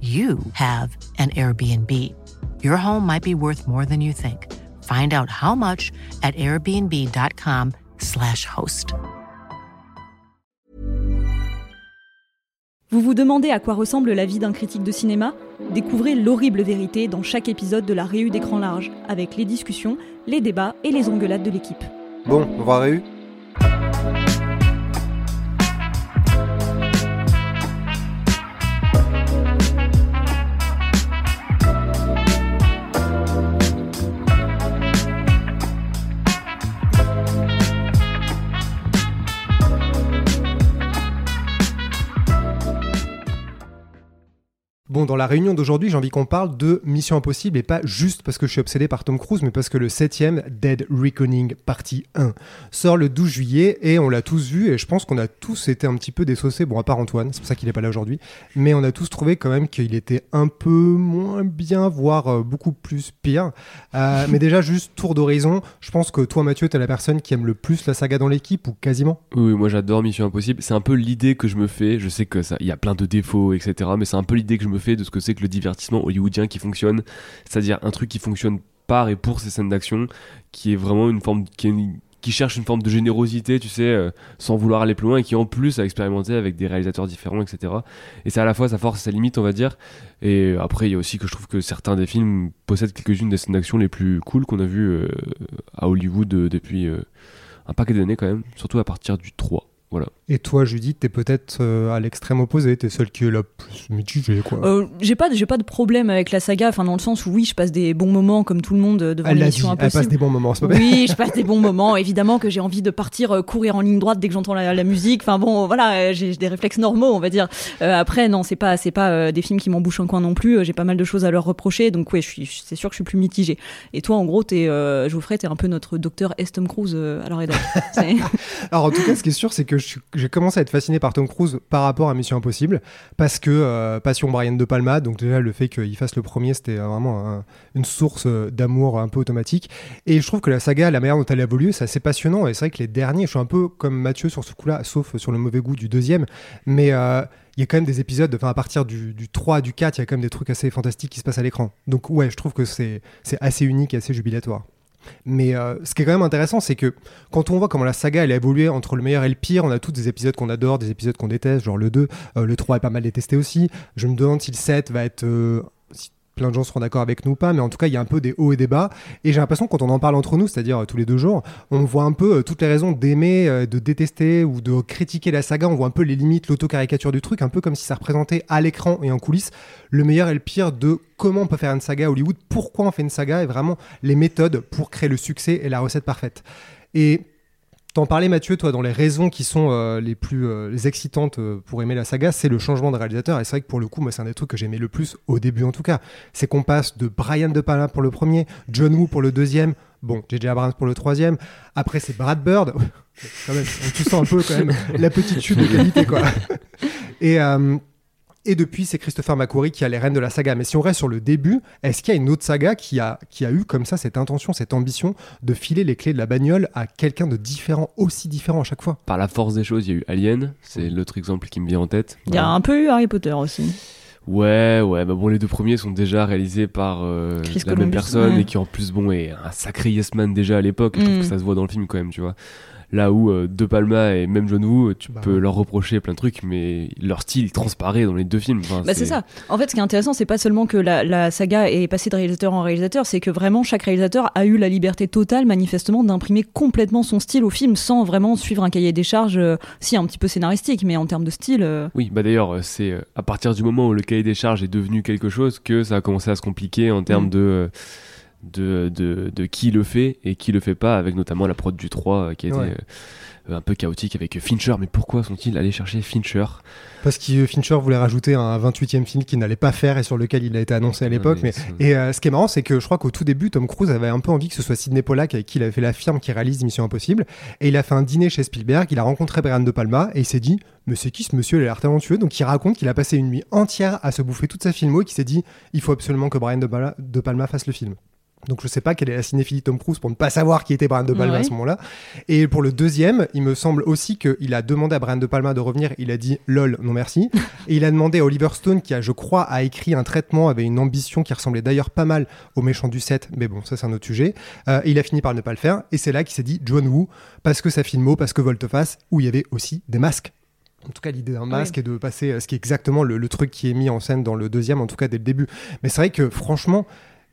you have an Airbnb. Your home might be worth more than you think. Find out how much at airbnb.com/slash host. Vous vous demandez à quoi ressemble la vie d'un critique de cinéma? Découvrez l'horrible vérité dans chaque épisode de la Réu d'écran large, avec les discussions, les débats et les engueulades de l'équipe. Bon, on va Réu? Bon, dans la réunion d'aujourd'hui, j'ai envie qu'on parle de Mission Impossible et pas juste parce que je suis obsédé par Tom Cruise, mais parce que le 7ème Dead Reckoning partie 1 sort le 12 juillet et on l'a tous vu et je pense qu'on a tous été un petit peu désaucés, bon à part Antoine, c'est pour ça qu'il n'est pas là aujourd'hui, mais on a tous trouvé quand même qu'il était un peu moins bien, voire euh, beaucoup plus pire. Euh, mais déjà, juste tour d'horizon, je pense que toi Mathieu, t'es la personne qui aime le plus la saga dans l'équipe ou quasiment? Oui, moi j'adore Mission Impossible. C'est un peu l'idée que je me fais. Je sais que ça, il y a plein de défauts, etc. Mais c'est un peu l'idée que je me fais de ce que c'est que le divertissement hollywoodien qui fonctionne. C'est-à-dire un truc qui fonctionne par et pour ces scènes d'action, qui est vraiment une forme, qui, cherche une forme de générosité, tu sais, euh, sans vouloir aller plus loin, et qui en plus a expérimenté avec des réalisateurs différents, etc. Et c'est à la fois sa force et sa limite, on va dire. Et après, il y a aussi que je trouve que certains des films possèdent quelques-unes des scènes d'action les plus cool qu'on a vues euh, à Hollywood euh, depuis un paquet d'années quand même, surtout à partir du 3. Voilà. Et toi, Judith, t'es peut-être euh, à l'extrême opposé, t'es celle qui est la plus mitigée, quoi. Euh, j'ai pas, de- j'ai pas de problème avec la saga, enfin dans le sens où oui, je passe des bons moments comme tout le monde euh, devant elle l'a l'émission elle passe Impossible. des bons moments, c'est pas Oui, je passe des bons moments. Évidemment que j'ai envie de partir euh, courir en ligne droite dès que j'entends la, la musique. Enfin bon, voilà, j'ai j'ai des réflexes normaux, on va dire. Euh, après, non, c'est pas, c'est pas euh, des films qui m'embouchent un coin non plus. J'ai pas mal de choses à leur reprocher, donc je suis, c'est sûr que je suis plus mitigée. Et toi, en gros, t'es, euh, Geoffrey, t'es un peu notre docteur S. Tom Cruise euh, à l'heure et C'est- Alors en tout cas, ce qui est sûr, c'est que j'ai commencé à être fasciné par Tom Cruise par rapport à Mission Impossible, parce que euh, passion Brian De Palma, donc déjà le fait qu'il fasse le premier, c'était vraiment un- une source euh, d'amour un peu automatique. Et je trouve que la saga, la manière dont elle a évolué, c'est assez passionnant. Et c'est vrai que les derniers, je suis un peu comme Mathieu sur ce coup-là, sauf sur le mauvais goût du deuxième, mais euh, il y a quand même des épisodes, enfin à partir du, du 3, du 4, il y a quand même des trucs assez fantastiques qui se passent à l'écran. Donc ouais, je trouve que c'est assez unique et assez jubilatoire. Mais euh, ce qui est quand même intéressant, c'est que quand on voit comment la saga elle a évolué entre le meilleur et le pire, on a tous des épisodes qu'on adore, des épisodes qu'on déteste, genre le 2, euh, le 3 est pas mal détesté aussi. Je me demande si le 7 va être. euh, plein de gens seront d'accord avec nous ou pas, mais en tout cas, il y a un peu des hauts et des bas. Et j'ai l'impression quand on en parle entre nous, c'est-à-dire euh, tous les deux jours, on voit un peu euh, toutes les raisons d'aimer, euh, de détester ou de critiquer la saga. On voit un peu les limites, l'autocaricature du truc, un peu comme si ça représentait à l'écran et en coulisses le meilleur et le pire de comment on peut faire une saga à Hollywood, pourquoi on fait une saga et vraiment les méthodes pour créer le succès et la recette parfaite. Et T'en parlais Mathieu, toi, dans les raisons qui sont euh, les plus euh, les excitantes euh, pour aimer la saga, c'est le changement de réalisateur. Et c'est vrai que pour le coup, moi, c'est un des trucs que j'aimais le plus au début en tout cas. C'est qu'on passe de Brian De Palma pour le premier, John Woo pour le deuxième, bon, J.J. Abrams pour le troisième. Après, c'est Brad Bird. quand même, on tu sens un peu quand même la petite chute de qualité, quoi. Et et depuis, c'est Christopher McQuarrie qui a les rênes de la saga. Mais si on reste sur le début, est-ce qu'il y a une autre saga qui a, qui a eu comme ça cette intention, cette ambition de filer les clés de la bagnole à quelqu'un de différent, aussi différent à chaque fois? Par la force des choses, il y a eu Alien, c'est l'autre exemple qui me vient en tête. Il y a un peu eu Harry Potter aussi. Ouais, ouais, bah bon, les deux premiers sont déjà réalisés par euh, la même personne ouais. et qui en plus, bon, est un sacré yes man déjà à l'époque. Je trouve Mm. que ça se voit dans le film quand même, tu vois. Là où euh, De Palma et même John Woo, tu Bah peux ouais. leur reprocher plein de trucs, mais leur style il transparaît dans les deux films. Enfin, Bah c'est ça. En fait, ce qui est intéressant, c'est pas seulement que la, la saga est passée de réalisateur en réalisateur, c'est que vraiment chaque réalisateur a eu la liberté totale, manifestement, d'imprimer complètement son style au film sans vraiment suivre un cahier des charges, euh, si un petit peu scénaristique, mais en termes de style. euh, Oui, bah d'ailleurs, euh, c'est euh, à partir du moment où le cahier des charges est devenu quelque chose que ça a commencé à se compliquer en termes Mm. de, euh, de, de, de qui le fait et qui le fait pas, avec notamment la prod du 3 euh, qui a été Ouais. euh, un peu chaotique avec Fincher. Mais pourquoi sont-ils allés chercher Fincher? Parce que Fincher voulait rajouter un 28e film qu'il n'allait pas faire et sur lequel il a été annoncé à l'époque. Ouais, mais mais Et euh, ce qui est marrant, c'est que je crois qu'au tout début, Tom Cruise avait un peu envie que ce soit Sidney Pollack avec qui il avait fait la firme qui réalise Mission Impossible. Et il a fait un dîner chez Spielberg, il a rencontré Brian De Palma et il s'est dit Mais c'est qui ce monsieur? Il a l'air talentueux. Donc il raconte qu'il a passé une nuit entière à se bouffer toute sa filmo et qu'il s'est dit Il faut absolument que Brian De Palma, De Palma fasse le film. Donc je sais pas quelle est la cinéphilie de Tom Cruise pour ne pas savoir qui était Brian De Palma Ouais. à ce moment-là. Et pour le deuxième, il me semble aussi qu'il a demandé à Brian De Palma de revenir. Il a dit lol, non merci. Et il a demandé à Oliver Stone, qui a, je crois, a écrit un traitement, avait une ambition qui ressemblait d'ailleurs pas mal au méchant du 7, mais bon, ça c'est un autre sujet. Euh, et il a fini par ne pas le faire. Et c'est là qu'il s'est dit John Woo, parce que ça filmo, parce que Volteface, où il y avait aussi des masques. En tout cas, l'idée d'un masque et de passer, euh, ce qui est exactement le, le truc qui est mis en scène dans le deuxième, en tout cas dès le début. Mais c'est vrai que franchement,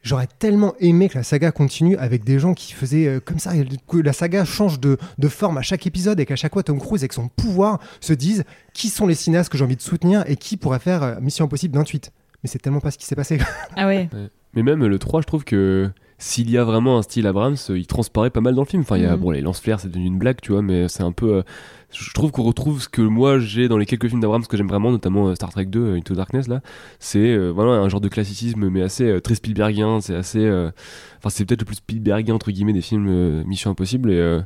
J'aurais tellement aimé que la saga continue avec des gens qui faisaient euh, comme ça, et que la saga change de, de forme à chaque épisode et qu'à chaque fois Tom Cruise avec son pouvoir se dise qui sont les cinéastes que j'ai envie de soutenir et qui pourrait faire euh, Mission Impossible 28. Mais c'est tellement pas ce qui s'est passé. Ah ouais. Mais même le 3, je trouve que s'il y a vraiment un style Abrams, euh, il transparaît pas mal dans le film. Enfin, il y a, Mhm. bon, les lance-flares, c'est devenu une blague, tu vois, mais c'est un peu. euh, je trouve qu'on retrouve ce que moi j'ai dans les quelques films d'Abrams que j'aime vraiment, notamment euh, Star Trek 2, euh, Into Darkness, là. C'est euh, voilà un genre de classicisme, mais assez très Spielbergien. C'est assez. Enfin, c'est peut-être le plus Spielbergien, entre guillemets, des films Mission Impossible. Et,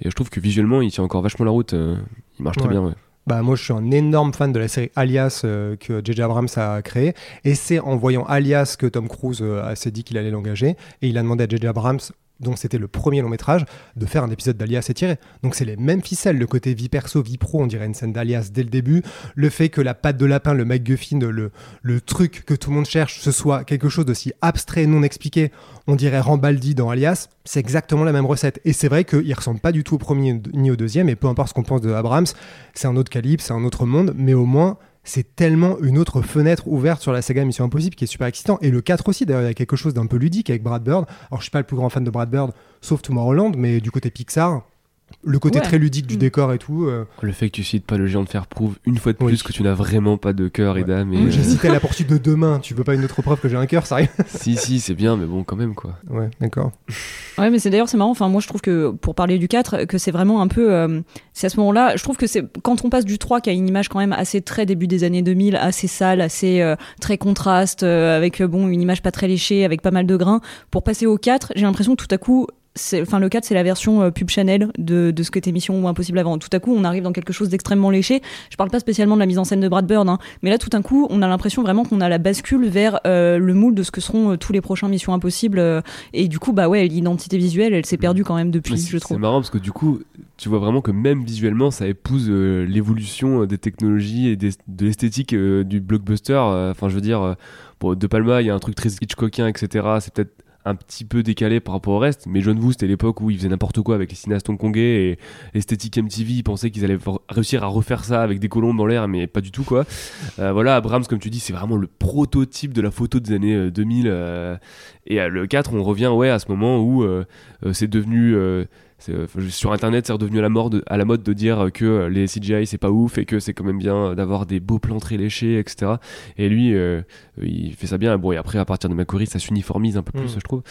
et je trouve que visuellement, il tient encore vachement la route. il marche très bien, ouais. Bah moi je suis un énorme fan de la série Alias euh, que J.J. Abrams a créée et c'est en voyant Alias que Tom Cruise euh, s'est dit qu'il allait l'engager et il a demandé à J.J. Abrams donc c'était le premier long métrage de faire un épisode d'Alias étiré. Donc c'est les mêmes ficelles, le côté vie perso, vie pro, on dirait une scène d'Alias dès le début, le fait que la patte de lapin, le MacGuffin, le, le truc que tout le monde cherche, ce soit quelque chose d'aussi abstrait, non expliqué, on dirait Rambaldi dans Alias, c'est exactement la même recette. Et c'est vrai qu'il ressemble pas du tout au premier ni au deuxième, et peu importe ce qu'on pense de Abrams, c'est un autre calibre, c'est un autre monde, mais au moins c'est tellement une autre fenêtre ouverte sur la saga Mission Impossible qui est super excitant. Et le 4 aussi, d'ailleurs, il y a quelque chose d'un peu ludique avec Brad Bird. Alors, je suis pas le plus grand fan de Brad Bird, sauf Tomorrowland, mais du côté Pixar, le côté Ouais. très ludique du Mm. décor et tout. euh, Le fait que tu cites pas le géant de fer prouve une fois de Oui. plus que tu n'as vraiment pas de cœur et d'âme. et. J'ai euh, cité la poursuite de demain. Tu veux pas une autre preuve que j'ai un cœur, ça arrive si, si, c'est bien, mais bon, quand même, quoi. Ouais, d'accord. Ouais, mais c'est d'ailleurs c'est marrant. Enfin, moi je trouve que pour parler du 4, que c'est vraiment un peu. euh, c'est à ce moment-là, je trouve que c'est quand on passe du 3 qui a une image quand même assez très début des années 2000, assez sale, assez euh, très contraste, euh, avec bon une image pas très léchée, avec pas mal de grains. Pour passer au 4, j'ai l'impression que tout à coup. Enfin, le 4, c'est la version euh, pub Chanel de, de ce que était Mission ou Impossible avant. Tout à coup, on arrive dans quelque chose d'extrêmement léché. Je parle pas spécialement de la mise en scène de Brad Bird, hein, mais là, tout d'un coup, on a l'impression vraiment qu'on a la bascule vers euh, le moule de ce que seront euh, tous les prochains Missions Impossibles. et du coup, bah ouais, l'identité visuelle, elle s'est perdue quand même depuis, je c'est c'est trouve. marrant parce que du coup, tu vois vraiment que même visuellement, ça épouse l'évolution des technologies et des- de l'esthétique du blockbuster. Enfin, je veux dire, bon, De Palma, il y a un truc très Hitchcockien, etc. C'est peut-être un petit peu décalé par rapport au reste, mais John Woo, c'était l'époque où il faisait n'importe quoi avec les cinéastes hongkongais et l'esthétique MTV, ils pensaient qu'ils allaient réussir à refaire ça avec des colombes dans l'air, mais pas du tout, quoi. Euh, voilà, Abrams, comme tu dis, c'est vraiment le prototype de la photo des années euh, 2000. euh, et euh, le 4, on revient, ouais, à ce moment où c'est devenu... euh, sur internet, c'est redevenu à la, mode, à la mode de dire que les CGI c'est pas ouf et que c'est quand même bien d'avoir des beaux plans très léchés, etc. Et lui, euh, il fait ça bien. Bon, et après, à partir de Macquarie, ça s'uniformise un peu plus, Mm. je trouve.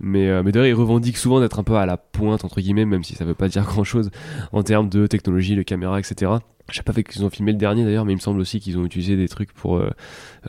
Mais, euh, mais d'ailleurs, il revendique souvent d'être un peu à la pointe, entre guillemets, même si ça veut pas dire grand chose en termes de technologie, de caméra, etc. Je sais pas fait qu'ils ont filmé le dernier d'ailleurs, mais il me semble aussi qu'ils ont utilisé des trucs pour euh,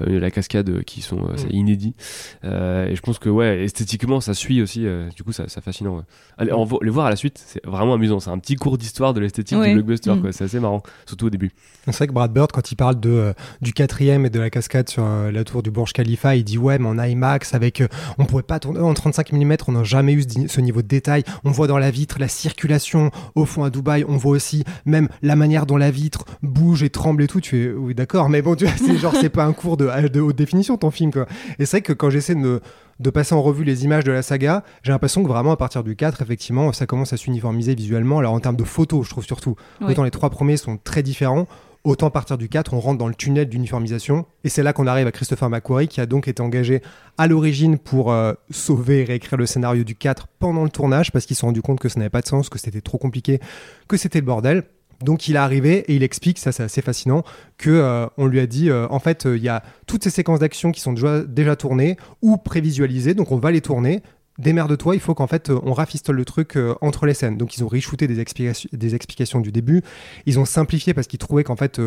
euh, la cascade euh, qui sont euh, Mm. inédit. Euh, et je pense que ouais, esthétiquement, ça suit aussi. euh, du coup, ça, ça fascinant. ouais. Allez, on va les voir à la suite. C'est vraiment amusant. C'est un petit cours d'histoire de l'esthétique Ouais. du blockbuster. Mm. quoi. C'est assez marrant, surtout au début. C'est vrai que Brad Bird, quand il parle de, euh, du quatrième et de la cascade sur euh, la tour du Burj Khalifa, il dit ouais, mais en IMAX, avec, euh, on pouvait pas tourner en 35 mm, on n'a jamais eu ce, ce niveau de détail. On voit dans la vitre la circulation au fond à Dubaï, on voit aussi même la manière dont la vitre bouge et tremble et tout. Tu fais, oui, d'accord, mais bon, tu vois, c'est genre, c'est pas un cours de, de haute définition ton film, quoi. Et c'est vrai que quand j'essaie de me de passer en revue les images de la saga, j'ai l'impression que vraiment à partir du 4, effectivement, ça commence à s'uniformiser visuellement. Alors en termes de photos, je trouve surtout. Oui. Autant les trois premiers sont très différents, autant à partir du 4, on rentre dans le tunnel d'uniformisation. Et c'est là qu'on arrive à Christopher McQuarrie, qui a donc été engagé à l'origine pour euh, sauver et réécrire le scénario du 4 pendant le tournage, parce qu'ils se sont rendus compte que ça n'avait pas de sens, que c'était trop compliqué, que c'était le bordel. Donc il est arrivé et il explique, ça c'est assez fascinant, que euh, on lui a dit euh, en fait euh, il y a toutes ces séquences d'action qui sont déjà, tournées ou prévisualisées, donc on va les tourner. Démerde-toi, il faut qu'en fait euh, on rafistole le truc entre les scènes. Donc ils ont reshooté des, explications- des explications du début, ils ont simplifié parce qu'ils trouvaient qu'en fait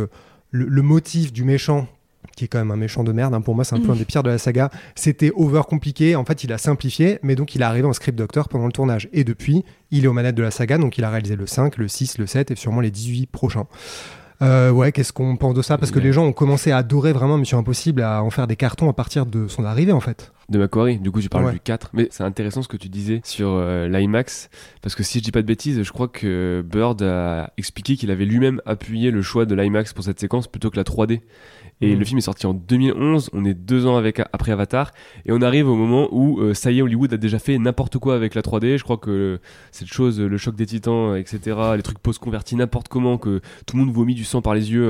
le motif du méchant qui est quand même un méchant de merde, hein, pour moi c'est un peu un des pires de la saga, c'était over compliqué, en fait il a simplifié, mais donc il est arrivé en script doctor pendant le tournage. Et depuis, il est aux manettes de la saga, donc il a réalisé le 5, le 6, le 7 et sûrement les 18 prochains. Euh, ouais, qu'est-ce qu'on pense de ça? Parce que les gens ont commencé à adorer vraiment Mission Impossible, à en faire des cartons à partir de son arrivée en fait. De Macquarie. Du coup, tu parles Ouais. du 4. Mais c'est intéressant ce que tu disais sur euh, l'IMAX. Parce que si je dis pas de bêtises, je crois que Bird a expliqué qu'il avait lui-même appuyé le choix de l'IMAX pour cette séquence plutôt que la 3D. Et Mm. le film est sorti en 2011, on est deux ans avec, après Avatar, et on arrive au moment où euh, ça y est, Hollywood a déjà fait n'importe quoi avec la 3D. Je crois que euh, cette chose, le choc des titans, etc., les trucs post-convertis n'importe comment, que tout le monde vomit du sang par les yeux,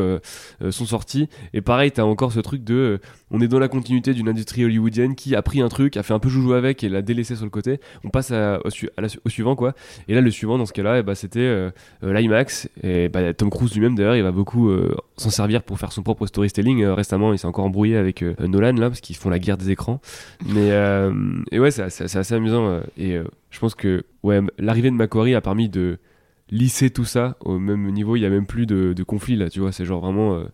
euh, sont sortis. Et pareil, t'as encore ce truc de, on est dans la continuité d'une industrie hollywoodienne qui a pris un truc, a fait un peu joujou avec et l'a délaissé sur le côté. On passe au, suivant, quoi. Et là, le suivant, dans ce cas-là, bah, c'était euh, euh, l'IMAX. Et bah, Tom Cruise lui-même, d'ailleurs, il va beaucoup euh, s'en servir pour faire son propre storytelling. Récemment, il s'est encore embrouillé avec Nolan, là, parce qu'ils font la guerre des écrans. Mais, et ouais, c'est assez, amusant. et je pense que ouais, l'arrivée de Macquarie a permis de lisser tout ça au même niveau. Il y a même plus de conflit, là, tu vois. C'est genre vraiment.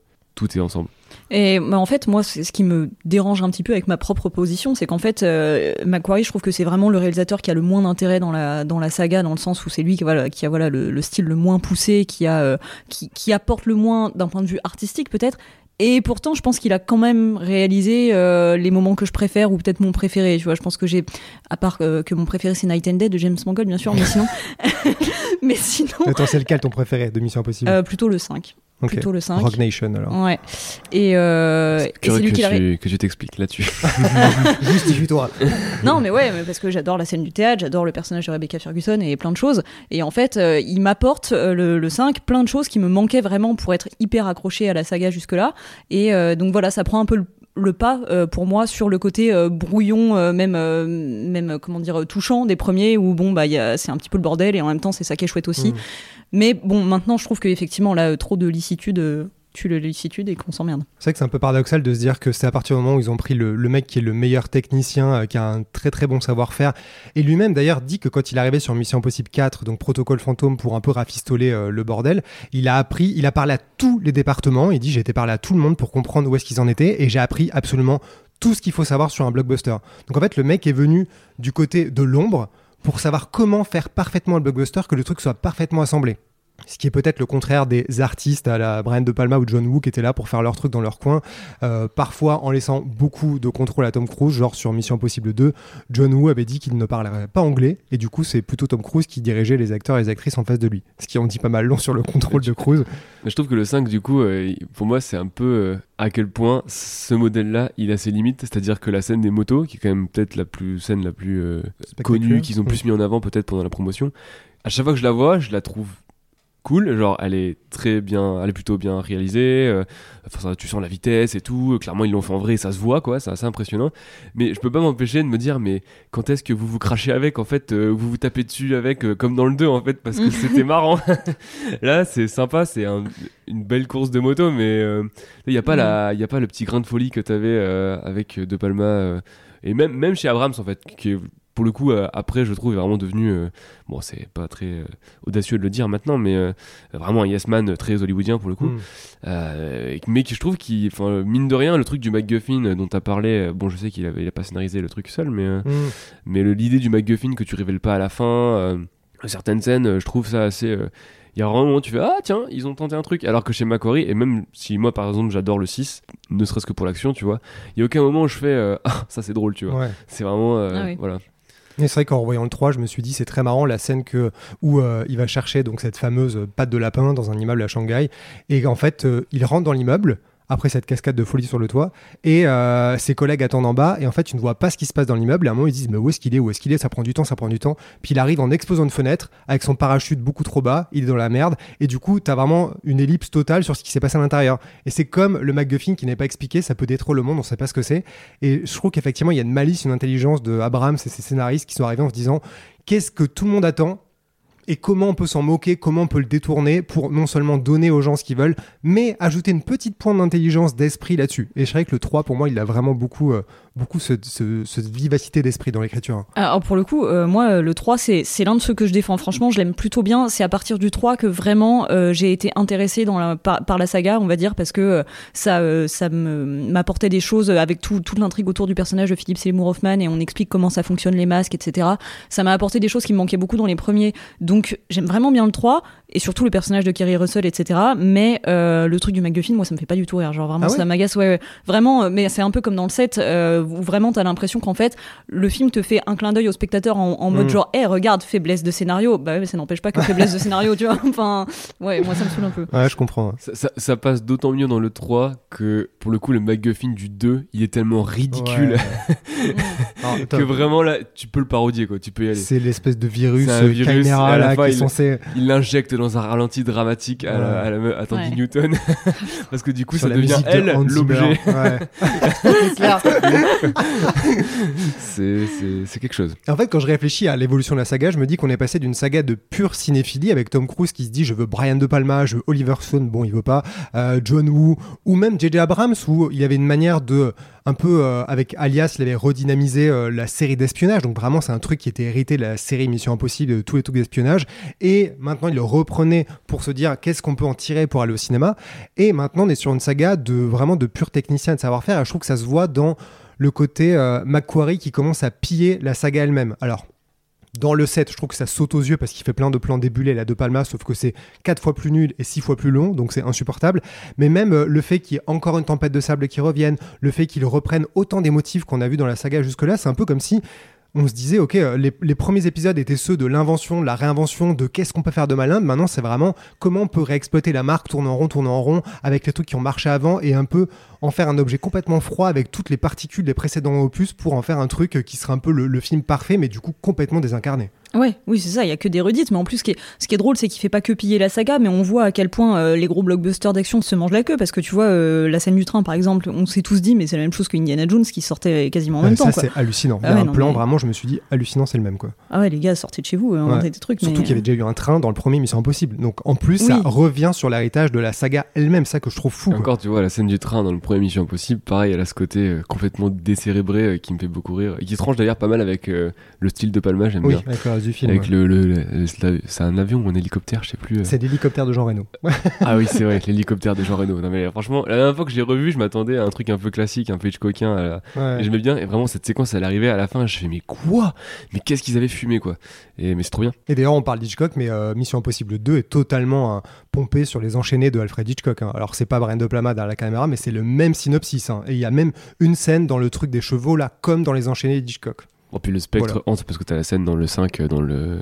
Tout est ensemble. Et bah, en fait, moi, c'est ce qui me dérange un petit peu avec ma propre position, c'est qu'en fait, euh, Macquarie, je trouve que c'est vraiment le réalisateur qui a le moins d'intérêt dans la dans la saga, dans le sens où c'est lui qui voilà qui a voilà le, le style le moins poussé, qui a euh, qui, qui apporte le moins d'un point de vue artistique peut-être. Et pourtant, je pense qu'il a quand même réalisé euh, les moments que je préfère ou peut-être mon préféré. Tu vois, je pense que j'ai, à part euh, que mon préféré c'est Night and Day de James Mangold, bien sûr, mais sinon, mais sinon, Attends, c'est lequel ton préféré de Mission Impossible euh, plutôt le 5. Plutôt le 5. Rock Nation alors. Ouais. Et, euh, c'est Curieux lui que, qui tu, que tu t'expliques là-dessus. Justifie-toi. Non, mais ouais, mais parce que j'adore la scène du théâtre, j'adore le personnage de Rebecca Ferguson et plein de choses. Et en fait, euh, il m'apporte euh, le, le 5 plein de choses qui me manquaient vraiment pour être hyper accroché à la saga jusque-là. Et euh, donc voilà, ça prend un peu le le pas euh, pour moi sur le côté euh, brouillon euh, même même comment dire touchant des premiers où bon bah c'est un petit peu le bordel et en même temps c'est ça qui est chouette aussi Mm. mais bon maintenant je trouve que effectivement là trop de licitude tue la licitude et qu'on s'emmerde C'est vrai que c'est un peu paradoxal de se dire que c'est à partir du moment où ils ont pris le, le mec qui est le meilleur technicien, euh, qui a un très très bon savoir-faire, et lui-même d'ailleurs dit que quand il est arrivé sur Mission Impossible 4, donc Protocole Fantôme pour un peu rafistoler euh, le bordel, il a appris, il a parlé à tous les départements, il dit j'ai été parlé à tout le monde pour comprendre où est-ce qu'ils en étaient, et j'ai appris absolument tout ce qu'il faut savoir sur un blockbuster. Donc en fait le mec est venu du côté de l'ombre pour savoir comment faire parfaitement le blockbuster, que le truc soit parfaitement assemblé. Ce qui est peut-être le contraire des artistes à la Brian De Palma ou John Woo qui étaient là pour faire leur truc dans leur coin, euh, parfois en laissant beaucoup de contrôle à Tom Cruise, genre sur Mission Impossible 2, John Woo avait dit qu'il ne parlerait pas anglais, et du coup c'est plutôt Tom Cruise qui dirigeait les acteurs et les actrices en face de lui. Ce qui en dit pas mal long sur le contrôle de Cruise. Mais je trouve que le 5, du coup, euh, pour moi, c'est un peu euh, à quel point ce modèle-là, il a ses limites. C'est-à-dire que la scène des motos, qui est quand même peut-être la plus scène la plus connue, qu'ils ont plus mis en avant peut-être pendant la promotion, à chaque fois que je la vois, je la trouve cool. Genre, elle est très bien, elle est plutôt bien réalisée. euh, enfin, tu sens la vitesse et tout. Clairement, ils l'ont fait en vrai, ça se voit, quoi. C'est assez impressionnant. Mais je peux pas m'empêcher de me dire, mais quand est-ce que vous vous crachez avec, en fait, euh, vous vous tapez dessus avec, euh, comme dans le 2, en fait, parce que c'était marrant. Là, c'est sympa, c'est un- une belle course de moto, mais il n'y a, pas la- y a pas le petit grain de folie que tu avais avec De Palma. et même, même chez Abrams, en fait, qui est, pour le coup, euh, après, je trouve, est vraiment devenu. euh, bon, c'est pas très euh, audacieux de le dire maintenant, mais euh, vraiment un yes man très hollywoodien pour le coup. Mm. Euh, mais qui, je trouve, qui, enfin, mine de rien, le truc du MacGuffin dont tu as parlé, bon, je sais qu'il avait, il a pas scénarisé le truc seul, mais, euh, Mm. mais le- l'idée du MacGuffin que tu révèles pas à la fin, euh, certaines scènes, je trouve ça assez. euh, il y a vraiment un moment où tu fais Ah tiens, ils ont tenté un truc. Alors que chez Macquarie, et même si moi par exemple j'adore le 6, ne serait-ce que pour l'action, tu vois, il y a aucun moment où je fais euh, Ah ça c'est drôle, tu vois. Ouais. C'est vraiment. euh, Ah oui. Voilà. C'est vrai qu'en revoyant le 3, je me suis dit c'est très marrant la scène où euh, il va chercher donc cette fameuse patte de lapin dans un immeuble à Shanghai. Et en fait euh, il rentre dans l'immeuble après cette cascade de folie sur le toit. Et euh, ses collègues attendent en bas. Et en fait, tu ne vois pas ce qui se passe dans l'immeuble. Et à un moment, ils disent Mais où est-ce qu'il est Où est-ce qu'il est Ça prend du temps, ça prend du temps. Puis il arrive en explosant une fenêtre avec son parachute beaucoup trop bas. Il est dans la merde. Et du coup, tu as vraiment une ellipse totale sur ce qui s'est passé à l'intérieur. Et c'est comme le MacGuffin qui n'est pas expliqué. Ça peut détruire le monde. On sait pas ce que c'est. Et je trouve qu'effectivement, il y a une malice, une intelligence de Abrams et ses scénaristes qui sont arrivés en se disant Qu'est-ce que tout le monde attend et comment on peut s'en moquer, comment on peut le détourner pour non seulement donner aux gens ce qu'ils veulent, mais ajouter une petite pointe d'intelligence, d'esprit là-dessus. Et je dirais que le 3, pour moi, il a vraiment beaucoup, euh, beaucoup cette vivacité d'esprit dans l'écriture. Alors pour le coup, euh, moi, le 3, c'est l'un de ceux que je défends. Franchement, je l'aime plutôt bien. C'est à partir du 3 que vraiment euh, j'ai été intéressée dans la, par, la saga, on va dire, parce que ça, ça m'apportait des choses avec tout, toute l'intrigue autour du personnage de Philippe Seymour Hoffman et on explique comment ça fonctionne les masques, etc. Ça m'a apporté des choses qui me manquaient beaucoup dans les premiers. Donc j'aime vraiment bien le 3 et surtout le personnage de Kerry Russell, etc. Mais euh, le truc du MacGuffin, moi, ça me fait pas du tout rire. Genre vraiment, Ah ouais? ça m'agace. Ouais, ouais. vraiment. euh, Mais c'est un peu comme dans le 7 euh, où vraiment t'as l'impression qu'en fait le film te fait un clin d'œil au spectateur en, en mode Mm. genre, hé, regarde, faiblesse de scénario. Bah ouais, mais ça n'empêche pas que faiblesse de scénario, tu vois. Enfin, ouais, moi ça me saule un peu. Ouais, je comprends. Ça, ça- ça passe d'autant mieux dans le 3 que pour le coup, le MacGuffin du 2, il est tellement ridicule Ouais. Que vraiment là, tu peux le parodier quoi. Tu peux y aller. C'est l'espèce de virus, euh, virus, et caméra là, qui est il- censé Il l'injecte dans un ralenti dramatique à, la, Ouais. à, la me- à Tandy Ouais. Newton parce que du coup sur ça devient elle l'objet. Ouais. C'est quelque chose. En fait, quand je réfléchis à l'évolution de la saga, je me dis qu'on est passé d'une saga de pure cinéphilie avec Tom Cruise qui se dit je veux Brian De Palma, je veux Oliver Stone, bon il veut pas, euh, John Woo, ou même J.J. Abrams où il y avait une manière de un peu euh, avec Alias, il avait redynamisé euh, la série d'espionnage. Donc vraiment, c'est un truc qui était hérité de la série Mission Impossible, de tous les trucs d'espionnage. Et maintenant, il le reprenait pour se dire qu'est-ce qu'on peut en tirer pour aller au cinéma. Et maintenant, on est sur une saga de vraiment de purs techniciens de savoir-faire. Et je trouve que ça se voit dans le côté euh, Macquarie qui commence à piller la saga elle-même. Alors. Dans le 7, je trouve que ça saute aux yeux parce qu'il fait plein de plans débulés là de Palma, sauf que c'est quatre fois plus nul et six fois plus long, donc c'est insupportable. Mais même euh, le fait qu'il y ait encore une tempête de sable qui revienne, le fait qu'ils reprennent autant des motifs qu'on a vu dans la saga jusque-là, c'est un peu comme si on se disait, ok, euh, les, premiers épisodes étaient ceux de l'invention, de la réinvention, de qu'est-ce qu'on peut faire de malin. Maintenant, c'est vraiment comment on peut réexploiter la marque, tourner en rond, tourner en rond, avec les trucs qui ont marché avant et un peu en faire un objet complètement froid avec toutes les particules des précédents opus pour en faire un truc qui serait un peu le film parfait, mais du coup complètement désincarné. Ouais, oui, c'est ça, il y a que des redites, mais en plus, ce qui est, ce qui est drôle, c'est qu'il fait pas que piller la saga, mais on voit à quel point euh, les gros blockbusters d'action se mangent la queue, parce que tu vois, euh, la scène du train, par exemple, on s'est tous dit, mais c'est la même chose que Indiana Jones qui sortait quasiment en même temps, ça, c'est hallucinant. Il y Ah a ouais, un non, plan, mais- vraiment, je me suis dit, hallucinant, c'est le même, quoi. Ah ouais, les gars, sortez de chez vous, euh, inventez Ouais. des trucs. Surtout mais... qu'il y avait déjà eu un train dans le premier Mission Impossible. Donc en plus, ça revient sur l'héritage de la saga elle-même, ça que je trouve fou. Et quoi. Encore, tu vois, la scène du train dans le premier Mission Impossible, pareil, elle a ce côté euh, complètement décérébré euh, qui me fait beaucoup rire et qui se range d'ailleurs pas mal avec euh, le style de Palma, j'aime Oui, bien. Avec le reste du film. Avec ouais. le, le- le- la- c'est un avion ou un hélicoptère, je sais plus. euh. C'est l'hélicoptère de Jean Reno. Ah oui, c'est vrai, l'hélicoptère de Jean Reno. Non mais franchement, la dernière fois que je l'ai revu, je m'attendais à un truc un peu classique, un peu Hitchcockien. la- Ouais. Et j'aimais bien. Et vraiment, cette séquence, elle arrivait à la fin. Je fais mais quoi? Mais qu'est-ce qu'ils avaient fumé quoi? Et mais c'est trop bien. Et d'ailleurs, on parle d'Hitchcock, mais euh, Mission Impossible 2 est totalement hein, pompé sur les enchaînés de Alfred Hitchcock. hein. Alors, c'est pas Brian De Palma derrière la caméra, mais c'est le même synopsis. hein. Et il y a même une scène dans le truc des chevaux, là, comme dans les enchaînés d'Hitchcock. Oh puis le spectre Voilà. hante parce que t'as la scène dans le 5 euh, dans le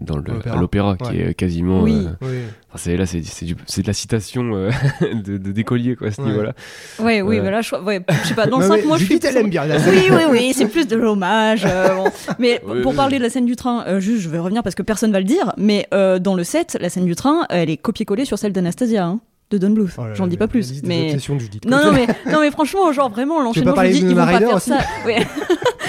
dans le l'opéra. à l'opéra qui est quasiment. Oui. euh, Oui. enfin, c'est là, c'est c'est du- c'est de la citation euh, de, d'écolier quoi à ce Ouais. niveau-là. Ouais, oui, voilà, je, ouais, je sais pas, dans le Non, 5, mais moi je suis. Elle aime bien la Oui, oui, oui, c'est plus de l'hommage. euh, bon. Mais Oui, pour oui. parler de la scène du train, euh, juste, je vais revenir parce que personne va le dire, mais euh, dans le 7, la scène du train, elle est copiée-collée sur celle d'Anastasia, hein, de Don Bluth. Oh là là, J'en dis pas plus. Mais... Judith. Non, non, mais, non, mais franchement, genre vraiment, l'enchaînement, je dis, de ils vont pas faire aussi ça. Ouais.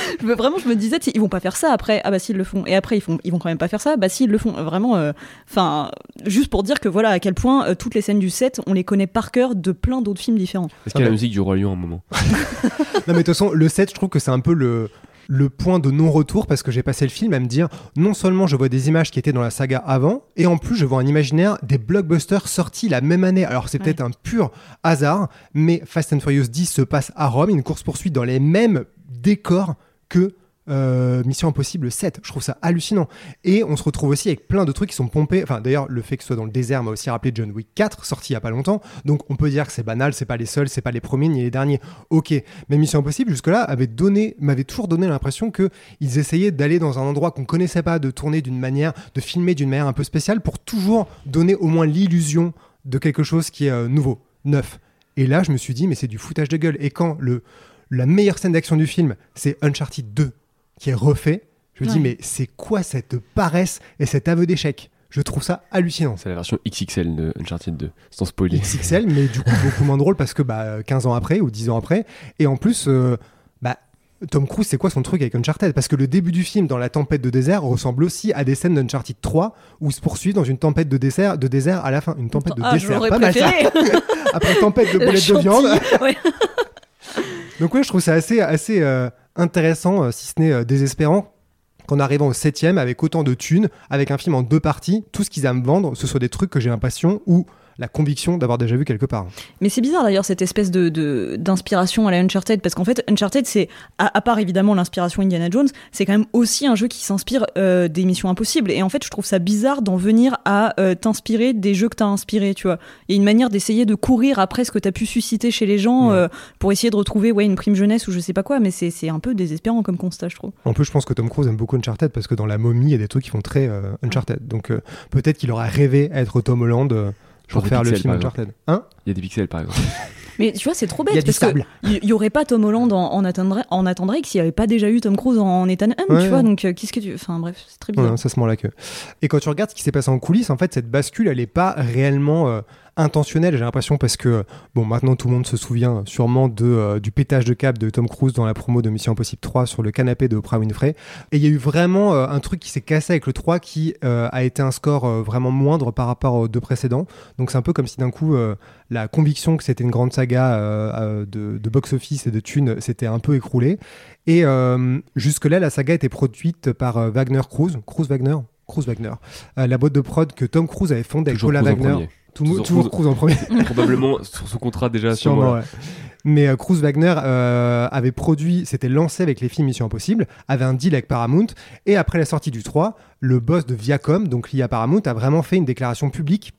je veux vraiment, je me disais, ils vont pas faire ça après. Ah bah s'ils le font. Et après, ils, font, ils vont quand même pas faire ça. Bah s'ils le font. Vraiment, enfin, juste pour dire que voilà à quel point euh, toutes les scènes du set, on les connaît par cœur de plein d'autres films différents. Est-ce qu'il y a Ah la bah. musique du roi lion à un moment? Non, mais de toute façon, le 7, je trouve que c'est un peu le, le point de non-retour parce que j'ai passé le film à me dire non seulement je vois des images qui étaient dans la saga avant, et en plus je vois un imaginaire des blockbusters sortis la même année. Alors c'est peut-être un pur hasard, mais Fast and Furious 10 se passe à Rome, une course-poursuite dans les mêmes décors euh, Mission Impossible 7. Je trouve ça hallucinant. Et on se retrouve aussi avec plein de trucs qui sont pompés. Enfin, d'ailleurs, le fait que ce soit dans le désert m'a aussi rappelé John Wick 4, sorti il y a pas longtemps. Donc, on peut dire que c'est banal, c'est pas les seuls, c'est pas les premiers ni les derniers. Ok. Mais Mission Impossible, jusque-là, avait m'avait toujours donné l'impression que ils essayaient d'aller dans un endroit qu'on connaissait pas, de tourner d'une manière, de filmer d'une manière un peu spéciale pour toujours donner au moins l'illusion de quelque chose qui est euh, nouveau, neuf. Et là, je me suis dit, mais c'est du foutage de gueule. Et quand le, la meilleure scène d'action du film, c'est Uncharted 2, qui est refait, je me dis, mais c'est quoi cette paresse et cet aveu d'échec? Je trouve ça hallucinant. C'est la version XXL de Uncharted 2, sans spoiler. XXL, mais du coup beaucoup moins drôle parce que bah, 15 ans après ou 10 ans après. Et en plus, euh, bah, Tom Cruise, c'est quoi son truc avec Uncharted? Parce que le début du film, dans la tempête de désert, ressemble aussi à des scènes d'Uncharted 3 où ils se poursuivent dans une tempête de désert, de désert à la fin. Une tempête de Ah, pas mal ça. Après tempête de boulettes de viande. ouais. Donc ouais, je trouve ça assez, euh, intéressant, euh, si ce n'est euh, désespérant, qu'en arrivant au septième, avec autant de thunes, avec un film en deux parties, tout ce qu'ils me vendre, ce soit des trucs que j'ai l'impression ou la conviction d'avoir déjà vu quelque part. Mais c'est bizarre d'ailleurs cette espèce de d'inspiration à la Uncharted parce qu'en fait Uncharted c'est à, à part évidemment l'inspiration Indiana Jones c'est quand même aussi un jeu qui s'inspire euh, des missions impossibles et en fait je trouve ça bizarre d'en venir à euh, t'inspirer des jeux que t'as inspirés tu vois il y a une manière d'essayer de courir après ce que t'as pu susciter chez les gens Ouais. euh, pour essayer de retrouver ouais une prime jeunesse ou je sais pas quoi mais c'est c'est un peu désespérant comme constat je trouve En plus, je pense que Tom Cruise aime beaucoup Uncharted parce que dans La Momie, il y a des trucs qui font très Uncharted. Donc peut-être qu'il aurait rêvé à être Tom Holland Genre pour faire le film. Uncharted. Hein Il y a des pixels par exemple. mais tu vois c'est trop Il y a bête du parce que sable. il y, y aurait pas Tom Holland en, en, Nathan, Dra- en Nathan Drake s'il y avait pas déjà eu Tom Cruise en, en Ethan Hunt Ouais. tu vois donc euh, qu'est-ce que tu enfin bref c'est très Ouais, bizarre ça se mord la queue. Et quand tu regardes ce qui s'est passé en coulisses, en fait, cette bascule, elle n'est pas réellement euh, intentionnelle, j'ai l'impression, parce que, bon, maintenant tout le monde se souvient sûrement de, euh, du pétage de cap de Tom Cruise dans la promo de Mission Impossible 3 sur le canapé de Oprah Winfrey. Et il y a eu vraiment euh, un truc qui s'est cassé avec le 3 qui euh, a été un score vraiment moindre par rapport aux deux précédents. Donc c'est un peu comme si d'un coup, la conviction que c'était une grande saga de, de box-office et de thunes s'était un peu écroulée. Et jusque-là, la saga était produite par Wagner Cruise, Cruise Wagner, Cruise Wagner, la boîte de prod que Tom Cruise avait fondée avec Toujours Paula Wagner. Toujours. Cruise en premier. Probablement sur son contrat déjà ce Sûrement, ouais. Mais euh, Cruise Wagner euh, avait produit, s'était lancé avec les films Mission Impossible, avait un deal avec Paramount, et après la sortie du 3, le boss de Viacom, donc lié à Paramount, a vraiment fait une déclaration publique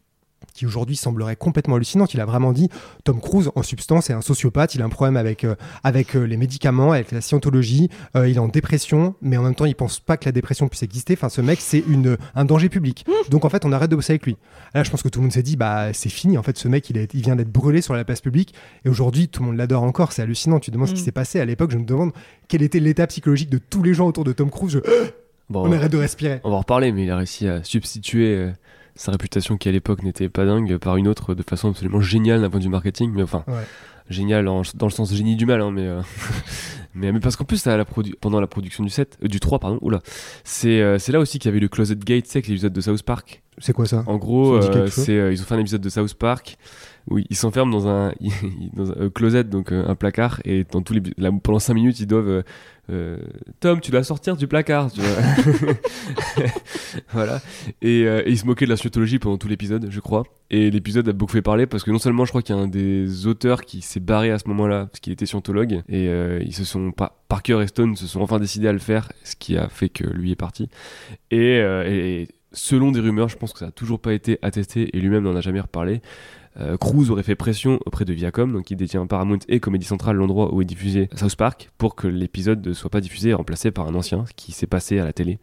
qui aujourd'hui semblerait complètement hallucinante. Il a vraiment dit Tom Cruise, en substance, est un sociopathe. Il a un problème avec, euh, avec euh, les médicaments, avec la scientologie. Euh, il est en dépression, mais en même temps, il pense pas que la dépression puisse exister. Enfin, ce mec, c'est une, un danger public. Donc, en fait, on arrête de bosser avec lui. Là, je pense que tout le monde s'est dit bah, c'est fini. En fait, ce mec, il, est- il vient d'être brûlé sur la place publique. Et aujourd'hui, tout le monde l'adore encore. C'est hallucinant. Tu te demandes ce qui Mm. s'est passé. À l'époque, je me demande quel était l'état psychologique de tous les gens autour de Tom Cruise. Je- Bon, on arrête de respirer. On va en reparler, mais il a réussi à substituer euh, sa réputation qui à l'époque n'était pas dingue par une autre de façon absolument géniale d'un point de vue marketing, mais enfin Ouais. génial en- dans le sens génie du mal, hein, mais, euh, mais mais parce qu'en plus à la produ- pendant la production du 7, euh, du 3 pardon, oula, c'est euh, c'est là aussi qu'il y avait le Closet Gate, avec l'épisode de South Park. C'est quoi ça? En gros, Ça c'est ils ont fait un épisode de South Park où ils s'enferment dans un euh, closet donc euh, un placard et pendant 5 minutes ils doivent euh, Tom tu dois sortir du placard voilà. Et, euh, ils se moquaient de la scientologie pendant tout l'épisode je crois. Et l'épisode a beaucoup fait parler parce que non seulement je crois qu'il y a un des auteurs qui s'est barré à ce moment-là parce qu'il était scientologue et ils se sont pas Parker et Stone se sont enfin décidés à le faire ce qui a fait que lui est parti. Et, et selon des rumeurs, je pense que ça n'a toujours pas été attesté et lui-même n'en a jamais reparlé. Euh, Cruz aurait fait pression auprès de Viacom, donc qui détient Paramount et Comedy Central, l'endroit où est diffusé South Park, pour que l'épisode ne soit pas diffusé et remplacé par un ancien, ce qui s'est passé à la télé.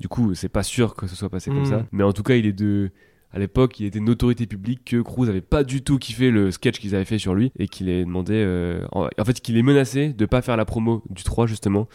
Du coup, c'est pas sûr que ce soit passé comme Mm. ça, mais en tout cas, il est de. À l'époque, il était une autorité publique que Cruz avait pas du tout kiffé le sketch qu'ils avaient fait sur lui et qu'il est demandé, euh, en, en fait, qu'il est menacé de pas faire la promo du 3 justement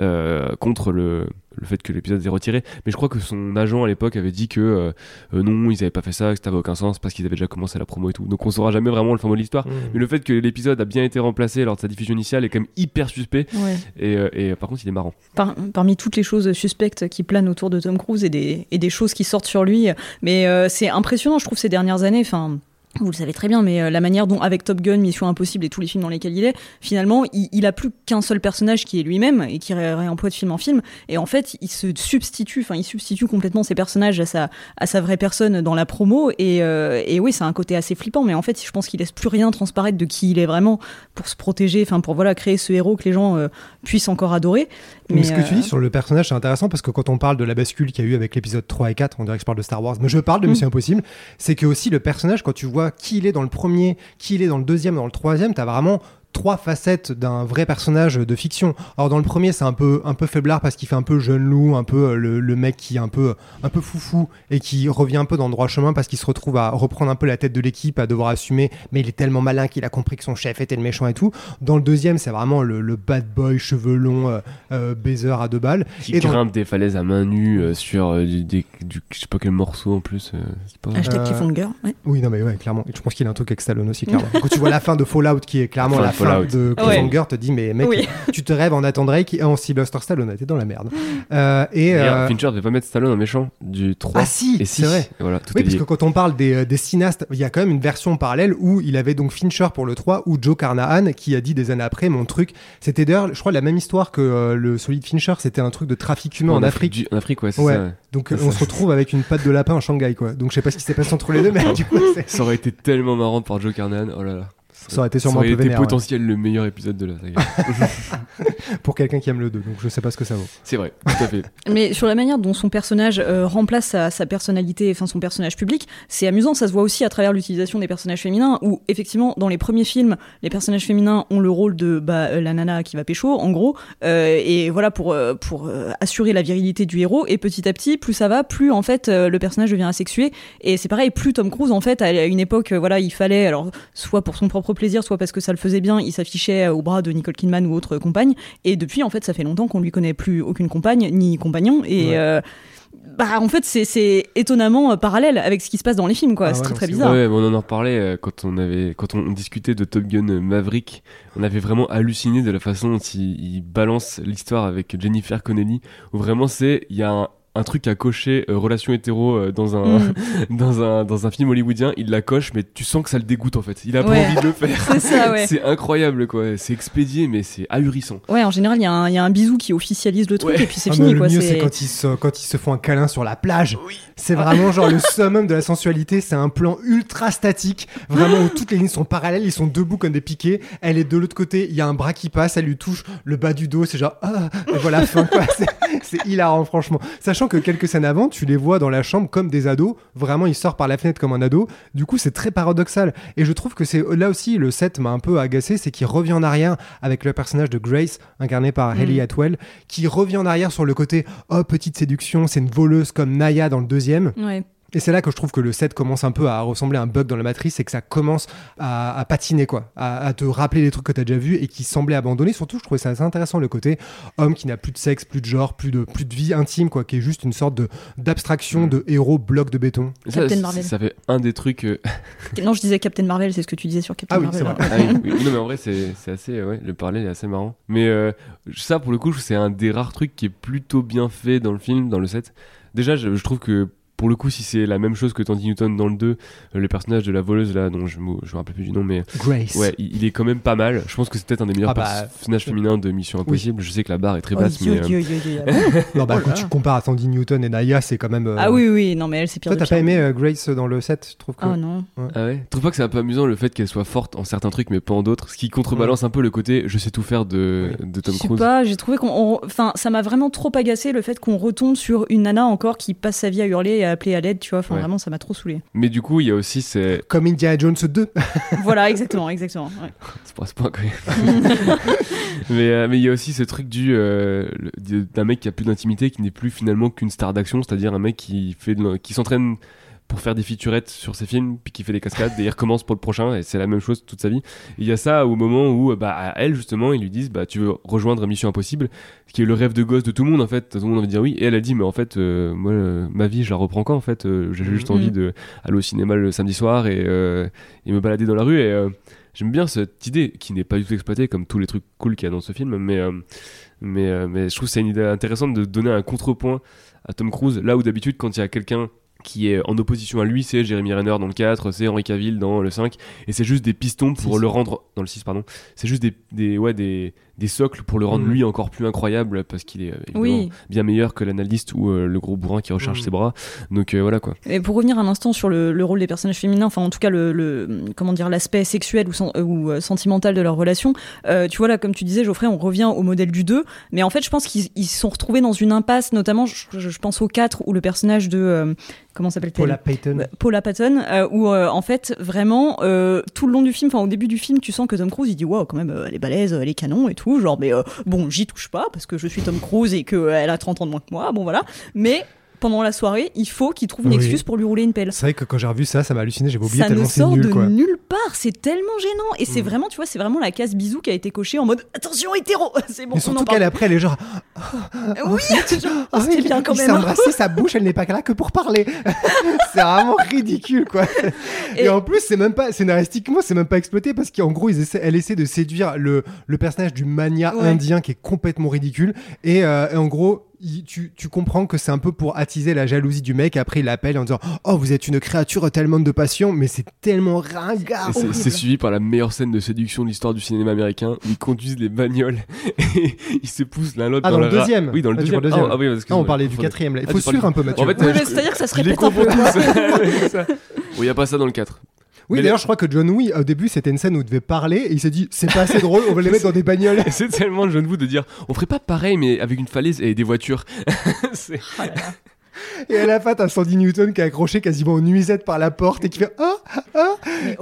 euh, contre le, le fait que l'épisode est retiré. Mais je crois que son agent à l'époque avait dit que euh, euh, non, ils avaient pas fait ça, que ça avait aucun sens parce qu'ils avaient déjà commencé la promo et tout. Donc on saura jamais vraiment le fin mot de l'histoire. Mais le fait que l'épisode a bien été remplacé lors de sa diffusion initiale est quand même hyper suspect. Ouais. Et, euh, et, par contre, il est marrant. Par- parmi toutes les choses suspectes qui planent autour de Tom Cruise et des, et des choses qui sortent sur lui. Mais euh, c'est impressionnant, je trouve, ces dernières années. Enfin, vous le savez très bien, mais euh, la manière dont, avec Top Gun, Mission Impossible et tous les films dans lesquels il est, finalement, il, il a plus qu'un seul personnage qui est lui-même et qui ré- réemploie de film en film. Et en fait, il se substitue, enfin, il substitue complètement ses personnages à sa, à sa vraie personne dans la promo. Et, euh, et oui, c'est un côté assez flippant, mais en fait, je pense qu'il laisse plus rien transparaître de qui il est vraiment pour se protéger, enfin, pour voilà, créer ce héros que les gens euh, puissent encore adorer. Mais, ce que tu euh, dis sur le personnage, c'est intéressant parce que quand on parle de la bascule qu'il y a eu avec l'épisode 3 et 4, on dirait que je parle de Star Wars, mais je parle de Mm. Mission Impossible, c'est que aussi le personnage, quand tu vois qui il est dans le premier, qui il est dans le deuxième, dans le troisième, t'as vraiment trois facettes d'un vrai personnage de fiction. Alors dans le premier, c'est un peu un peu faiblard parce qu'il fait un peu jeune loup, un peu euh, le, le mec qui est un peu un peu foufou et qui revient un peu dans le droit chemin parce qu'il se retrouve à reprendre un peu la tête de l'équipe, à devoir assumer, mais il est tellement malin qu'il a compris que son chef était le méchant et tout. Dans le deuxième, c'est vraiment le, le bad boy, cheveux longs, euh, euh, baiser à deux balles. Qui Et dans- grimpe des falaises à main nue euh, sur euh, du, des- du- je sais pas quel morceau en plus. euh, pas... Hashtag Euh, cliffhanger, ouais. Oui, non, mais ouais, clairement. Je pense qu'il a un truc avec Stallone aussi, clairement. Quand tu vois la fin de Fallout, qui est clairement la fin De Ouais. Cliffhanger, te dis, mais mec, Oui. tu te rêves en Nathan Drake et en Sylvester Stallone, t'es dans la merde. Euh, et. Euh, Fincher devait pas mettre Stallone en méchant du 3. Ah si, et c'est vrai. Voilà, tout Oui, est parce lié. que quand on parle des, euh, des cinéastes, il y a quand même une version parallèle où il avait donc Fincher pour le 3 ou Joe Carnahan qui a dit des années après, mon truc, c'était d'ailleurs, je crois, la même histoire que euh, le solide Fincher, c'était un truc de trafic humain en, Afrique. du- en Afrique, ouais, c'est Ouais. ça. ouais. Donc on se retrouve avec une patte de lapin en Shanghai, quoi. Donc je sais pas ce qui s'est passé entre les deux, mais du coup, c'est- Ça aurait été tellement marrant par Joe Carnahan. Oh là là. Ça aurait été sûrement ça aurait un peu été vénère, ouais. potentiel le meilleur épisode de la saga. pour quelqu'un qui aime le 2, donc je sais pas ce que ça vaut. c'est vrai, tout à fait. Mais sur la manière dont son personnage euh, remplace sa, sa personnalité, enfin son personnage public, c'est amusant. Ça se voit aussi à travers l'utilisation des personnages féminins, où effectivement dans les premiers films, les personnages féminins ont le rôle de bah, euh, la nana qui va pécho, en gros, euh, et voilà pour euh, pour euh, assurer la virilité du héros. Et petit à petit, plus ça va, plus en fait euh, le personnage devient asexué. Et c'est pareil, plus Tom Cruise en fait à une époque, voilà, il fallait alors soit pour son propre plaisir, soit parce que ça le faisait bien, il s'affichait au bras de Nicole Kidman ou autre compagne. Et depuis, en fait, ça fait longtemps qu'on lui connaît plus aucune compagne ni compagnon. Et Ouais. euh, bah, en fait, c'est- c'est étonnamment euh, parallèle avec ce qui se passe dans les films, quoi. Ah c'est ouais, très très bizarre. Ouais, on en en reparlait euh, quand on avait quand on discutait de Top Gun Maverick. On avait vraiment halluciné de la façon dont il, il balance l'histoire avec Jennifer Connelly. Où vraiment c'est il y a un, un truc à cocher euh, relation hétéro euh, dans un Mm. dans un dans un film hollywoodien. Il la coche, mais tu sens que ça le dégoûte en fait. Il a pas envie de le faire. C'est ça, ouais. C'est incroyable quoi. C'est expédié, mais c'est ahurissant. Ouais, en général, il y, a un- il y a un bisou qui officialise le truc Ouais. et puis c'est Ah, fini, le quoi. mieux, c'est- quand ils, se, quand ils se font un câlin sur la plage. C'est vraiment genre le summum de la sensualité. C'est un plan ultra statique, vraiment où toutes les lignes sont parallèles. Ils sont debout comme des piquets. Elle est de l'autre côté. Il y a un bras qui passe. Elle lui touche le bas du dos. C'est genre ah, et voilà fin quoi. C'est- C'est hilarant franchement. Sachant que quelques scènes avant, tu les vois dans la chambre comme des ados. Vraiment, il sort par la fenêtre comme un ado. Du coup, c'est très paradoxal. Et je trouve que c'est là aussi le set m'a un peu agacé, c'est qu'il revient en arrière avec le personnage de Grace incarné par Mm. Hayley Atwell, qui revient en arrière sur le côté oh petite séduction, c'est une voleuse comme Naya dans le deuxième. Ouais. Et c'est là que je trouve que le set commence un peu à ressembler à un bug dans la matrice, c'est que ça commence à, à patiner, quoi, à, à te rappeler les trucs que tu as déjà vus et qui semblaient abandonnés. Surtout, je trouvais ça assez intéressant le côté homme qui n'a plus de sexe, plus de genre, plus de, plus de vie intime, quoi, qui est juste une sorte de d'abstraction Mm. de héros bloc de béton. Ça, Captain Marvel. ça fait un des trucs. euh, Non, je disais Captain Marvel, c'est ce que tu disais sur Captain Ah oui, Marvel. c'est vrai. Ah oui, oui. non mais en vrai c'est c'est assez euh, ouais le parallèle est assez marrant mais euh, ça pour le coup c'est un des rares trucs qui est plutôt bien fait dans le film dans le set déjà je, je trouve que pour le coup si c'est la même chose que Tandy Newton dans le 2 euh, le personnage de la voleuse là dont je me je me rappelle plus du nom mais Grace. ouais il, il est quand même pas mal je pense que c'est peut-être un des meilleurs Ah bah, personnages féminins de Mission Impossible je sais que la barre est très Oh, basse Dieu, mais euh, Dieu, Dieu, Dieu. Bon Non, bah, Oh quand tu compares à Sandy Newton et Naya, c'est quand même. euh, Ah oui, oui, non, mais elle, c'est pire. Toi, t'as pas aimé euh, Grace dans le set, je trouve que. Ah non. ah ouais tu trouves pas que c'est un peu amusant le fait qu'elle soit forte en certains trucs mais pas en d'autres ce qui contrebalance un peu le côté je sais tout faire de, de Tom Je sais Cruise pas, j'ai trouvé qu'on. on- Enfin, ça m'a vraiment trop agacé le fait qu'on retombe sur une nana encore qui passe sa vie à hurler et à appeler à l'aide, tu vois. Enfin, Ouais. vraiment, ça m'a trop saoulé. mais du coup il y a aussi ces Comme Indiana Jones 2. voilà, exactement, exactement. ouais. C'est pas même. mais euh, mais il y a aussi ce truc du euh, d'un mec qui a plus d'intimité, qui n'est plus finalement qu'une star d'action, c'est-à-dire un mec qui fait de qui s'entraîne pour faire des featurettes sur ses films, puis qui fait des cascades, et il recommence pour le prochain, et c'est la même chose toute sa vie. Il y a ça au moment où, bah, à elle justement, ils lui disent, bah, tu veux rejoindre Mission Impossible, ce qui est le rêve de gosse de tout le monde en fait. Tout le monde va dire oui, et elle a dit, mais en fait, euh, moi, euh, ma vie, je la reprends quand en fait Euh, J'ai juste Mhm. envie de aller au cinéma le samedi soir et, euh, et me balader dans la rue, et euh, j'aime bien cette idée qui n'est pas du tout exploitée comme tous les trucs cool qu'il y a dans ce film, mais euh, mais, euh, mais je trouve que c'est une idée intéressante de donner un contrepoint à Tom Cruise là où d'habitude quand il y a quelqu'un qui est en opposition à lui, c'est Jeremy Renner dans le 4, c'est Henry Cavill dans le 5, et c'est juste des pistons pour Six. le rendre, dans le 6 pardon, c'est juste des, des, ouais, des, des socles pour le rendre Mhm. lui encore plus incroyable, parce qu'il est euh, évidemment Oui. bien meilleur que l'analyste ou euh, le gros bourrin qui recharge Mhm. ses bras, donc euh, voilà quoi. Et pour revenir un instant sur le, le rôle des personnages féminins, enfin en tout cas le, le- comment dire l'aspect sexuel ou, sen- ou, sentimental de leur relation, euh, tu vois là comme tu disais Geoffrey, on revient au modèle du 2, mais en fait je pense qu'ils ils se sont retrouvés dans une impasse, notamment je, pense au 4 où le personnage de euh, comment s'appelle-t-elle? Paula Payton. Bah, Paula Patton, euh, où euh, en fait vraiment euh, tout le long du film, enfin au début du film, tu sens que Tom Cruise il dit waouh quand même euh, elle est balèze, elle est canon et tout, genre mais euh, bon j'y touche pas parce que je suis Tom Cruise et qu'elle a 30 ans de moins que moi, bon voilà, mais pendant la soirée il faut qu'il trouve une Oui. excuse pour lui rouler une pelle. C'est vrai que quand j'ai revu ça, ça m'a halluciné, j'avais oublié Ça ne tellement c'est sort nul de quoi. nulle part, c'est tellement gênant et c'est Mm. vraiment tu vois c'est vraiment la case bisou qui a été cochée en mode attention hétéro, c'est bon Mais surtout qu'elle après elle est genre Oui, oh, Ah c'était oui, bien quand il même. s'est hein. embrassé sa bouche, elle n'est pas là que pour parler. c'est vraiment ridicule, quoi. Et, Et- en plus, c'est même pas scénaristiquement, c'est même pas exploité parce qu'en gros, ils essaient- elle essaie de séduire le, le personnage du mania Ouais. indien qui est complètement ridicule. Et, euh, et en gros. Il- tu, tu comprends que c'est un peu pour attiser la jalousie du mec. Après, il l'appelle en disant Oh, vous êtes une créature tellement de passion, mais c'est tellement ringard. C'est- suivi par la meilleure scène de séduction de l'histoire du cinéma américain. où Ils conduisent les bagnoles et ils se poussent l'un l'autre Ah, dans le ra- deuxième. Oui, dans le Ah, deuxième. Ah, ah oui, parce que Non, on parlait du quatrième là. Il Ah, faut suivre du- un peu, Mathieu. En fait, Oui, c'est-à-dire que ça se répète un peu. il n'y a pas ça dans le 4. Oui, d'ailleurs, je crois que John Woo, au début, c'était une scène où il devait parler et il s'est dit C'est pas assez drôle, on va les mettre dans des bagnoles. C'est tellement jeune vous de dire on ferait pas pareil mais avec une falaise et des voitures. C'est- Et à la fin, t'as Sandy Newton qui est accroché quasiment en nuisette par la porte et qui fait Ah Ah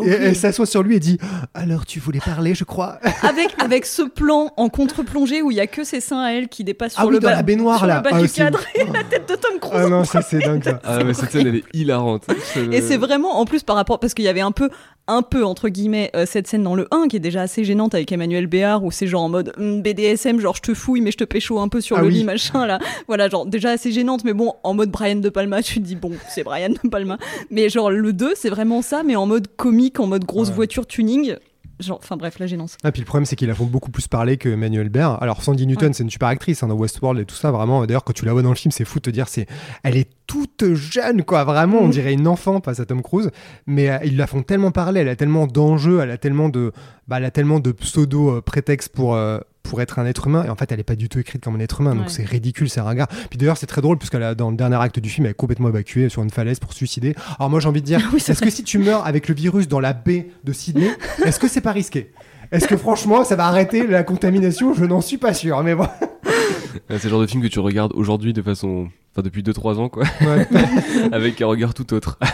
Et elle s'assoit sur lui et dit Alors tu voulais parler, je crois? avec, avec ce plan en contre-plongée où il y a que ses seins à elle qui dépassent Ah sur oui, le dans bas, la baignoire, sur là. le bas Ah, du c'est- cadre et la tête de Tom Cruise. Ah non, ça c'est dingue ça. Ah mais cette scène elle est hilarante. Et c'est vraiment en plus par rapport parce qu'il y avait un peu un peu entre guillemets euh, cette scène dans le 1 qui est déjà assez gênante avec Emmanuel Béard où c'est genre en mode BDSM genre je te fouille mais je te pécho un peu sur Ah le oui. lit machin là voilà genre déjà assez gênante mais bon en mode Brian De Palma tu te dis bon c'est Brian De Palma mais genre le 2 c'est vraiment ça mais en mode comique en mode grosse Ouais. voiture tuning genre enfin bref la gênance Ah, puis le problème, c'est qu'ils la font beaucoup plus parler que Manuel Baird. Alors, Sandy Newton, Ouais. c'est une super actrice hein, dans Westworld et tout ça, vraiment. D'ailleurs, quand tu la vois dans le film, c'est fou de te dire, c'est, elle est toute jeune, quoi. Vraiment, on Mhm. dirait une enfant face à Tom Cruise. Mais euh, ils la font tellement parler, elle a tellement d'enjeux, elle a tellement de, bah, elle a tellement de pseudo euh, prétextes pour. euh, pour être un être humain. Et en fait elle est pas du tout écrite comme un être humain donc Ouais. c'est ridicule c'est ringard. Puis d'ailleurs c'est très drôle puisque dans le dernier acte du film elle est complètement évacuée sur une falaise pour se suicider. Alors moi j'ai envie de dire Oui, c'est est-ce que si tu meurs avec le virus dans la baie de Sydney est-ce que c'est pas risqué? Est-ce que franchement ça va arrêter la contamination? Je n'en suis pas sûr, mais bon. c'est le genre de film que tu regardes aujourd'hui de façon enfin depuis 2 3 ans quoi Ouais. avec un regard tout autre.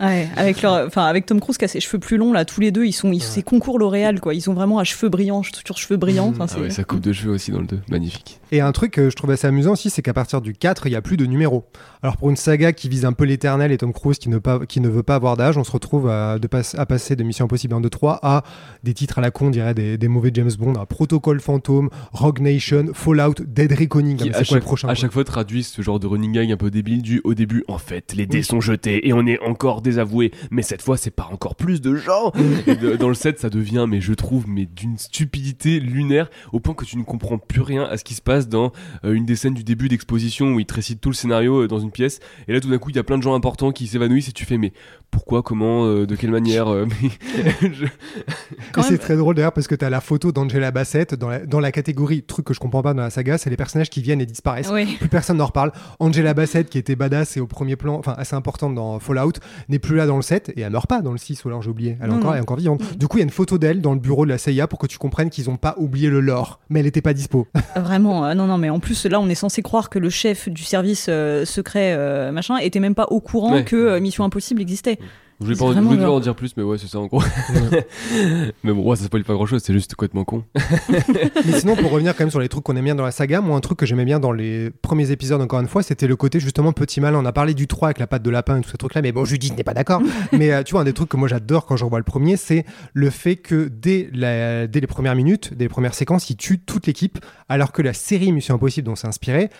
Ouais, avec leur, enfin avec Tom Cruise qui a ses cheveux plus longs là, tous les deux ils sont, ils, c'est concours L'Oréal quoi, ils sont vraiment à cheveux brillants, sur cheveux brillants. Enfin, Ah ouais, sa coupe de cheveux aussi dans le 2, magnifique. Et un truc que je trouve assez amusant aussi, c'est qu'à partir du 4, il n'y a plus de numéros. Alors pour une saga qui vise un peu l'éternel et Tom Cruise qui ne, pas, qui ne veut pas avoir d'âge, on se retrouve à, de passe- à passer de Mission Impossible 1, 2, 3 à des titres à la con, on dirait des, des mauvais James Bond, à Protocol Phantom, Rogue Nation, Fallout, Dead Reckoning. Ah, mais à c'est quoi le chaque, prochain à quoi chaque fois traduisent ce genre de running gag un peu débile du au début. En fait les dés Oui. sont jetés et on est encore désavoué. Mais cette fois c'est pas encore plus de gens. Et de- dans le 7 ça devient mais je trouve mais d'une stupidité lunaire au point que tu ne comprends plus rien à ce qui se passe dans euh, une des scènes du début d'exposition où il te récite tout le scénario euh, dans une pièce. Et là tout d'un coup il y a plein de gens importants qui s'évanouissent et tu fais mais pourquoi comment euh, de quelle manière euh, je- c'est très drôle d'ailleurs parce que tu as la photo d'Angela Bassett dans la, dans la catégorie truc que je comprends pas dans la saga, c'est les personnages qui viennent et disparaissent. Plus personne n'en reparle. Angela Bassett, qui était badass et au premier plan, enfin assez importante dans Fallout, n'est plus là dans le 7 et elle meurt pas dans le 6 ou alors j'ai oublié. Elle est encore, elle est encore vivante. Du coup, il y a une photo d'elle dans le bureau de la CIA pour que tu comprennes qu'ils ont pas oublié le lore, mais elle était pas dispo. Vraiment, euh, non, non, mais en plus, là, on est censé croire que le chef du service euh, secret, euh, machin, était même pas au courant Ouais. que euh, Mission Impossible existait. Je voulais pas, en- je vraiment voulais pas genre- en dire plus mais ouais c'est ça en gros mais bon ouais, ça spoil pas grand chose c'est juste complètement con mais sinon, pour revenir quand même sur les trucs qu'on aime bien dans la saga, moi, un truc que j'aimais bien dans les premiers épisodes, encore une fois, c'était le côté justement petit mal. On a parlé du 3 avec la patte de lapin et tout ce truc-là, mais bon, Judith n'est pas d'accord. mais euh, tu vois, un des trucs que moi j'adore quand je revois le premier, c'est le fait que dès, la- dès les premières minutes, dès les premières séquences, il tue toute l'équipe, alors que la série Mission Impossible dont c'est inspiré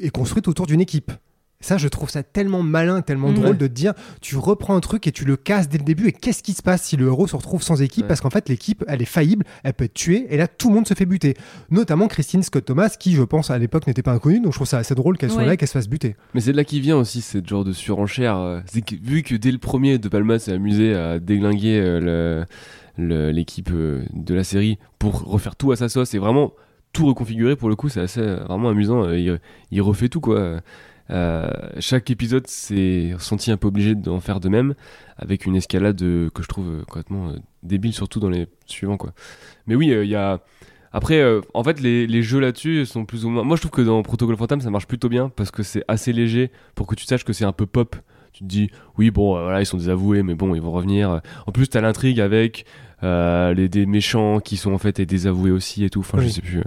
est construite autour d'une équipe. Ça, je trouve ça tellement malin, tellement Mm. drôle de te dire, tu reprends un truc et tu le casses dès le début. Et qu'est-ce qui se passe si le héros se retrouve sans équipe? Ouais. Parce qu'en fait, l'équipe, elle est faillible, elle peut être tuée, et là, tout le monde se fait buter. Notamment Christine Scott Thomas, qui, je pense, à l'époque n'était pas inconnue. Donc, je trouve ça assez drôle qu'elle soit là et qu'elle se fasse buter. Mais c'est de là qui vient aussi cette genre de surenchère. euh, C'est que, vu que dès le premier, De Palma s'est amusé à déglinguer euh, le- le- l'équipe euh, de la série pour refaire tout à sa sauce et vraiment tout reconfigurer pour le coup, c'est assez vraiment amusant. Il, il refait tout quoi. Euh, chaque épisode s'est senti un peu obligé d'en faire de même avec une escalade euh, que je trouve euh, complètement débile, surtout dans les suivants quoi. Mais oui, il y a. Après, en fait, les, jeux là-dessus sont plus ou moins. Moi, je trouve que dans Protocol Phantom, ça marche plutôt bien parce que c'est assez léger pour que tu saches que c'est un peu pop. Tu te dis, oui, bon, euh, voilà, ils sont désavoués, mais bon, ils vont revenir. En plus, t'as l'intrigue avec euh, les, des méchants qui sont en fait des désavoués aussi et tout. Enfin, je sais plus.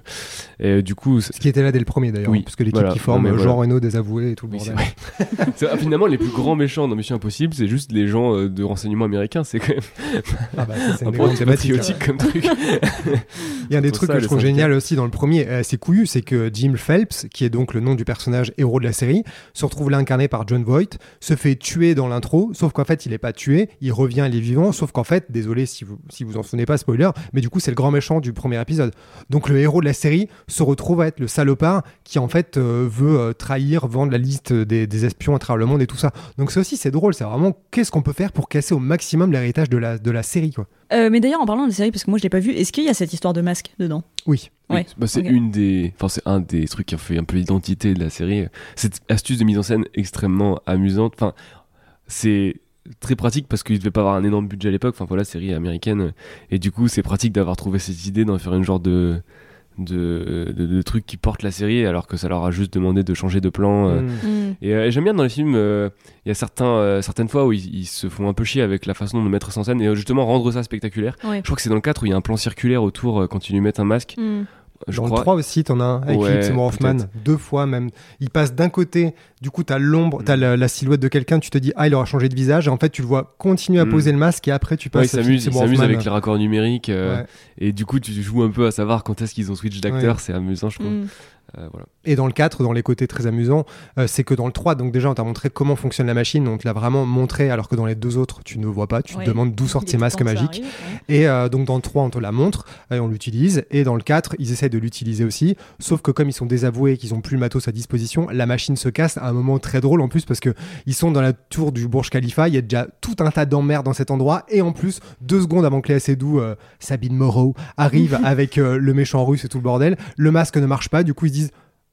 Et euh, du coup, Ce qui était là dès le premier d'ailleurs, Oui, hein, parce que l'équipe voilà. qui forme, Non, mais euh, voilà. Jean Reno, désavoué et tout le Oui, c'est bordel. finalement, les plus grands méchants dans Mission Impossible, c'est juste les gens euh, de renseignement américains. C'est quand même Ah bah, ça, un patriotique comme truc. Il y a un des trucs ça, que je trouve génial aussi dans le premier, c'est couillu, c'est que Jim Phelps, qui est donc le nom du personnage héros de la série, se retrouve là incarné par John Voight, se fait tuer dans l'intro, sauf qu'en fait il est pas tué, il revient, il est vivant, sauf qu'en fait, désolé si vous si vous en souvenez pas, spoiler, mais du coup c'est le grand méchant du premier épisode. Donc le héros de la série se retrouve à être le salopard qui en fait euh, veut euh, trahir, vendre la liste des, des espions à travers le monde et tout ça. Donc ça aussi c'est drôle, c'est vraiment qu'est-ce qu'on peut faire pour casser au maximum l'héritage de la, de la série quoi? Euh, mais d'ailleurs, en parlant de la série, parce que moi je l'ai pas vu, est-ce qu'il y a cette histoire de masque dedans? Oui. Oui, Ouais, bah, c'est ok. une des, enfin c'est un des trucs qui a fait un peu l'identité de la série. Cette astuce de mise en scène extrêmement amusante. Enfin, c'est très pratique parce qu'il devait pas avoir un énorme budget à l'époque. Enfin voilà, série américaine et du coup c'est pratique d'avoir trouvé cette idée d'en faire une genre de de, de, qui porte la série alors que ça leur a juste demandé de changer de plan. euh, Mm. et euh, j'aime bien dans les films, euh, il y a certains, euh, certaines fois où ils, ils se font un peu chier avec la façon de mettre ça en scène et justement rendre ça spectaculaire. Ouais. Je crois que c'est dans le 4 où il y a un plan circulaire autour euh, quand ils lui mettent un masque. Hmm. Je Dans crois. le 3 aussi, t'en as un avec Ouais, Hoffman, deux fois même. Il passe d'un côté, du coup, t'as l'ombre, t'as Mm. la, la silhouette de quelqu'un, tu te dis, ah, il aura changé de visage, et en fait, tu le vois continuer à Mm. poser le masque, et après, tu Ouais, passes il à s'amuse, Philip il Seymour s'amuse avec les raccords numériques euh, Ouais. et du coup tu joues un peu à savoir quand est-ce qu'ils ont switch d'acteur, Ouais. c'est amusant je trouve. Hmm. Euh, voilà. Et dans le 4, dans les côtés très amusants, euh, c'est que dans le 3, donc déjà, on t'a montré comment fonctionne la machine, on te l'a vraiment montré, alors que dans les deux autres, tu ne vois pas, tu Ouais. te demandes d'où sortent ces masques magiques. arrive, ouais. Et euh, donc dans le 3, on te la montre et on l'utilise. Et dans le 4, ils essayent de l'utiliser aussi. Sauf que comme ils sont désavoués et qu'ils ont plus le matos à disposition, la machine se casse à un moment très drôle en plus parce que ils sont dans la tour du Burj Khalifa. Il y a déjà tout un tas d'emmerdes dans cet endroit. Et en plus, deux secondes avant que Léa Seydoux, euh, Sabine Moreau, arrive avec euh, le méchant russe et tout le bordel, le masque ne marche pas. Du coup, ils se disent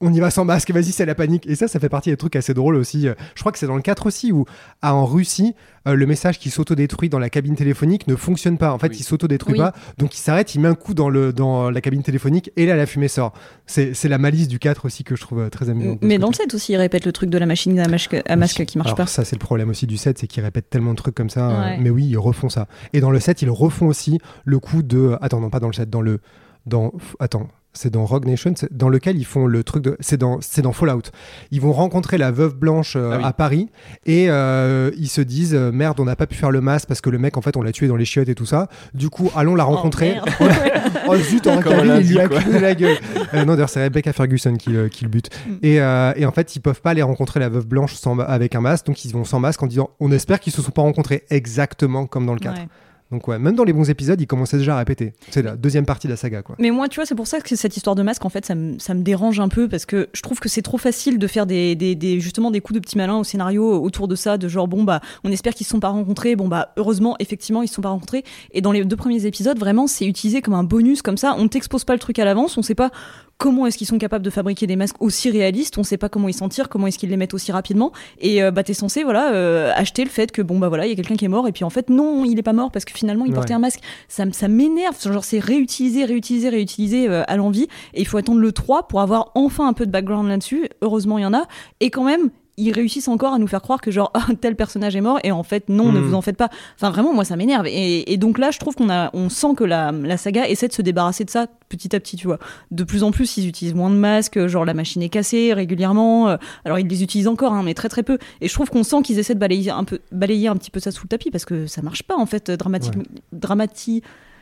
on y va sans masque, vas-y, c'est la panique. Et ça, ça fait partie des trucs assez drôles aussi. Euh, Je crois que c'est dans le 4 aussi où, ah, en Russie, euh, le message qui s'autodétruit dans la cabine téléphonique ne fonctionne pas. En fait, Oui. il s'autodétruit Oui. pas. Donc il s'arrête, il met un coup dans, le, dans la cabine téléphonique et là, la fumée sort. C'est c'est la malice du 4 aussi que je trouve euh, très amusante. de Mais dans le côté. 7 aussi, il répète le truc de la machine à masque, à masque qui marche Alors, pas. Ça, c'est le problème aussi du 7, c'est qu'ils répètent tellement de trucs comme ça. euh, Ouais. mais oui, ils refont ça. Et dans le 7, ils refont aussi le coup de. Attends, non, pas dans le 7, dans le. Dans... Attends. C'est dans Rogue Nation, dans lequel ils font le truc de. C'est dans, c'est dans Fallout. Ils vont rencontrer la veuve blanche euh, Ah oui. à Paris et euh, ils se disent euh, merde, on n'a pas pu faire le masque parce que le mec en fait on l'a tué dans les chiottes et tout ça. Du coup, allons la rencontrer. merde. oh zut, un cabine, il lui a la gueule. Euh, non, d'ailleurs, c'est Rebecca Ferguson qui, le- qui le bute. Mm. Et, euh, et en fait, ils peuvent pas aller rencontrer la veuve blanche sans, avec un masque, donc ils vont sans masque en disant on espère qu'ils se sont pas rencontrés exactement comme dans le 4. Ouais. Donc, ouais, même dans les bons épisodes, ils commençaient déjà à répéter. C'est la deuxième partie de la saga, quoi. Mais moi, tu vois, c'est pour ça que cette histoire de masque, en fait, ça me, dérange un peu parce que je trouve que c'est trop facile de faire des- justement des coups de petits malins au scénario autour de ça, de genre bon bah, on espère qu'ils se sont pas rencontrés, bon bah, heureusement, effectivement, ils se sont pas rencontrés. Et dans les deux premiers épisodes, vraiment, c'est utilisé comme un bonus comme ça. On t'expose pas le truc à l'avance, on sait pas comment est-ce qu'ils sont capables de fabriquer des masques aussi réalistes, on sait pas comment ils s'en tirent, comment est-ce qu'ils les mettent aussi rapidement. Et euh, bah, t'es censé voilà euh, acheter le fait que bon bah voilà, il y a quelqu'un qui est mort et puis en fait non, il est pas mort parce que finalement il portait un masque ça m'énerve. Genre, c'est réutilisé, réutilisé, réutilisé euh, à l'envie. Et il faut attendre le 3 pour avoir enfin un peu de background là-dessus. Heureusement, il y en a. Et quand même, ils réussissent encore à nous faire croire que, genre, tel personnage est mort. Et en fait, non, ne Mhm. vous en faites pas. Enfin, vraiment, moi, ça m'énerve. Et, et donc là, je trouve qu'on a, on sent que la, la saga essaie de se débarrasser de ça petit à petit, tu vois. De plus en plus, ils utilisent moins de masques. Genre, la machine est cassée régulièrement. Euh, Alors, ils les utilisent encore, hein, mais très très peu. Et je trouve qu'on sent qu'ils essaient de balayer un peu, balayer un petit peu ça sous le tapis parce que ça marche pas, en fait, dramatique,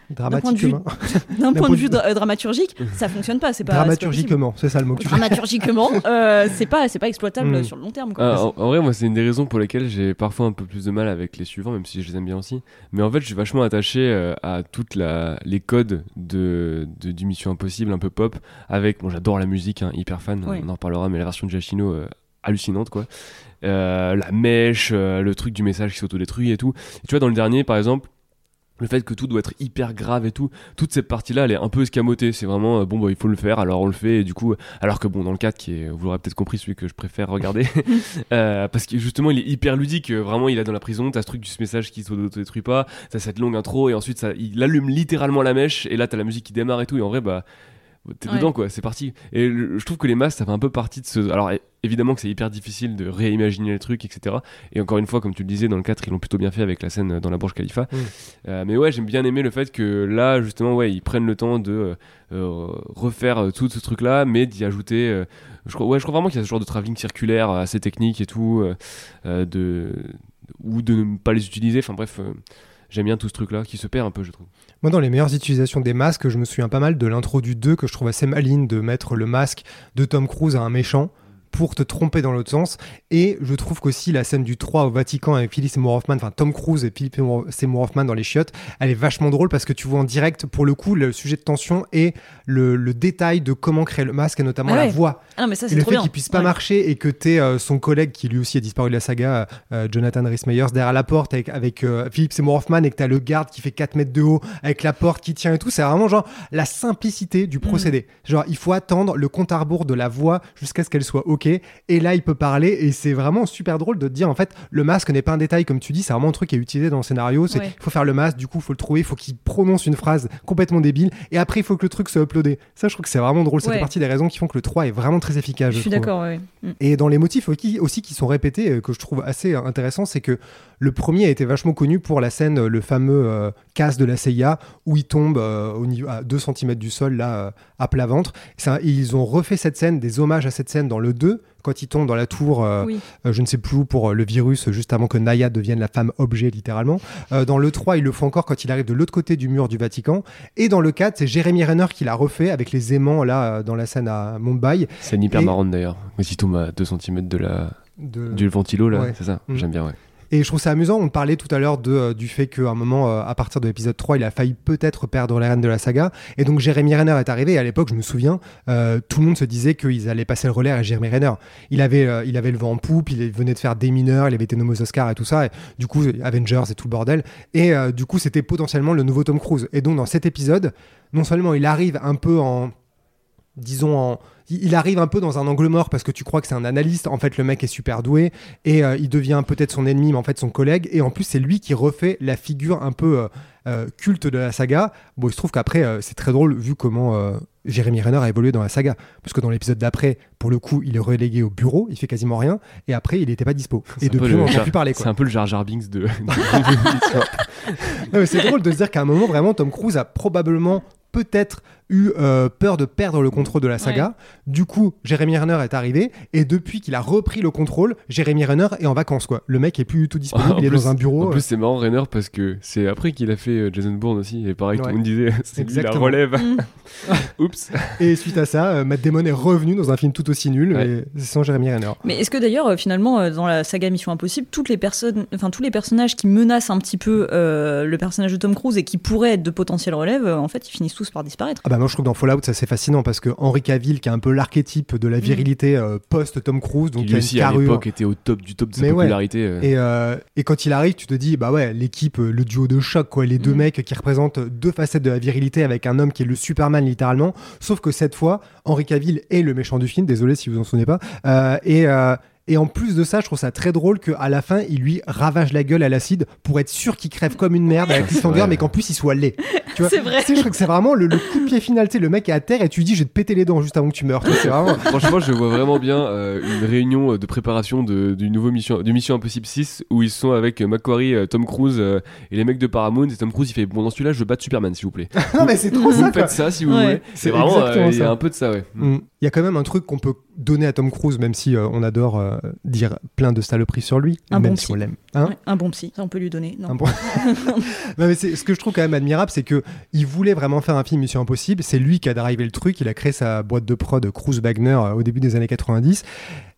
d'un point de vue, point de vue vue- dra- dramaturgique, ça fonctionne pas. C'est pas Dramaturgiquement, c'est ça le mot que. Dramaturgiquement, euh, c'est pas c'est pas exploitable Mm. sur le long terme. Quoi. Ah, en, en vrai, moi, c'est une des raisons pour lesquelles j'ai parfois un peu plus de mal avec les suivants, même si je les aime bien aussi. Mais en fait, je suis vachement attaché euh, à toutes la, les codes de, de, du Mission Impossible, un peu pop. Avec, bon, j'adore la musique, hein, hyper fan, Oui. on en reparlera, mais la version de Giacchino, euh, hallucinante, quoi. Euh, la mèche, euh, le truc du message qui s'autodétruit et tout. Et tu vois, dans le dernier, par exemple, le fait que tout doit être hyper grave et tout, toute cette partie-là, elle est un peu escamotée. C'est vraiment, euh, bon, bah, il faut le faire, alors on le fait. Et du coup, alors que bon, dans le 4, qui est, vous l'aurez peut-être compris, celui que je préfère regarder, euh, parce que justement, il est hyper ludique. Vraiment, il est dans la prison, t'as ce truc du ce message qui s'autodétruit pas, t'as cette longue intro, et ensuite, ça, il allume littéralement la mèche, et là, t'as la musique qui démarre et tout. Et en vrai, bah, t'es Ouais. dedans, quoi, c'est parti. Et le- je trouve que les masques, ça fait un peu partie de ce. Alors, évidemment que c'est hyper difficile de réimaginer les trucs, etc. Et encore une fois, comme tu le disais, dans le 4, ils l'ont plutôt bien fait avec la scène dans la Burj Khalifa. Mm. Euh, mais ouais, j'aime bien aimer le fait que là, justement, ouais, ils prennent le temps de euh, euh, refaire tout ce truc-là, mais d'y ajouter. euh, je, crois, ouais, je crois vraiment qu'il y a ce genre de travelling circulaire assez technique et tout, de, ou de ne pas les utiliser. Enfin bref, euh, j'aime bien tout ce truc-là qui se perd un peu, je trouve. Moi, dans les meilleures utilisations des masques, je me souviens pas mal de l'intro du 2 que je trouve assez maligne de mettre le masque de Tom Cruise à un méchant pour te tromper dans l'autre sens. Et je trouve qu'aussi la scène du 3 au Vatican avec Philip Seymour Hoffman, enfin Tom Cruise et Philip Seymour- Hoffman dans les chiottes, elle est vachement drôle parce que tu vois en direct, pour le coup, le sujet de tension et le, le détail de comment créer le masque et notamment Ah la voix. Ah non, mais ça Et le trop fait qu'il puisse pas Ouais. marcher et que t'aies euh, son collègue qui lui aussi a disparu de la saga, euh, Jonathan Rhys-Meyers, derrière la porte avec, avec euh, Philip Seymour Hoffman et que t'as le garde qui fait 4 mètres de haut avec la porte qui tient et tout, c'est vraiment genre la simplicité du procédé. Genre il faut attendre le compte à rebours de la voix jusqu'à ce qu'elle soit et là il peut parler et c'est vraiment super drôle de te dire en fait le masque n'est pas un détail comme tu dis, c'est vraiment un truc qui est utilisé dans le scénario, c'est Ouais. il faut faire le masque, du coup il faut le trouver, il faut qu'il prononce une phrase complètement débile et après il faut que le truc soit uploadé. Ça je trouve que c'est vraiment drôle, ça Ouais. fait partie des raisons qui font que le 3 est vraiment très efficace. Je suis d'accord. ouais. Mm. Et dans les motifs aussi, aussi qui sont répétés, euh, que je trouve assez euh, intéressant, c'est que le premier a été vachement connu pour la scène, euh, le fameux euh, casse de la CIA, où il tombe euh, au niveau, à 2 cm du sol, là, euh, à plat ventre. Ça, ils ont refait cette scène, des hommages à cette scène dans le 2, quand il tombe dans la tour, euh, Oui. euh, je ne sais plus où, pour euh, le virus, juste avant que Naya devienne la femme objet, littéralement. Euh, dans le 3, il le fait encore quand il arrive de l'autre côté du mur du Vatican. Et dans le 4, c'est Jérémy Renner qui l'a refait avec les aimants, là, dans la scène à Mumbai. C'est hyper Et- marrante d'ailleurs. Mais si tombe à 2 cm de la, De... du ventilo, là, ouais. c'est ça. Mm. J'aime bien, ouais. Et je trouve ça amusant, on parlait tout à l'heure euh, du fait qu'à un moment, euh, à partir de l'épisode 3, il a failli peut-être perdre les rênes de la saga. Et donc Jérémy Renner est arrivé, et à l'époque, je me souviens, euh, tout le monde se disait qu'ils allaient passer le relais à Jérémy Renner. Il avait, le vent en poupe, il venait de faire des mineurs, il avait été nommé aux Oscars et tout ça, et du coup, Avengers et tout le bordel. Et du coup, c'était potentiellement le nouveau Tom Cruise. Et donc, dans cet épisode, non seulement il arrive un peu en disons en il arrive un peu dans un angle mort parce que tu crois que c'est un analyste. En fait, le mec est super doué et euh, il devient peut-être son ennemi, mais en fait son collègue. Et en plus, c'est lui qui refait la figure un peu euh, euh, culte de la saga. Bon, il se trouve qu'après, c'est très drôle vu comment Jérémy Renner a évolué dans la saga. Parce que dans l'épisode d'après, pour le coup, il est relégué au bureau, il fait quasiment rien. Et après, il n'était pas dispo. Et depuis, on n'entend plus parler. C'est un peu le Jar Jar Binks de. de- c'est drôle de se dire qu'à un moment, vraiment, Tom Cruise a probablement peut-être eu euh, peur de perdre le contrôle de la saga. Du coup, Jérémy Renner est arrivé et depuis qu'il a repris le contrôle, Jérémy Renner est en vacances quoi. Le mec est plus du tout disponible, il est plus- dans un bureau. En plus, c'est marrant, Renner, parce que c'est après qu'il a fait euh, Jason Bourne aussi. Et pareil, tout Ouais. le monde disait, c'est la relève. Mm. Oups. Et suite à ça, euh, Matt Damon est revenu dans un film tout aussi nul, Ouais. mais sans Jérémy Renner. Mais est-ce que d'ailleurs, euh, finalement, euh, dans la saga Mission Impossible, toutes les personnes, enfin tous les personnages qui menacent un petit peu euh, le personnage de Tom Cruise et qui pourraient être de potentielles relèves, euh, en fait, ils finissent tous par disparaître. Ah bah moi je trouve que dans Fallout ça c'est fascinant parce que Henry Cavill qui est un peu l'archétype de la virilité euh, post Tom Cruise donc Qui lui une aussi, à l'époque, était au top du top de sa Mais ouais. popularité. euh. Et, euh, et quand il arrive, tu te dis, bah ouais, l'équipe, euh, le duo de choc, quoi, les deux Mm. mecs qui représentent deux facettes de la virilité avec un homme qui est le Superman littéralement. Sauf que cette fois, Henry Cavill est le méchant du film, désolé si vous en souvenez pas. Euh, et, euh, et en plus de ça, je trouve ça très drôle qu'à la fin, il lui ravage la gueule à l'acide pour être sûr qu'il crève comme une merde à la cliffhanger, mais qu'en plus il soit laid. Tu vois? C'est vrai. Tu sais, je trouve que c'est vraiment le, le coup de pied final. Tu sais, le mec est à terre et tu lui dis, je vais te péter les dents juste avant que tu meurs. C'est vraiment. Franchement, je vois vraiment bien euh, une réunion euh, de préparation de, du nouveau mission, du Mission Impossible 6 où ils sont avec euh, Macquarie, euh, Tom Cruise euh, et les mecs de Paramount. Et Tom Cruise, il fait Bon, dans celui-là, je veux battre Superman, s'il vous plaît. non, mais c'est trop Vous ça, quoi. faites ça si vous Ouais. voulez. C'est C'est vraiment, euh, il y a un peu de ça, ouais. Mm. Il y a quand même un truc qu'on peut donné à Tom Cruise, même si euh, on adore euh, dire plein de saloperies sur lui, Un même bon si psy. on l'aime. Hein Ouais, un bon psy, ça on peut lui donner. Non. Un bon- Non, mais ce que je trouve quand même admirable, c'est que il voulait vraiment faire un film Mission Impossible. C'est lui qui a drivé le truc. Il a créé sa boîte de prod Cruise Wagner euh, au début des années 90.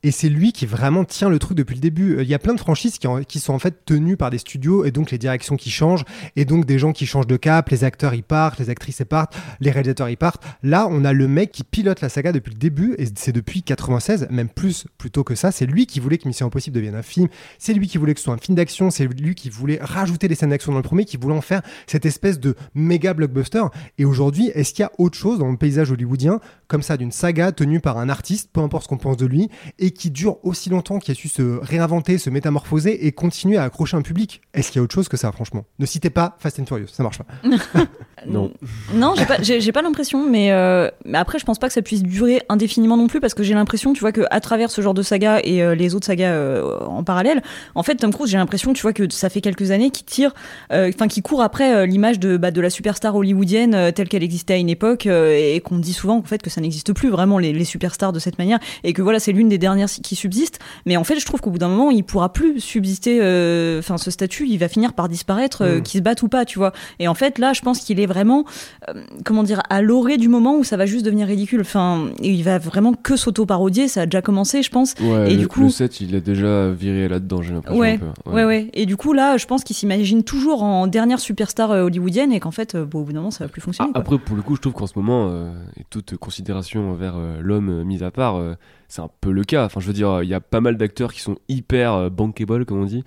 Et c'est lui qui vraiment tient le truc depuis le début. Euh, Il y a plein de franchises qui, sont en fait tenues par des studios et donc les directions qui changent et donc des gens qui changent de cap. Les acteurs y partent, les actrices y partent, les réalisateurs y partent. Là, on a le mec qui pilote la saga depuis le début et c'est depuis 96, même plus plutôt que ça. C'est lui qui voulait que Mission Impossible devienne un film. C'est lui qui voulait que ce soit un film d'action. C'est lui qui voulait rajouter des scènes d'action dans le premier, qui voulait en faire cette espèce de méga blockbuster. Et aujourd'hui, est-ce qu'il y a autre chose dans le paysage hollywoodien comme ça d'une saga tenue par un artiste, peu importe ce qu'on pense de lui, et qui dure aussi longtemps, qui a su se réinventer, se métamorphoser et continuer à accrocher un public Est-ce qu'il y a autre chose que ça, franchement? Ne citez pas Fast and Furious, ça marche pas. Non. Non, j'ai pas, l'impression, mais, euh, mais après, je pense pas que ça puisse durer indéfiniment non plus, parce que j'ai l'impression, tu vois, que à travers ce genre de saga et euh, les autres sagas euh, en parallèle, en fait, Tom Cruise, j'ai l'impression, tu vois, que ça fait quelques années qu'il tire, euh, enfin, qu'il court après euh, l'image de, bah, de la superstar hollywoodienne euh, telle qu'elle existait à une époque, euh, et qu'on dit souvent, en fait, que ça n'existe plus vraiment les, les superstars de cette manière, et que voilà, c'est l'une des dernières qui subsiste. Mais en fait, je trouve qu'au bout d'un moment, il pourra plus subsister, euh, enfin, ce statut, il va finir par disparaître, euh, Mm. qu'il se batte ou pas, tu vois. Et en fait, là, je pense qu'il est vraiment euh, comment dire, à l'orée du moment où ça va juste devenir ridicule. Enfin, il va vraiment que s'auto-parodier, ça a déjà commencé, je pense. Ouais, Et le, du coup- le 7, il a déjà viré là-dedans, j'ai l'impression. Ouais, un peu. Ouais, ouais. Et du coup, là, je pense qu'il s'imagine toujours en dernière superstar euh, hollywoodienne et qu'en fait, bon, au bout d'un moment, ça va plus Ah, fonctionner. quoi. après, pour le coup, je trouve qu'en ce moment, et toute considération envers l'homme euh, mis à part, c'est un peu le cas. Enfin, je veux dire, il y a pas mal d'acteurs qui sont hyper euh, bankable, comme on dit,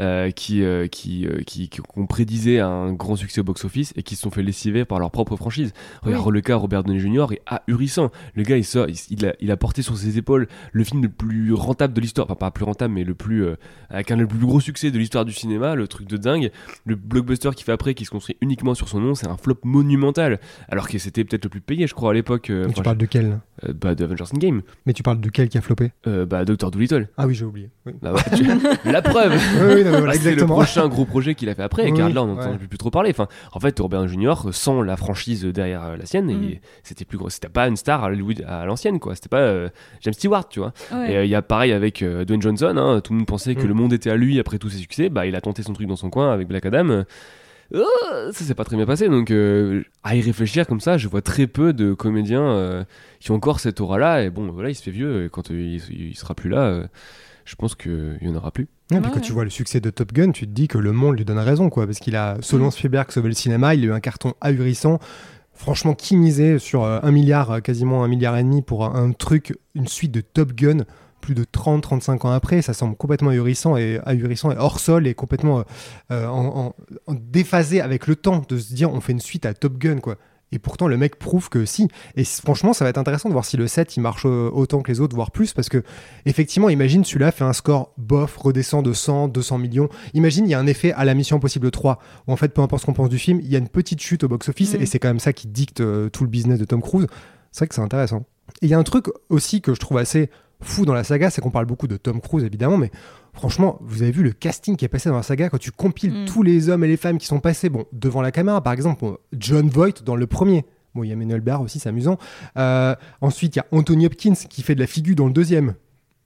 euh, qui, euh, qui, euh, qui, qui ont prédisé un grand succès au box-office et qui se sont fait lessiver par leur propre franchise. Regarde le cas Robert Downey Jr. est ahurissant. Le gars, il, sort, il, il a, il a porté sur ses épaules le film le plus rentable de l'histoire. Enfin, pas plus rentable, mais le plus, avec un le plus gros succès de l'histoire du cinéma, le truc de dingue. Le blockbuster qu'il fait après, qui se construit uniquement sur son nom, c'est un flop monumental. Alors que c'était peut-être le plus payé, je crois, à l'époque. Mais tu parles de quel bah, de Avengers Endgame. Mais tu parles de quel qui a floppé Euh, bah, Doctor Dolittle. Ah oui, j'ai oublié. Oui. Bah, ouais, tu- la preuve Oui, oui, non, voilà, Ah, c'est exactement. le prochain gros projet qu'il a fait après. Et Oui, car là, on n'entend ouais. plus trop parler. Enfin, en fait, Robert Jr. sans la franchise derrière euh, la sienne, Mhm. c'était plus gros. C'était pas une star à Hollywood à l'ancienne, quoi. C'était pas euh, James Stewart, tu vois. Ouais. Et euh, il y a pareil avec euh, Dwayne Johnson. hein. Tout le monde pensait que Mhm. le monde était à lui après tous ses succès. Bah, il a tenté son truc dans son coin avec Black Adam. Euh, oh, ça s'est pas très bien passé. Donc, euh, à y réfléchir comme ça, je vois très peu de comédiens euh, qui ont encore cette aura-là. Et bon, voilà, il se fait vieux. Et quand euh, il, il sera plus là, euh, je pense qu'il y en aura plus. Ouais, puis quand tu vois le succès de Top Gun, tu te dis que le monde lui donne raison, quoi, parce qu'il a, selon Mm. Spielberg, sauvé le cinéma, il a eu un carton ahurissant. Franchement, qui misait sur un milliard, quasiment un milliard et demi pour un truc, une suite de Top Gun, plus de 30-35 ans après, ça semble complètement ahurissant et ahurissant et hors sol et complètement euh, en, en- en déphasé avec le temps de se dire on fait une suite à Top Gun, quoi. Et pourtant, le mec prouve que si. Et franchement, ça va être intéressant de voir si le 7 il marche euh, autant que les autres, voire plus, parce que effectivement, imagine celui-là fait un score bof, redescend de 100, 200 millions. Imagine, il y a un effet à la Mission Impossible 3, où en fait, peu importe ce qu'on pense du film, il y a une petite chute au box-office, Mhm. et c'est quand même ça qui dicte euh, tout le business de Tom Cruise. C'est vrai que c'est intéressant. Et il y a un truc aussi que je trouve assez fou dans la saga, c'est qu'on parle beaucoup de Tom Cruise, évidemment, mais franchement, vous avez vu le casting qui est passé dans la saga quand tu compiles Mm. tous les hommes et les femmes qui sont passés, bon, devant la caméra, par exemple, John Voight dans le premier. Bon, il y a Manuel Barr aussi, c'est amusant. Euh, ensuite, il y a Anthony Hopkins qui fait de la figure dans le deuxième.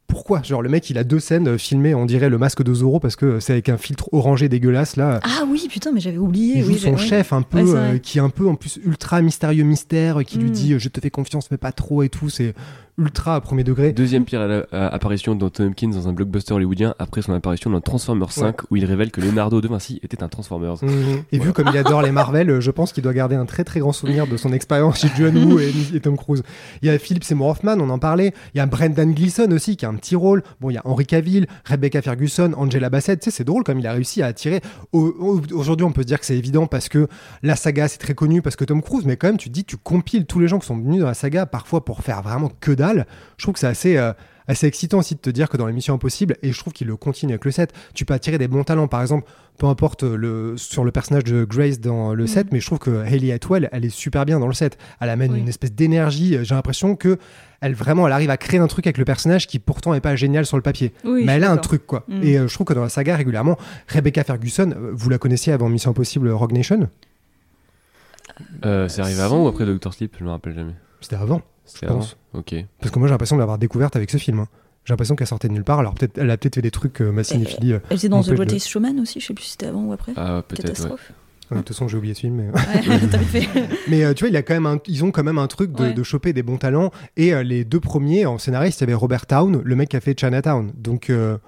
Pourquoi? Genre, le mec, il a deux scènes euh, filmées, on dirait le masque de Zorro, parce que c'est avec un filtre orangé dégueulasse, là. Ah oui, putain, mais j'avais oublié. Il joue oui, son chef un peu, Ouais, euh, qui est un peu en plus ultra mystérieux mystère, qui lui Mm. dit je te fais confiance mais pas trop et tout. C'est ultra à premier degré. Deuxième pire à la- à- apparition d'Anthony Hopkins dans un blockbuster hollywoodien après son apparition dans Transformers 5 où il révèle que Leonardo de Vinci était un Transformers. Mhm. Et vu comme il adore les Marvel, euh, je pense qu'il doit garder un très très grand souvenir de son expérience chez John Woo et, et Tom Cruise. Il y a Philip Seymour Hoffman, on en parlait. Il y a Brendan Gleeson aussi qui a un petit rôle. Bon, il y a Henry Cavill, Rebecca Ferguson, Angela Bassett. Tu sais, c'est drôle comme il a réussi à attirer. Au- au- Aujourd'hui, on peut se dire que c'est évident parce que la saga c'est très connu parce que Tom Cruise, mais quand même, tu te dis, tu compiles tous les gens qui sont venus dans la saga parfois pour faire vraiment que dalle. Je trouve que c'est assez. euh, assez excitant aussi de te dire que dans l'émission Impossible, et je trouve qu'il le continue avec le 7, tu peux attirer des bons talents. Par exemple, peu importe le, sur le personnage de Grace dans le 7, mais je trouve que Hayley Atwell, elle est super bien dans le 7. Elle amène Oui. une espèce d'énergie. J'ai l'impression que elle vraiment, elle arrive à créer un truc avec le personnage qui pourtant est pas génial sur le papier. Oui, mais elle a un truc, quoi. Mm. Et euh, je trouve que dans la saga, régulièrement, Rebecca Ferguson, euh, vous la connaissiez avant Mission Impossible Rogue Nation? Euh, c'est arrivé avant ou après Doctor Sleep? Je me rappelle jamais. C'était avant. Je avant pense. Ok. Parce que moi j'ai l'impression de l'avoir découverte avec ce film. hein. J'ai l'impression qu'elle sortait de nulle part. Alors peut-être, elle a peut-être fait des trucs euh, ma cinéphilie. euh, Elle était dans The N'empêche de- Greatest Showman aussi, je sais plus si c'était avant ou après. Ah, peut-être, ouais. Catastrophe. De toute façon, j'ai oublié ce film. Mais, Ouais, mais euh, tu vois, il a quand même un- ils ont quand même un truc de, Ouais. de choper des bons talents. Et euh, les deux premiers en scénariste, il y avait Robert Town, le mec qui a fait Chinatown. Donc euh, c'est,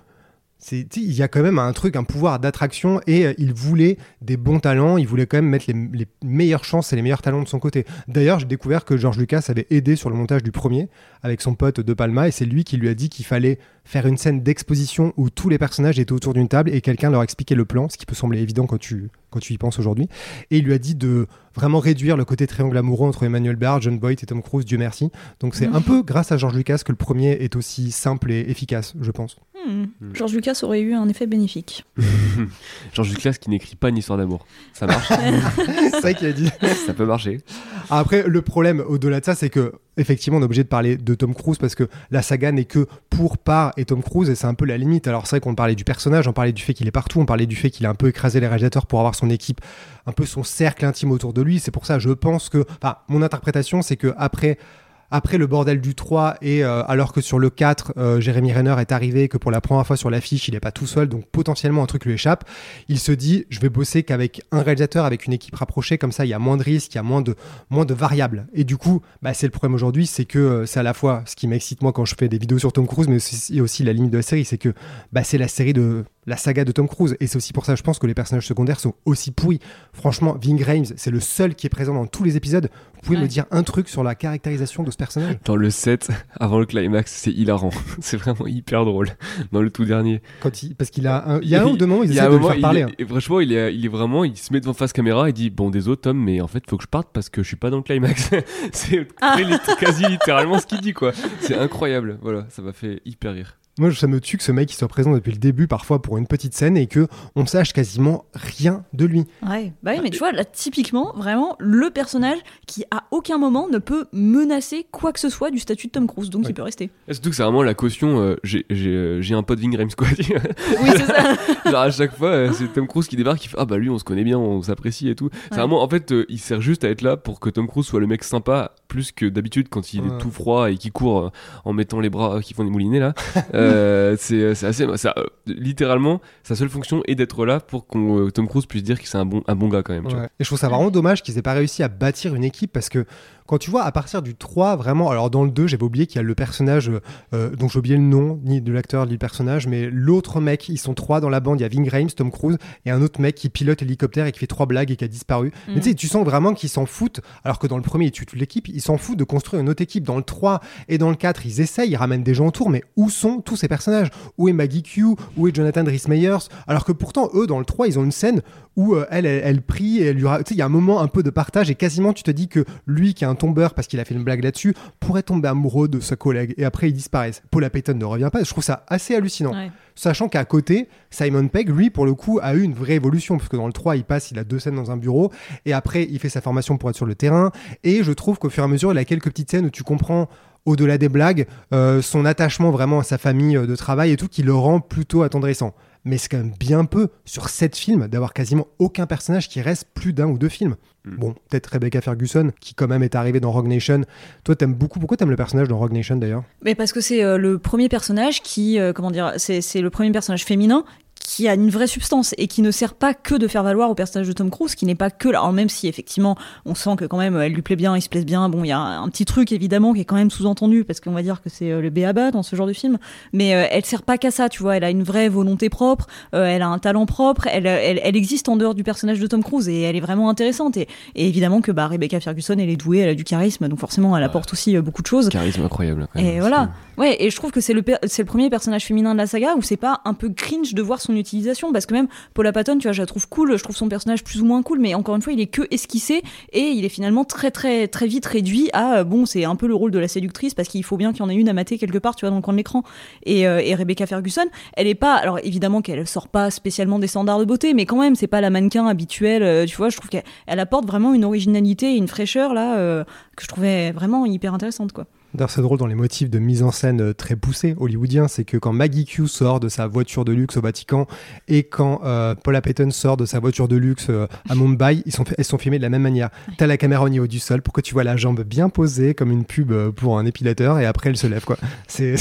il y a quand même un truc, un pouvoir d'attraction. Et euh, il voulait des bons talents. Il voulait quand même mettre les, les meilleures chances et les meilleurs talents de son côté. D'ailleurs, j'ai découvert que George Lucas avait aidé sur le montage du premier avec son pote De Palma. Et c'est lui qui lui a dit qu'il fallait faire une scène d'exposition où tous les personnages étaient autour d'une table et quelqu'un leur expliquait le plan, ce qui peut sembler évident quand tu, quand tu y penses aujourd'hui. Et il lui a dit de vraiment réduire le côté triangle amoureux entre Emmanuel Barr, John Boyd et Tom Cruise, Dieu merci. Donc c'est un peu grâce à George Lucas que le premier est aussi simple et efficace, je pense. Hmm. George Lucas aurait eu un effet bénéfique. George Lucas qui n'écrit pas une histoire d'amour. Ça marche c'est ça qu'il a dit. Ça peut marcher. Après, le problème au-delà de ça, c'est que effectivement, on est obligé de parler de Tom Cruise parce que la saga n'est que pour par et Tom Cruise et c'est un peu la limite. Alors c'est vrai qu'on parlait du personnage, on parlait du fait qu'il est partout, on parlait du fait qu'il a un peu écrasé les réalisateurs pour avoir son équipe, un peu son cercle intime autour de lui. C'est pour ça, je pense que, enfin, mon interprétation, c'est que après. Après le bordel du 3 et euh, alors que sur le 4, euh, Jérémy Renner est arrivé, que pour la première fois sur l'affiche, il n'est pas tout seul, donc potentiellement un truc lui échappe, il se dit, je vais bosser qu'avec un réalisateur, avec une équipe rapprochée, comme ça il y a moins de risques, il y a moins de, variables. Et du coup, bah, c'est le problème aujourd'hui, c'est que euh, c'est à la fois ce qui m'excite moi quand je fais des vidéos sur Tom Cruise, mais aussi, aussi la limite de la série, c'est que bah, c'est la série de la saga de Tom Cruise. Et c'est aussi pour ça, je pense que les personnages secondaires sont aussi pourris. Franchement, Ving Rhames, c'est le seul qui est présent dans tous les épisodes. Vous pouvez Ouais. me dire un truc sur la caractérisation de ce personnage? Dans le 7, avant le climax, c'est hilarant. c'est vraiment hyper drôle. Dans le tout dernier. Quand il... Parce qu'il a un... il y a un ou deux moments où ils Il essaient un de le faire il parler. est- hein. et franchement, il est, il est vraiment, il se met devant face caméra et dit Bon, désolé, Tom, mais en fait, faut que je parte parce que je suis pas dans le climax. c'est lit- quasi littéralement ce qu'il dit, quoi. C'est incroyable. Voilà, ça m'a fait hyper rire. Moi, ça me tue que ce mec il soit présent depuis le début, parfois pour une petite scène, et que on sache quasiment rien de lui. Ouais, bah oui, mais tu vois, là, typiquement, vraiment, le personnage qui, à aucun moment, ne peut menacer quoi que ce soit du statut de Tom Cruise, donc Ouais. il peut rester. Et surtout que c'est vraiment la caution euh, j'ai- euh, j'ai un pote Ving Rhames, quoi. Oui, c'est ça. Genre à chaque fois, euh, c'est Tom Cruise qui débarque, qui fait Ah bah lui, on se connaît bien, on s'apprécie et tout. C'est vraiment, en fait, euh, il sert juste à être là pour que Tom Cruise soit le mec sympa, plus que d'habitude quand il est tout froid et qui court euh, en mettant les bras qui font des moulinets là. Euh, c'est c'est assez. Ça, euh, littéralement, sa seule fonction est d'être là pour qu'on euh, Tom Cruise puisse dire que c'est un bon, un bon gars quand même. tu vois. Ouais. Et je trouve ça vraiment dommage qu'ils aient pas réussi à bâtir une équipe parce que quand tu vois à partir du 3, vraiment, alors dans le 2, j'avais oublié qu'il y a le personnage euh, dont j'ai oublié le nom, ni de l'acteur, ni du personnage, mais l'autre mec, ils sont trois dans la bande, il y a Ving Rhames, Tom Cruise, et un autre mec qui pilote l'hélicoptère et qui fait trois blagues et qui a disparu. Mais tu sais, tu sens vraiment qu'ils s'en foutent, alors que dans le premier, ils tuent toute l'équipe, ils s'en foutent de construire une autre équipe. Dans le 3 et dans le 4, ils essayent, ils ramènent des gens autour, mais où sont tous ces personnages? Où est Maggie Q? Où est Jonathan Rhys Meyers? Alors que pourtant, eux, dans le 3, ils ont une scène où euh, elle, elle, elle prie et elle lui ra- tu sais, il y a un moment un peu de partage et quasiment tu te dis que lui qui est un tombeur parce qu'il a fait une blague là-dessus pourrait tomber amoureux de sa collègue et après ils disparaissent. Paula Payton ne revient pas. Je trouve ça assez hallucinant. Ouais. Sachant qu'à côté, Simon Pegg, lui, pour le coup, a eu une vraie évolution, parce que dans le 3, il passe, il a deux scènes dans un bureau, et après, il fait sa formation pour être sur le terrain, et je trouve qu'au fur et à mesure, il a quelques petites scènes où tu comprends, au-delà des blagues, euh, son attachement vraiment à sa famille euh, de travail et tout, qui le rend plutôt attendrissant. Mais c'est quand même bien peu, sur sept films, d'avoir quasiment aucun personnage qui reste plus d'un ou deux films. Mm. Bon, peut-être Rebecca Ferguson, qui quand même est arrivée dans Rogue Nation. Toi, t'aimes beaucoup. Pourquoi t'aimes le personnage dans Rogue Nation d'ailleurs? Mais parce que c'est euh, le premier personnage qui, euh, comment dire, c'est c'est le premier personnage féminin qui a une vraie substance et qui ne sert pas que de faire valoir au personnage de Tom Cruise, qui n'est pas que là. Alors même si effectivement on sent que quand même elle lui plaît bien, il se plaise bien. Bon, il y a un, petit truc évidemment qui est quand même sous-entendu parce qu'on va dire que c'est euh, le béaba dans ce genre de film, mais euh, elle sert pas qu'à ça, tu vois. Elle a une vraie volonté propre, euh, elle a un talent propre, elle, elle, elle existe en dehors du personnage de Tom Cruise et elle est vraiment intéressante. Et, et évidemment que bah, Rebecca Ferguson elle est douée, elle a du charisme, donc forcément elle apporte aussi euh, beaucoup de choses. Charisme incroyable. quand même. Et voilà. Ouais, et je trouve que c'est le, c'est le premier personnage féminin de la saga où c'est pas un peu cringe de voir son utilisation parce que même Paula Patton, tu vois, je la trouve cool, je trouve son personnage plus ou moins cool, mais encore une fois, il est que esquissé et il est finalement très très très vite réduit à euh, bon, c'est un peu le rôle de la séductrice parce qu'il faut bien qu'il y en ait une à mater quelque part, tu vois, dans le coin de l'écran. Et, euh, et Rebecca Ferguson, elle est pas, alors évidemment qu'elle sort pas spécialement des standards de beauté, mais quand même, c'est pas la mannequin habituelle, euh, tu vois, je trouve qu'elle elle apporte vraiment une originalité et une fraîcheur là que je trouvais vraiment hyper intéressante, quoi. D'ailleurs, c'est drôle dans les motifs de mise en scène euh, très poussés hollywoodiens, c'est que quand Maggie Q sort de sa voiture de luxe au Vatican et quand euh, Paula Payton sort de sa voiture de luxe euh, à Mumbai, ils sont, elles sont filmées de la même manière. T'as la caméra au niveau du sol pour que tu vois la jambe bien posée comme une pub pour un épilateur et après elle se lève quoi. C'est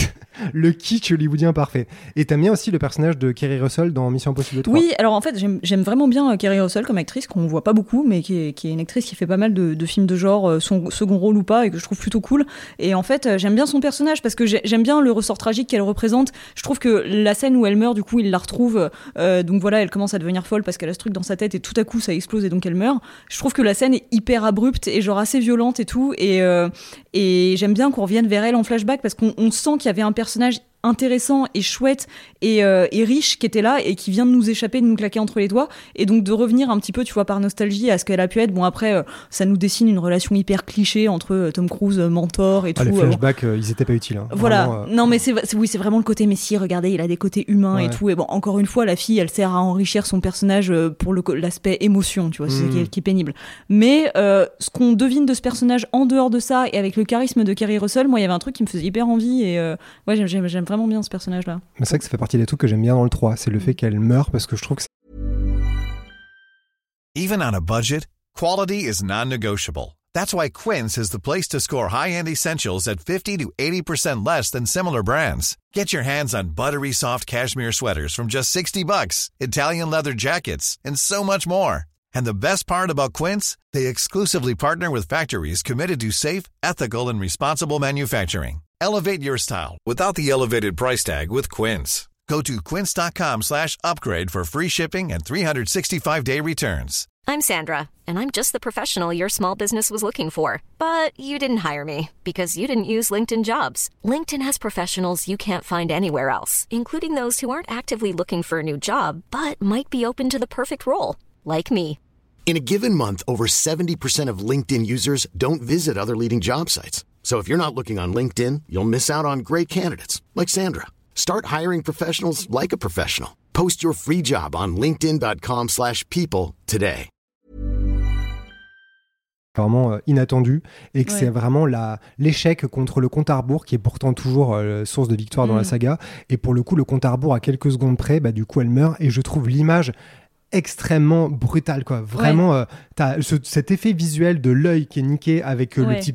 le kitsch hollywoodien parfait. Et t'aimes bien aussi le personnage de Kerry Russell dans Mission Impossible 3 Oui, alors en fait, j'aime vraiment bien euh, Kerry Russell comme actrice, qu'on voit pas beaucoup, mais qui est, une actrice qui fait pas mal de, films de genre, euh, son second rôle ou pas, et que je trouve plutôt cool. Et en fait, euh, j'aime bien son personnage parce que j'ai- j'aime bien le ressort tragique qu'elle représente. Je trouve que la scène où elle meurt, du coup, il la retrouve. donc voilà, elle commence à devenir folle parce qu'elle a ce truc dans sa tête et tout à coup, ça explose et donc elle meurt. Je trouve que la scène est hyper abrupte et genre assez violente et tout. Et, et j'aime bien qu'on revienne vers elle en flashback parce qu'on on sent qu'il y avait un personnage personnage intéressant et chouette et, euh, et riche qui était là et qui vient de nous échapper, de nous claquer entre les doigts. Et donc de revenir un petit peu, tu vois, par nostalgie à ce qu'elle a pu être. Bon, après, euh, ça nous dessine une relation hyper cliché entre euh, Tom Cruise, mentor et Ah, tout. les flashbacks, ils étaient pas utiles. hein. voilà. Vraiment, Non, mais c'est oui, c'est vraiment le côté Messi. Regardez, il a des côtés humains et tout. Et bon, encore une fois, la fille, elle sert à enrichir son personnage pour l'aspect émotion, tu vois, c'est Mm. ce qui est, qui est pénible. Mais ce qu'on devine de ce personnage en dehors de ça et avec le charisme de Kerry Russell, moi, il y avait un truc qui me faisait hyper envie et ouais, j'aime vraiment bien ce personnage-là. Mais c'est vrai que ça fait partie des trucs que j'aime bien dans le 3. C'est le mm. fait qu'elle meurt parce que je trouve que Even on a budget, quality is non-negotiable. That's why Quince is the place to score high-end essentials at 50 to 80% less than similar brands. Get your hands on buttery soft cashmere sweaters from just 60 bucks, Italian leather jackets, and so much more. And the best part about Quince, they exclusively partner with factories committed to safe, ethical, and responsible manufacturing. Elevate your style without the elevated price tag with Quince. Go to quince.com slash upgrade for free shipping and 365-day returns. I'm Sandra, and I'm just the professional your small business was looking for. But you didn't hire me because you didn't use LinkedIn jobs. LinkedIn has professionals you can't find anywhere else, including those who aren't actively looking for a new job but might be open to the perfect role, like me. In a given month, over 70% of LinkedIn users don't visit other leading job sites. So if you're not looking on LinkedIn, you'll miss out on great candidates like Sandra. Start hiring professionals like a professional. Post your free job on linkedin.com/people slash people today. vraiment euh, inattendu et que Ouais. c'est vraiment la l'échec contre le compte à rebours qui est pourtant toujours euh, source de victoire dans Mm. la saga et pour le coup le compte à rebours à quelques secondes près bah du coup elle meurt et je trouve l'image extrêmement brutale quoi vraiment euh, t'as ce- cet effet visuel de l'œil qui est niqué avec euh, Ouais. le petit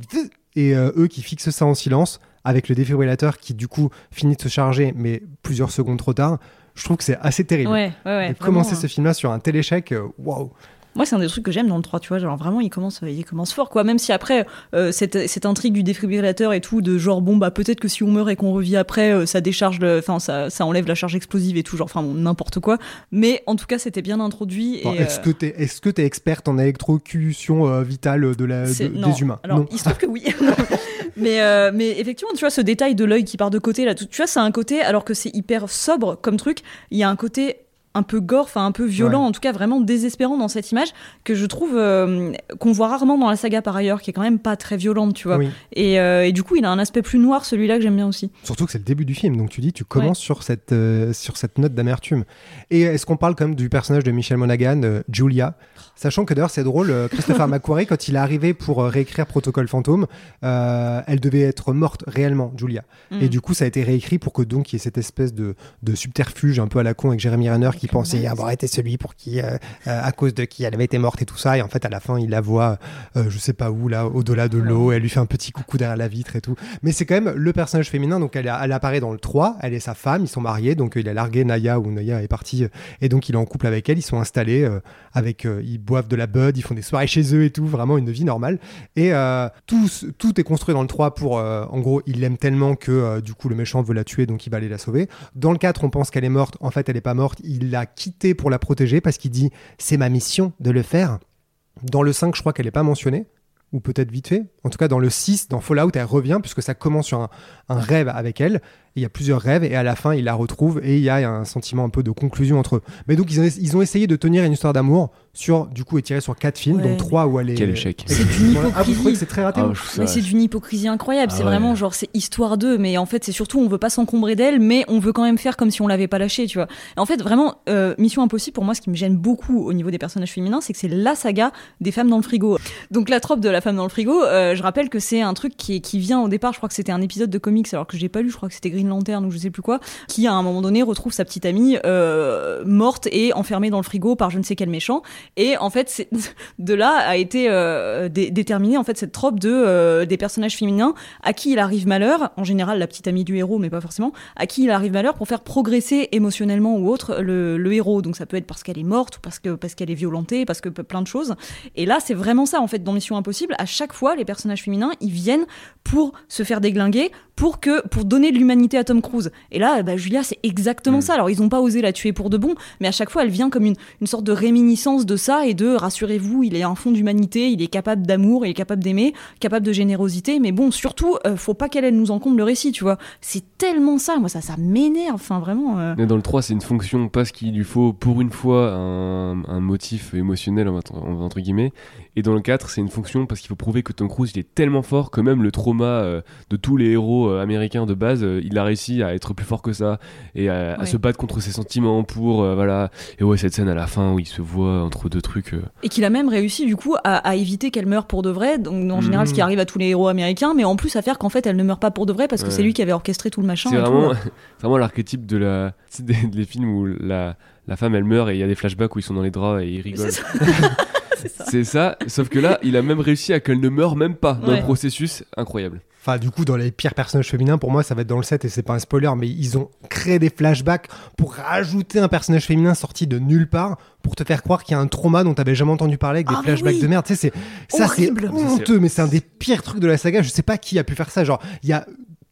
et euh, eux qui fixent ça en silence avec le défibrillateur qui du coup finit de se charger mais plusieurs secondes trop tard je trouve que c'est assez terrible Ouais, ouais, ouais. et commencer hein. ce film là sur un tel échec euh, waouh Moi, c'est un des trucs que j'aime dans le 3, tu vois. Genre, vraiment, il commence, il commence fort, quoi. Même si après, euh, cette, cette intrigue du défibrillateur et tout, de genre, bon, bah, peut-être que si on meurt et qu'on revit après, euh, ça décharge, enfin, ça, ça enlève la charge explosive et tout, genre, enfin, bon, n'importe quoi. Mais en tout cas, c'était bien introduit. Bon, et, Est-ce euh, que tu es, est-ce que t'es experte en électrocution euh, vitale de la, c'est- de- non. des humains? Alors, Non. il se trouve que oui. mais, euh, mais effectivement, tu vois, ce détail de l'œil qui part de côté, là, tu vois, c'est un côté, alors que c'est hyper sobre comme truc, il y a un côté un peu gore, enfin un peu violent, Ouais. en tout cas vraiment désespérant dans cette image que je trouve euh, qu'on voit rarement dans la saga par ailleurs, qui est quand même pas très violente, tu vois. Oui. Et, euh, et du coup, il a un aspect plus noir, celui-là que j'aime bien aussi. Surtout que c'est le début du film, donc tu dis, tu commences sur, cette, euh, sur cette note d'amertume. Et est-ce qu'on parle quand même du personnage de Michel Monaghan, Julia? Sachant que d'ailleurs, c'est drôle, Christopher McQuarrie, quand il est arrivé pour réécrire Protocole Fantôme, elle devait être morte réellement, Julia. Mm. Et du coup, ça a été réécrit pour que donc il y ait cette espèce de, de subterfuge un peu à la con avec Jérémy Renner qui pensait avoir été celui pour qui, euh, euh, à cause de qui elle avait été morte et tout ça. Et en fait, à la fin, il la voit, euh, je sais pas où, là, au-delà de l'eau. Elle lui fait un petit coucou derrière la vitre et tout. Mais c'est quand même le personnage féminin. Donc, elle, elle apparaît dans le 3. Elle est sa femme. Ils sont mariés. Donc, il a largué Naya ou Naya est partie. euh, Et donc, il est en couple avec elle. Ils sont installés euh, avec, ils boivent de la bud. Ils font des soirées chez eux et tout. Vraiment une vie normale. Et tout, tout est construit dans le 3 pour, en gros, il l'aime tellement que du coup, le méchant veut la tuer. Donc, il va aller la sauver. Dans le 4, on pense qu'elle est morte. En fait, elle est pas morte. Il l'a quittée pour la protéger parce qu'il dit c'est ma mission de le faire. Dans le 5, je crois qu'elle est pas mentionnée. Ou peut-être vite fait. En tout cas, dans le 6, dans Fallout, elle revient puisque ça commence sur un rêve avec elle. Il y a plusieurs rêves, et à la fin, il la retrouve, et il y a un sentiment un peu de conclusion entre eux. Mais donc, ils ont, ils ont essayé de tenir une histoire d'amour sur, du coup, étiré sur quatre films, Ouais. dont trois où elle est. Quel échec. C'est d'une. Ah, vous trouvez que hypocrisie. c'est très raté Ah, Mais c'est d'une hypocrisie incroyable. Ah c'est ouais. vraiment genre c'est histoire d'eux, mais en fait c'est surtout on veut pas s'encombrer d'elle, mais on veut quand même faire comme si on l'avait pas lâché, tu vois. Et en fait vraiment euh, Mission Impossible pour moi ce qui me gêne beaucoup au niveau des personnages féminins, c'est que c'est la saga des femmes dans le frigo. Donc la trope de la femme dans le frigo, euh, je rappelle que c'est un truc qui, qui vient au départ, je crois que c'était un épisode de comics alors que j'ai pas lu, je crois que c'était Green Lantern ou je sais plus quoi, qui à un moment donné retrouve sa petite amie euh, morte et enfermée dans le frigo par je ne sais quel méchant. Et en fait de là a été euh, dé- déterminée en fait cette trope de euh, des personnages féminins à qui il arrive malheur, en général la petite amie du héros, mais pas forcément, à qui il arrive malheur pour faire progresser émotionnellement ou autre le, le héros. Donc ça peut être parce qu'elle est morte ou parce que parce qu'elle est violentée, parce que plein de choses. Et là c'est vraiment ça en fait dans Mission Impossible. À chaque fois les personnages féminins ils viennent pour se faire déglinguer, pour que pour donner de l'humanité à Tom Cruise. Et là bah, Julia c'est exactement Mm. ça. Alors ils ont pas osé la tuer pour de bon, mais à chaque fois elle vient comme une, une sorte de réminiscence de ça et de rassurez-vous il est un fond d'humanité, il est capable d'amour, il est capable d'aimer, capable de générosité. Mais bon surtout euh, faut pas qu'elle elle nous encombre le récit, tu vois. C'est tellement ça, moi ça ça m'énerve. Enfin vraiment. euh, Mais dans le 3, c'est une fonction parce qu'il lui faut pour une fois un, un motif émotionnel entre, entre guillemets. Et dans le 4, c'est une fonction parce qu'il faut prouver que Tom Cruise il est tellement fort que même le trauma euh, de tous les héros euh, américains de base, euh, il a réussi à être plus fort que ça et à, se battre contre ses sentiments pour euh, voilà. Et ouais, cette scène à la fin où il se voit entre deux trucs. euh, et qu'il a même réussi du coup à, à éviter qu'elle meure pour de vrai. Donc en général, ce qui arrive à tous les héros américains, mais en plus à faire qu'en fait elle ne meurt pas pour de vrai parce que Ouais. c'est lui qui avait orchestré tout le machin. C'est vraiment, l'archétype de la, des, des films où la, la femme elle meurt et il y a des flashbacks où ils sont dans les draps et ils rigolent. C'est ça. C'est sauf que là, il a même réussi à qu'elle ne meure même pas dans Ouais. le processus. Incroyable. Enfin, du coup, dans les pires personnages féminins, pour moi, ça va être dans le 7 et c'est pas un spoiler, mais ils ont créé des flashbacks pour rajouter un personnage féminin sorti de nulle part pour te faire croire qu'il y a un trauma dont t'avais jamais entendu parler avec des Ah, flashbacks oui. de merde. Tu sais, c'est, ça, c'est honteux, mais c'est un des pires trucs de la saga. Je sais pas qui a pu faire ça. Genre, il y a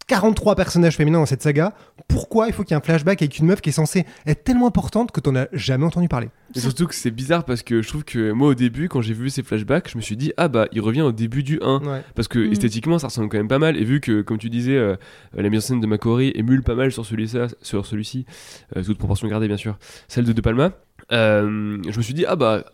43 personnages féminins dans cette saga. Pourquoi il faut qu'il y ait un flashback avec une meuf qui est censée être tellement importante que t'en as jamais entendu parler? Et surtout que c'est bizarre parce que je trouve que moi au début, quand j'ai vu ces flashbacks, je me suis dit, ah bah il revient au début du 1. Ouais. Parce que Mm. esthétiquement, ça ressemble quand même pas mal. Et vu que, comme tu disais, euh, la mise en scène de Macquarie émule pas mal sur celui-ci, sur celui-ci euh, toute proportion gardée bien sûr, celle de De Palma, euh, je me suis dit, ah bah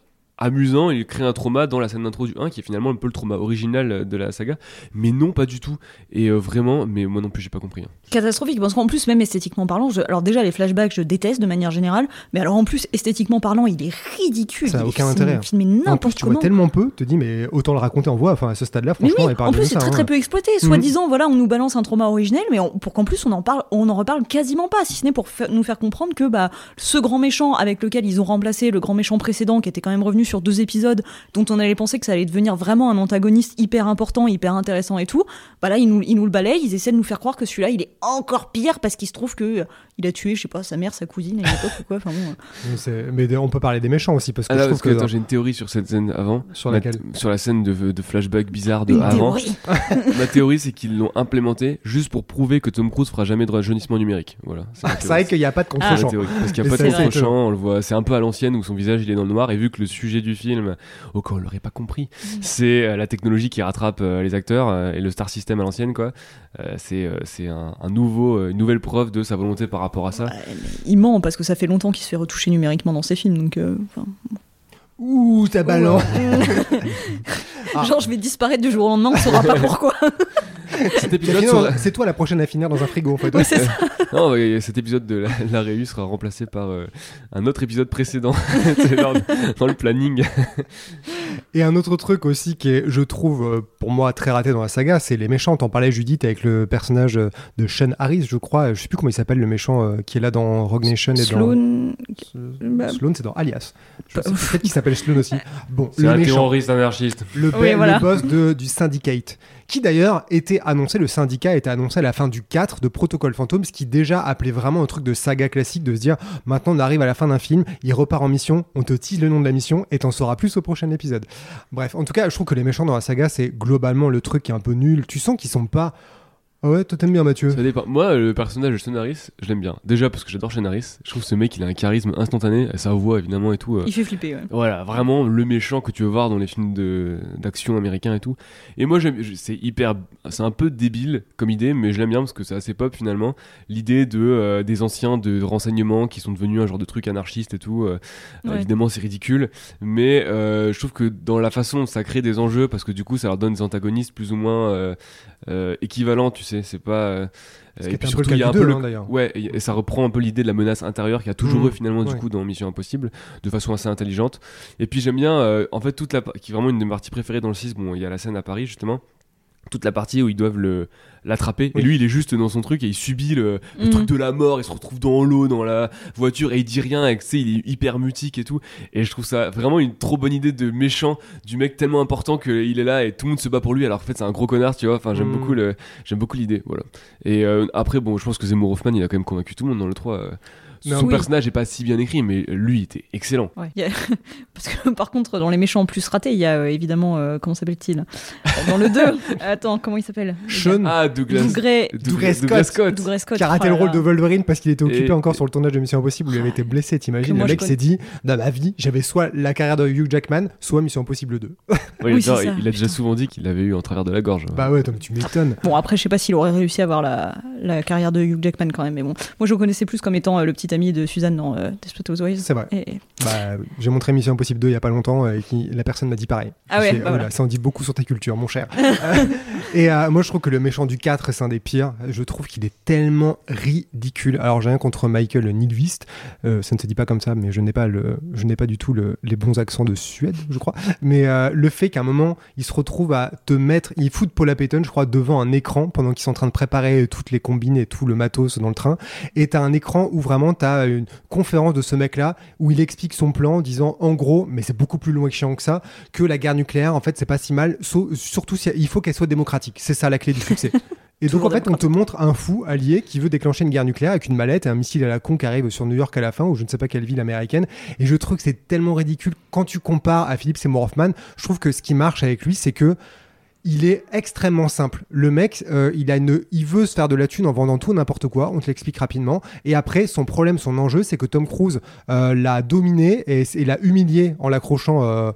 amusant, il crée un trauma dans la scène d'intro du 1 qui est finalement un peu le trauma original euh, de la saga. Mais non, pas du tout. Et euh, vraiment, mais moi non plus, j'ai pas compris. hein. Catastrophique, parce qu'en plus, même esthétiquement parlant, je- alors déjà les flashbacks, je déteste de manière générale, mais alors en plus, esthétiquement parlant, il est ridicule. Ça a il est aucun intérêt, hein. Filmé En plus, n'importe tu comment. vois tellement peu, te dis, mais autant le raconter en voix. Enfin, à ce stade-là, Mais franchement, oui, en plus c'est ça, très hein. très peu exploité. Soi-disant, voilà, on nous balance un trauma originel, mais on- pour qu'en plus on en parle, on en reparle quasiment pas, si ce n'est pour fa- nous faire comprendre que bah ce grand méchant avec lequel ils ont remplacé le grand méchant précédent, qui était quand même revenu sur deux épisodes, dont on allait penser que ça allait devenir vraiment un antagoniste hyper important, hyper intéressant et tout. Bah là, ils nous, ils nous le balayent, ils essaient de nous faire croire que celui-là, il est encore pire parce qu'il se trouve que euh, il a tué, je sais pas, sa mère, sa cousine à une époque ou quoi. Enfin bon. euh. Mais on peut parler des méchants aussi, parce que Ah je là, trouve parce que, que. attends, j'ai une théorie sur cette scène avant. Sur laquelle Sur la scène de, de flashback bizarre de Une avant. théorie. Ma théorie, c'est qu'ils l'ont implémenté juste pour prouver que Tom Cruise fera jamais de rajeunissement numérique. Voilà. C'est théorie. vrai qu'il n'y a pas de contre-champ. théorie. Parce qu'il n'y Mais a pas de contre-champ, on le voit. C'est un peu à l'ancienne où son visage il est dans le noir. Et vu que le sujet du film, au cas où on l'aurait pas compris, c'est euh, la technologie qui rattrape euh, les acteurs euh, et le star system à l'ancienne, quoi. Euh, c'est euh, c'est un, un nouveau, une nouvelle preuve de sa volonté par rapport à ça. Ouais, il ment parce que ça fait longtemps qu'il se fait retoucher numériquement dans ses films, donc. euh, Ouh, ta balance Ah. Genre, je vais disparaître du jour au lendemain, on saura pas pourquoi. Cet épisode, sera- C'est toi la prochaine à finir dans un frigo, en fait. Oui, c'est ça. Non, cet épisode de la, la Réu sera remplacé par euh, un autre épisode précédent. Dans, dans le planning. Et un autre truc aussi qui est, je trouve, euh, pour moi très raté dans la saga, c'est les méchants. T'en parlais, Judith, avec le personnage euh, de Sean Harris, je crois. Je sais plus comment il s'appelle, le méchant euh, qui est là dans Rogue Nation et Sloane. dans. bah- Sloan, c'est dans Alias. Bah, Peut-être qu'il s'appelle Sloan aussi. Bon, C'est le un méchant. terroriste anarchiste. le, Oui, le boss de, du Syndicate, qui d'ailleurs était annoncé, le syndicat était annoncé à la fin du 4 de Protocol Phantom, ce qui déjà appelait vraiment un truc de saga classique de se dire maintenant on arrive à la fin d'un film, il repart en mission, on te tease le nom de la mission et t'en sauras plus au prochain épisode. Bref, en tout cas, je trouve que les méchants dans la saga, c'est globalement le truc qui est un peu nul. Tu sens qu'ils sont pas Ah ouais, toi t'aimes bien Mathieu Ça dépend. Moi, le personnage de Sean Harris, je l'aime bien. Déjà parce que j'adore Sean Harris. Je trouve que ce mec, il a un charisme instantané, sa voix évidemment et tout. euh, Il fait flipper, ouais. Voilà, vraiment le méchant que tu veux voir dans les films de d'action américains et tout. Et moi, j'aime, je- c'est hyper, c'est un peu débile comme idée, mais je l'aime bien parce que c'est assez pop finalement. L'idée de euh, des anciens de renseignements qui sont devenus un genre de truc anarchiste et tout. euh, Ouais. Évidemment, c'est ridicule, mais euh, je trouve que dans la façon ça crée des enjeux, parce que du coup, ça leur donne des antagonistes plus ou moins euh, euh, équivalents, tu sais. C'est pas. euh, qui et puis surtout, il y a un peu 2 le hein. Ouais, et, et ça reprend un peu l'idée de la menace intérieure qu'il y a toujours Mhm. eu finalement du Ouais. coup dans Mission Impossible, de façon assez intelligente. Et puis j'aime bien, euh, en fait, toute la qui est vraiment une de mes parties préférées dans le 6, bon, il y a la scène à Paris justement, toute la partie où ils doivent le l'attraper. Oui. Et lui, il est juste dans son truc et il subit le, le Mhm. truc de la mort, il se retrouve dans l'eau, dans la voiture et il dit rien et que, il est hyper mutique et tout. Et je trouve ça vraiment une trop bonne idée de méchant, du mec tellement important qu'il est là et tout le monde se bat pour lui alors qu'en fait c'est un gros connard, tu vois. Enfin, j'aime Mhm. beaucoup le, j'aime beaucoup l'idée, voilà. Et euh, après, bon, je pense que Zemmour Hoffman, il a quand même convaincu tout le monde dans le 3. euh, Non, son oui. personnage est pas si bien écrit, mais lui, était excellent. Ouais. Parce que par contre, dans les méchants plus ratés, il y a euh, évidemment, euh, comment s'appelle-t-il? Euh, Dans le 2, attends, comment il s'appelle? Sean Ah, Douglas. Douglas, Scott. Scott. Douglas Scott. qui a raté oh le rôle là. de Wolverine parce qu'il était occupé Et- encore sur le tournage de Mission Impossible où il avait été blessé, t'imagines? Le mec s'est dit dans ma vie, j'avais soit la carrière de Hugh Jackman, soit Mission Impossible 2. Ouais, Oui, ça, il a déjà souvent dit qu'il l'avait eu en travers de la gorge. bah ouais, tu m'étonnes. Bon, après, je sais pas s'il aurait réussi à avoir la, la carrière de Hugh Jackman quand même, mais bon. Moi, je le connaissais plus comme étant euh, le petit ami de Suzanne dans euh, Desperate Housewives. C'est vrai. Et... Bah, j'ai montré Mission Impossible 2 il y a pas longtemps euh, et qui, la personne m'a dit pareil. Ah ouais, bah oh là, voilà. Ça en dit beaucoup sur ta culture, mon cher. Et euh, moi, je trouve que le méchant du 4, c'est un des pires. Je trouve qu'il est tellement ridicule. Alors, j'ai rien contre Michael Nilvist. Euh, ça ne se dit pas comme ça, mais je n'ai pas, le, je n'ai pas du tout le- les bons accents de Suède, je crois. Mais le fait qu'à un moment, il se retrouve à te mettre. Il fout Paula Payton, je crois, devant un écran pendant qu'ils sont en train de préparer toutes les combines et tout le matos dans le train. Et t'as un écran où vraiment t'as une conférence de ce mec-là où il explique son plan en disant en gros, mais c'est beaucoup plus loin et chiant que ça, que la guerre nucléaire en fait c'est pas si mal, surtout si il faut qu'elle soit démocratique. C'est ça la clé du succès. Et donc en fait on te montre un fou allié qui veut déclencher une guerre nucléaire avec une mallette et un missile à la con qui arrive sur New York à la fin ou je ne sais pas quelle ville américaine. Et je trouve que c'est tellement ridicule quand tu compares à Philippe Seymour Hoffman. Je trouve que ce qui marche avec lui c'est que il est extrêmement simple. Le mec, euh, il, a une, il veut se faire de la thune en vendant tout n'importe quoi. On te l'explique rapidement. Et après, son problème, son enjeu, c'est que Tom Cruise euh, l'a dominé et, l'a humilié en l'accrochant. euh,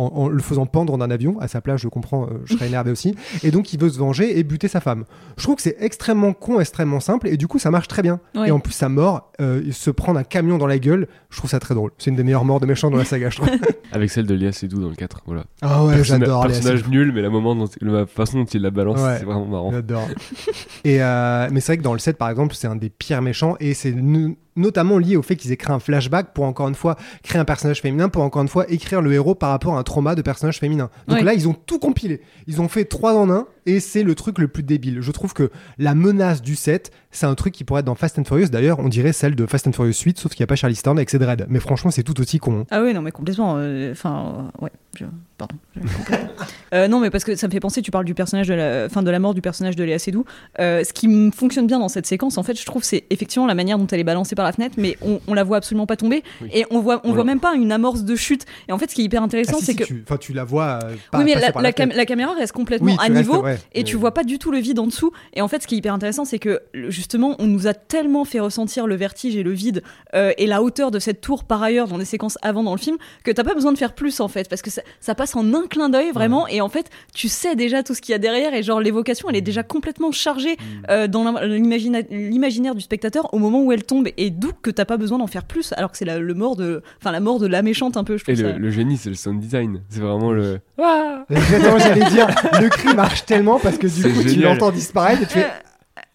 en, en le faisant pendre d'un avion à sa place, je comprends, euh, je serais énervé aussi. Et donc, il veut se venger et buter sa femme. Je trouve que c'est extrêmement con, extrêmement simple, et du coup, ça marche très bien. Ouais. Et en plus, sa mort, euh, se prendre un camion dans la gueule, je trouve ça très drôle. C'est une des meilleures morts de méchants dans la saga, je trouve. Avec celle de Léa Seydoux dans le 4. Voilà. Ah ouais, j'adore. Personnage nul, mais la, moment dont- la façon dont il la balance, Ouais. c'est vraiment marrant. J'adore. et euh, mais c'est vrai que dans le 7, par exemple, c'est un des pires méchants et c'est notamment lié au fait qu'ils aient créé un flashback pour encore une fois créer un personnage féminin, pour encore une fois écrire le héros par rapport à un trauma de personnage féminin. Donc Ouais. là, ils ont tout compilé. Ils ont fait trois en un et c'est le truc le plus débile. Je trouve que la menace du 7, c'est un truc qui pourrait être dans Fast and Furious. D'ailleurs, on dirait celle de Fast and Furious 8, sauf qu'il n'y a pas Charlie Stone avec ses dreads. Mais franchement, c'est tout aussi con. Ah oui, non, mais complètement. euh, Enfin, euh, ouais. je- Pardon. Euh, non, mais parce que ça me fait penser, tu parles du personnage de la, fin, de la mort du personnage de Léa Seydoux. Euh, ce qui me fonctionne bien dans cette séquence, en fait, je trouve, c'est effectivement la manière dont elle est balancée par la fenêtre, mais on, on la voit absolument pas tomber. Oui. Et on voit, on Voilà. voit même pas une amorce de chute. Et en fait, ce qui est hyper Ah, intéressant, si, c'est si, que. enfin, tu la vois. pas- oui, mais la, par la la cam- la caméra reste complètement Oui, à tu restes- niveau ouais, et tu vois pas du tout le vide en dessous. Et en fait, ce qui est hyper intéressant, c'est que justement, on nous a tellement fait ressentir le vertige et le vide euh, et la hauteur de cette tour par ailleurs dans des séquences avant dans le film que t'as pas besoin de faire plus en fait parce que ça, ça passe en un clin d'œil vraiment et en fait tu sais déjà tout ce qu'il y a derrière et genre l'évocation elle est déjà complètement chargée euh, dans l'im- l'imagina- l'imaginaire du spectateur au moment où elle tombe et d'où que t'as pas besoin d'en faire plus alors que c'est la, le mort de enfin la mort de la méchante un peu je Et le, ça. le génie, c'est le sound design. C'est vraiment le. Exactement, j'allais dire, le cri marche tellement parce que du coup, tu l'entends disparaître et tu fais.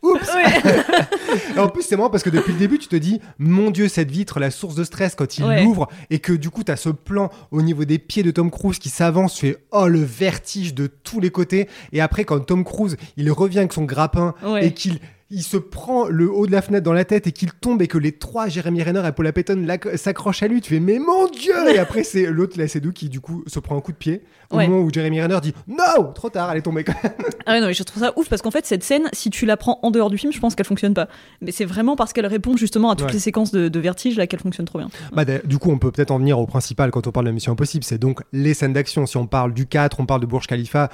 Oups Et En plus, c'est marrant parce que depuis le début, tu te dis, mon Dieu, cette vitre, la source de stress quand il Ouais. l'ouvre et que du coup, tu as ce plan au niveau des pieds de Tom Cruise qui s'avance, tu fais, oh, le vertige de tous les côtés. Et après, quand Tom Cruise, il revient avec son grappin Ouais. et qu'il il se prend le haut de la fenêtre dans la tête et qu'il tombe et que les trois, Jeremy Renner et Paula Payton, s'accrochent à lui, tu fais, mais mon Dieu Et après, c'est l'autre, la Seydoux, qui du coup se prend un coup de pied au Ouais. moment où Jeremy Renner dit, non Trop tard, elle est tombée quand même. Ah ouais, non, mais je trouve ça ouf parce qu'en fait, cette scène, si tu la prends en dehors du film, je pense qu'elle fonctionne pas. Mais c'est vraiment parce qu'elle répond justement à toutes Ouais. les séquences de, de vertige là qu'elle fonctionne trop bien. Bah, du coup, on peut peut-être en venir au principal quand on parle de Mission Impossible, c'est donc les scènes d'action. Si on parle du 4, on parle de Burj Khalifa.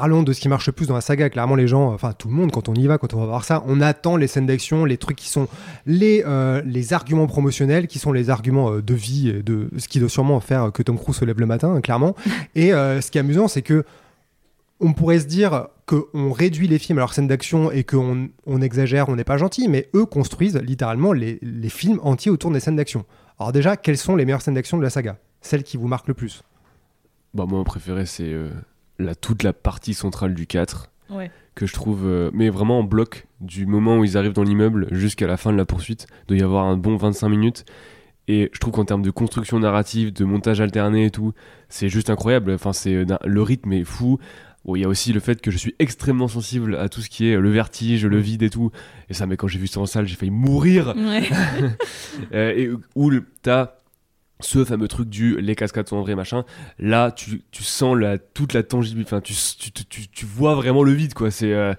Parlons de ce qui marche le plus dans la saga. Clairement, les gens, enfin tout le monde, quand on y va, quand on va voir ça, on attend les scènes d'action, les trucs qui sont les, euh, les arguments promotionnels, qui sont les arguments euh, de vie, et de ce qui doit sûrement faire que Tom Cruise se lève le matin, hein, clairement. Et euh, ce qui est amusant, c'est que on pourrait se dire qu'on réduit les films à leurs scènes d'action et qu'on on exagère, on n'est pas gentil, mais eux construisent littéralement les, les films entiers autour des scènes d'action. Alors déjà, quelles sont les meilleures scènes d'action de la saga? Celles qui vous marquent le plus? Bah, moi, mon préféré, c'est euh, la, toute la partie centrale du 4. Ouais. que je trouve, euh, mais vraiment en bloc, du moment où ils arrivent dans l'immeuble jusqu'à la fin de la poursuite, doit y avoir un bon 25 minutes. Et je trouve qu'en termes de construction narrative, de montage alterné et tout, c'est juste incroyable. Enfin, c'est euh, le rythme est fou. Bon, il y a aussi le fait que je suis extrêmement sensible à tout ce qui est le vertige, le vide et tout. Et ça, mais quand j'ai vu ça en salle, j'ai failli mourir. Ouais. Euh, et où t'as ce fameux truc du les cascades sont en vrai machin là tu, tu sens la, toute la tangibilité enfin tu, tu, tu, vois vraiment le vide quoi. C'est euh,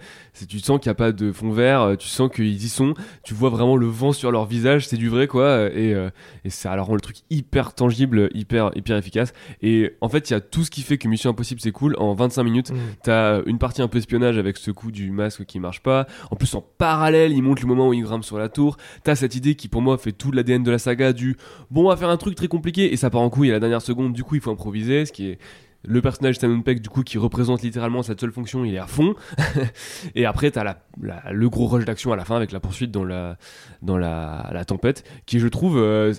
tu sens qu'il n'y a pas de fond vert euh, tu sens qu'ils y sont tu vois vraiment le vent sur leur visage c'est du vrai quoi et, euh, et ça alors rend le truc hyper tangible hyper hyper efficace et en fait il y a tout ce qui fait que Mission Impossible c'est cool en 25 minutes T'as une partie un peu espionnage avec ce coup du masque qui marche pas. En plus, en parallèle, il montre le moment où il grimpe sur la tour. T'as cette idée qui, pour moi, fait tout l'ADN de la saga du bon, on va faire un truc très compliqué et ça part en couille à la dernière seconde. Du coup, il faut improviser, ce qui est le personnage Simon Peck, du coup, qui représente littéralement cette seule fonction, il est à fond. et après, t'as la, la- le gros rush d'action à la fin avec la poursuite dans la, dans la, la tempête, qui, je trouve, euh,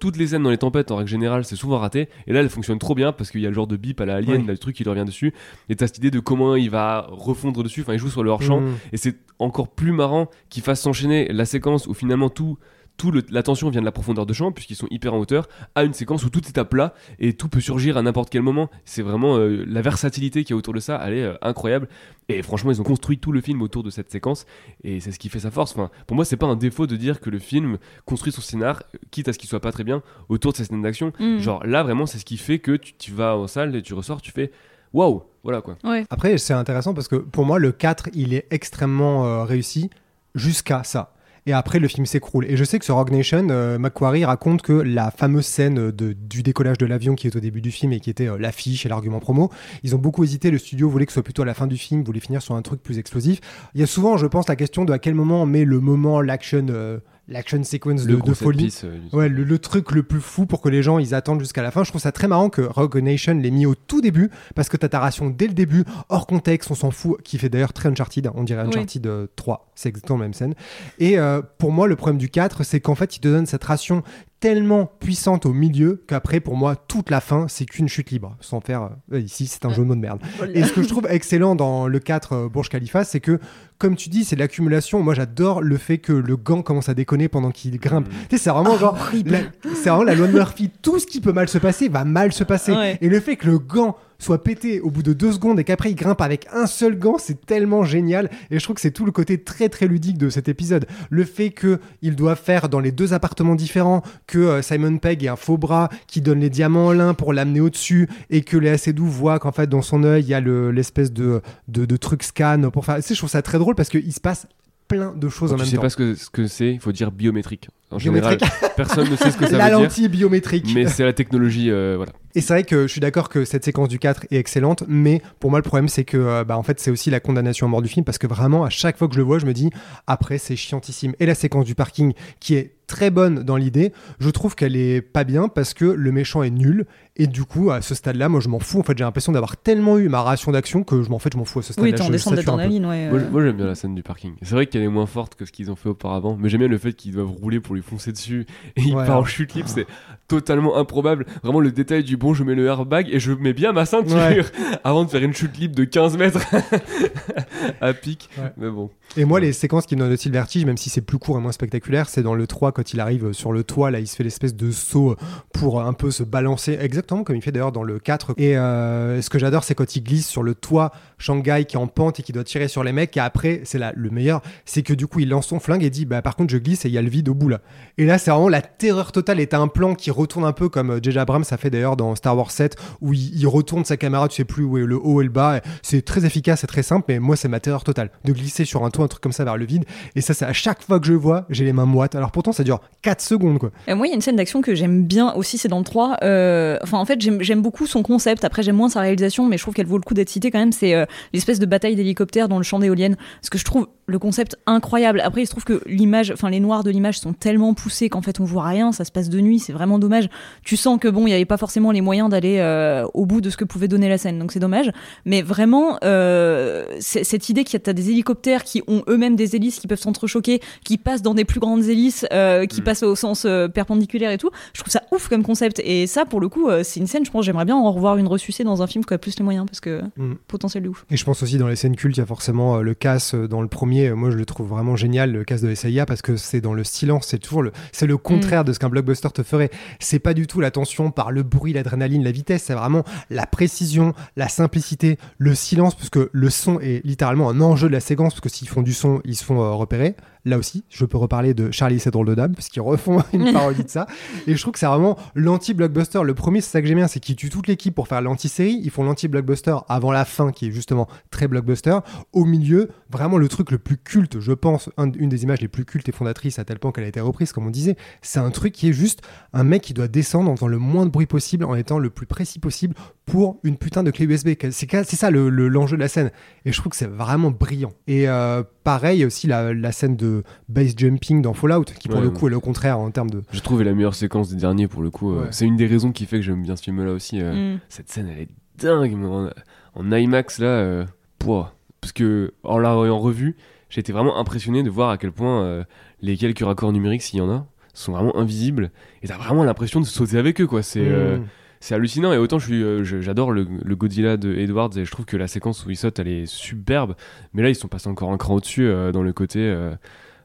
toutes les scènes dans les tempêtes, en règle générale, c'est souvent raté. Et là, elle fonctionne trop bien parce qu'il y a le genre de bip à la Alien, Oui. là, le truc qui lui revient dessus. Et t'as cette idée de comment il va refondre dessus. Enfin, il joue sur le hors-champ. Mmh. Et c'est encore plus marrant qu'il fasse s'enchaîner la séquence où finalement tout, tout le- la tension vient de la profondeur de champ, puisqu'ils sont hyper en hauteur, à une séquence où tout est à plat et tout peut surgir à n'importe quel moment. C'est vraiment euh, la versatilité qu'il y a autour de ça, elle est euh, incroyable. Et franchement, ils ont construit tout le film autour de cette séquence et c'est ce qui fait sa force. Enfin, pour moi, c'est pas un défaut de dire que le film construit son scénar, quitte à ce qu'il soit pas très bien, autour de ces scènes d'action. Mm. Genre là, vraiment, c'est ce qui fait que tu, tu vas en salle et tu ressors, tu fais waouh, voilà quoi. Ouais. Après, c'est intéressant parce que pour moi, le 4, il est extrêmement euh, réussi jusqu'à ça. Et après, le film s'écroule. Et je sais que sur Rogue Nation, euh, Macquarie raconte que la fameuse scène de, du décollage de l'avion qui est au début du film et qui était euh, l'affiche et l'argument promo, ils ont beaucoup hésité. Le studio voulait que ce soit plutôt à la fin du film, voulait finir sur un truc plus explosif. Il y a souvent, je pense, la question de à quel moment on met le moment, l'action, euh, l'action sequence Le de, folie. piece, euh, Ouais, le, le truc le plus fou pour que les gens ils attendent jusqu'à la fin. Je trouve ça très marrant que Rogue Nation l'ait mis au tout début parce que t'as ta ration dès le début, hors contexte, on s'en fout, qui fait d'ailleurs très Uncharted, on dirait Oui. Uncharted euh, 3, c'est exactement la même scène. Et euh, pour moi, le problème du 4, c'est qu'en fait, il te donne cette ration tellement puissante au milieu qu'après, pour moi, toute la fin, c'est qu'une chute libre. Sans faire. euh, ici, c'est un jeu de mots de merde. Et ce que je trouve excellent dans le 4 euh, Burj Khalifa, c'est que, comme tu dis, c'est l'accumulation. Moi, j'adore le fait que le gant commence à déconner pendant qu'il grimpe. Tu sais, c'est vraiment genre. la- C'est vraiment la loi de Murphy. Tout ce qui peut mal se passer va mal se passer. Ouais. Et le fait que le gant soit pété au bout de deux secondes et qu'après il grimpe avec un seul gant, c'est tellement génial. Et je trouve que c'est tout le côté très très ludique de cet épisode. Le fait que il doit faire dans les deux appartements différents, que euh, Simon Pegg ait un faux bras qui donne les diamants en l'un pour l'amener au-dessus et que Léa Seydoux voit qu'en fait dans son œil il y a le- l'espèce de, de, de truc scan pour faire. Tu sais, je trouve ça très drôle parce qu'il se passe plein de choses en tu même sais temps. pas ce que ce que c'est, il faut dire biométrique. En général, personne ne sait ce que ça La veut dire. lentille biométrique. Mais c'est la technologie, euh, voilà. Et c'est vrai que je suis d'accord que cette séquence du 4 est excellente, mais pour moi le problème c'est que euh, bah, en fait c'est aussi la condamnation à mort du film parce que vraiment à chaque fois que je le vois je me dis après c'est chiantissime. Et la séquence du parking qui est très bonne dans l'idée, je trouve qu'elle est pas bien parce que le méchant est nul et du coup à ce stade-là moi je m'en fous en fait j'ai l'impression d'avoir tellement eu ma ration d'action que je m'en fait je m'en fous à ce stade-là. Oui, en descente sature un peu. d'adrénaline, ouais. Moi, euh. moi, j'aime bien la scène du parking. C'est vrai qu'elle est moins forte que ce qu'ils ont fait auparavant, mais j'aime bien le fait qu'ils doivent rouler pour lui foncer dessus et il Ouais, part en ouais. chute libre, c'est totalement improbable. Vraiment le détail du bon, je mets le airbag et je mets bien ma ceinture Ouais. avant de faire une chute libre de 15 mètres à pic. Ouais. Mais bon. Et moi, les séquences qui me donnent aussi le vertige, même si c'est plus court et moins spectaculaire, c'est dans le 3 quand il arrive sur le toit, là, il se fait l'espèce de saut pour un peu se balancer, exactement comme il fait d'ailleurs dans le 4. Et euh, ce que j'adore, c'est quand il glisse sur le toit Shanghai qui est en pente et qui doit tirer sur les mecs. Et après, c'est là le meilleur, c'est que du coup, il lance son flingue et dit, bah par contre, je glisse et il y a le vide au bout là. Et là, c'est vraiment la terreur totale. Et t'as un plan qui retourne un peu comme euh, J.J. Abrams a fait d'ailleurs dans Star Wars 7 où il, retourne sa caméra, tu sais plus où est le haut et le bas. C'est très efficace, c'est très simple, mais moi c'est ma terreur totale de glisser sur un toit, un truc comme ça vers le vide. Et ça, c'est à chaque fois que je le vois, j'ai les mains moites. Alors pourtant, ça dure 4 secondes quoi. Euh, moi, il y a une scène d'action que j'aime bien aussi, c'est dans le 3. Euh, en fait, j'aime beaucoup son concept. Après, j'aime moins sa réalisation, mais je trouve qu'elle vaut le coup d'être citée quand même. C'est euh, l'espèce de bataille d'hélicoptères dans le champ d'éoliennes. Parce que je trouve le concept incroyable. Après, il se trouve que l'image, enfin, les noirs de l'image sont tellement poussés qu'en fait, on voit rien. Ça se passe de nuit, c'est vraiment dommage. Tu sens que bon, il n'y avait pas forcément les moyens d'aller euh, au bout de ce que pouvait donner la scène, donc c'est dommage. Mais vraiment, euh, cette idée qu'il y a des hélicoptères qui ont eux-mêmes des hélices qui peuvent s'entrechoquer, qui passent dans des plus grandes hélices, euh, qui Mm. passent au sens perpendiculaire et tout, je trouve ça ouf comme concept. Et ça, pour le coup, c'est une scène, je pense, j'aimerais bien en revoir une ressucée dans un film qui a plus les moyens, parce que Mm. potentiel de ouf. Et je pense aussi dans les scènes cultes, il y a forcément le casse dans le premier. Euh, Moi, je le trouve vraiment génial, le casse de SIA, parce que c'est dans le silence. C'est toujours le, c'est le contraire de ce qu'un blockbuster te ferait. C'est pas du tout la tension par le bruit, l'adrénaline, la vitesse. C'est vraiment la précision, la simplicité, le silence, puisque le son est littéralement un enjeu de la séquence, parce que s'ils font du son, ils se font euh, repérer. Là aussi, je peux reparler de Charlie et ses drôles de dames, puisqu'ils refont une parodie de ça. Et je trouve que c'est vraiment l'anti-blockbuster. Le premier, c'est ça que j'aime bien, c'est qu'ils tuent toute l'équipe pour faire l'anti-série. Ils font l'anti-blockbuster avant la fin, qui est justement très blockbuster. Au milieu, vraiment le truc le plus culte, je pense, un- une des images les plus cultes et fondatrices à tel point qu'elle a été reprise, comme on disait, c'est un truc qui est juste un mec qui doit descendre en faisant le moins de bruit possible, en étant le plus précis possible pour une putain de clé USB. C'est ça le- le- l'enjeu de la scène. Et je trouve que c'est vraiment brillant. Et euh, pareil aussi la scène de base jumping dans Fallout, qui pour Ouais, le ouais. coup est le contraire en termes de... Je trouve la meilleure séquence des derniers pour le coup. euh, Ouais. C'est une des raisons qui fait que j'aime bien ce film-là aussi. euh, Mm. Cette scène, elle est dingue. En, en IMAX, là, euh, pouah. parce que en la en revue, j'ai été vraiment impressionné de voir à quel point euh, les quelques raccords numériques, s'il y en a, sont vraiment invisibles. Et t'as vraiment l'impression de sauter avec eux, quoi. C'est euh, Mm. c'est hallucinant. Et autant je suis, euh, j'adore le, le Godzilla de Edwards et je trouve que la séquence où il saute, elle est superbe. Mais là, ils sont passés encore un cran au-dessus euh, dans le côté. euh,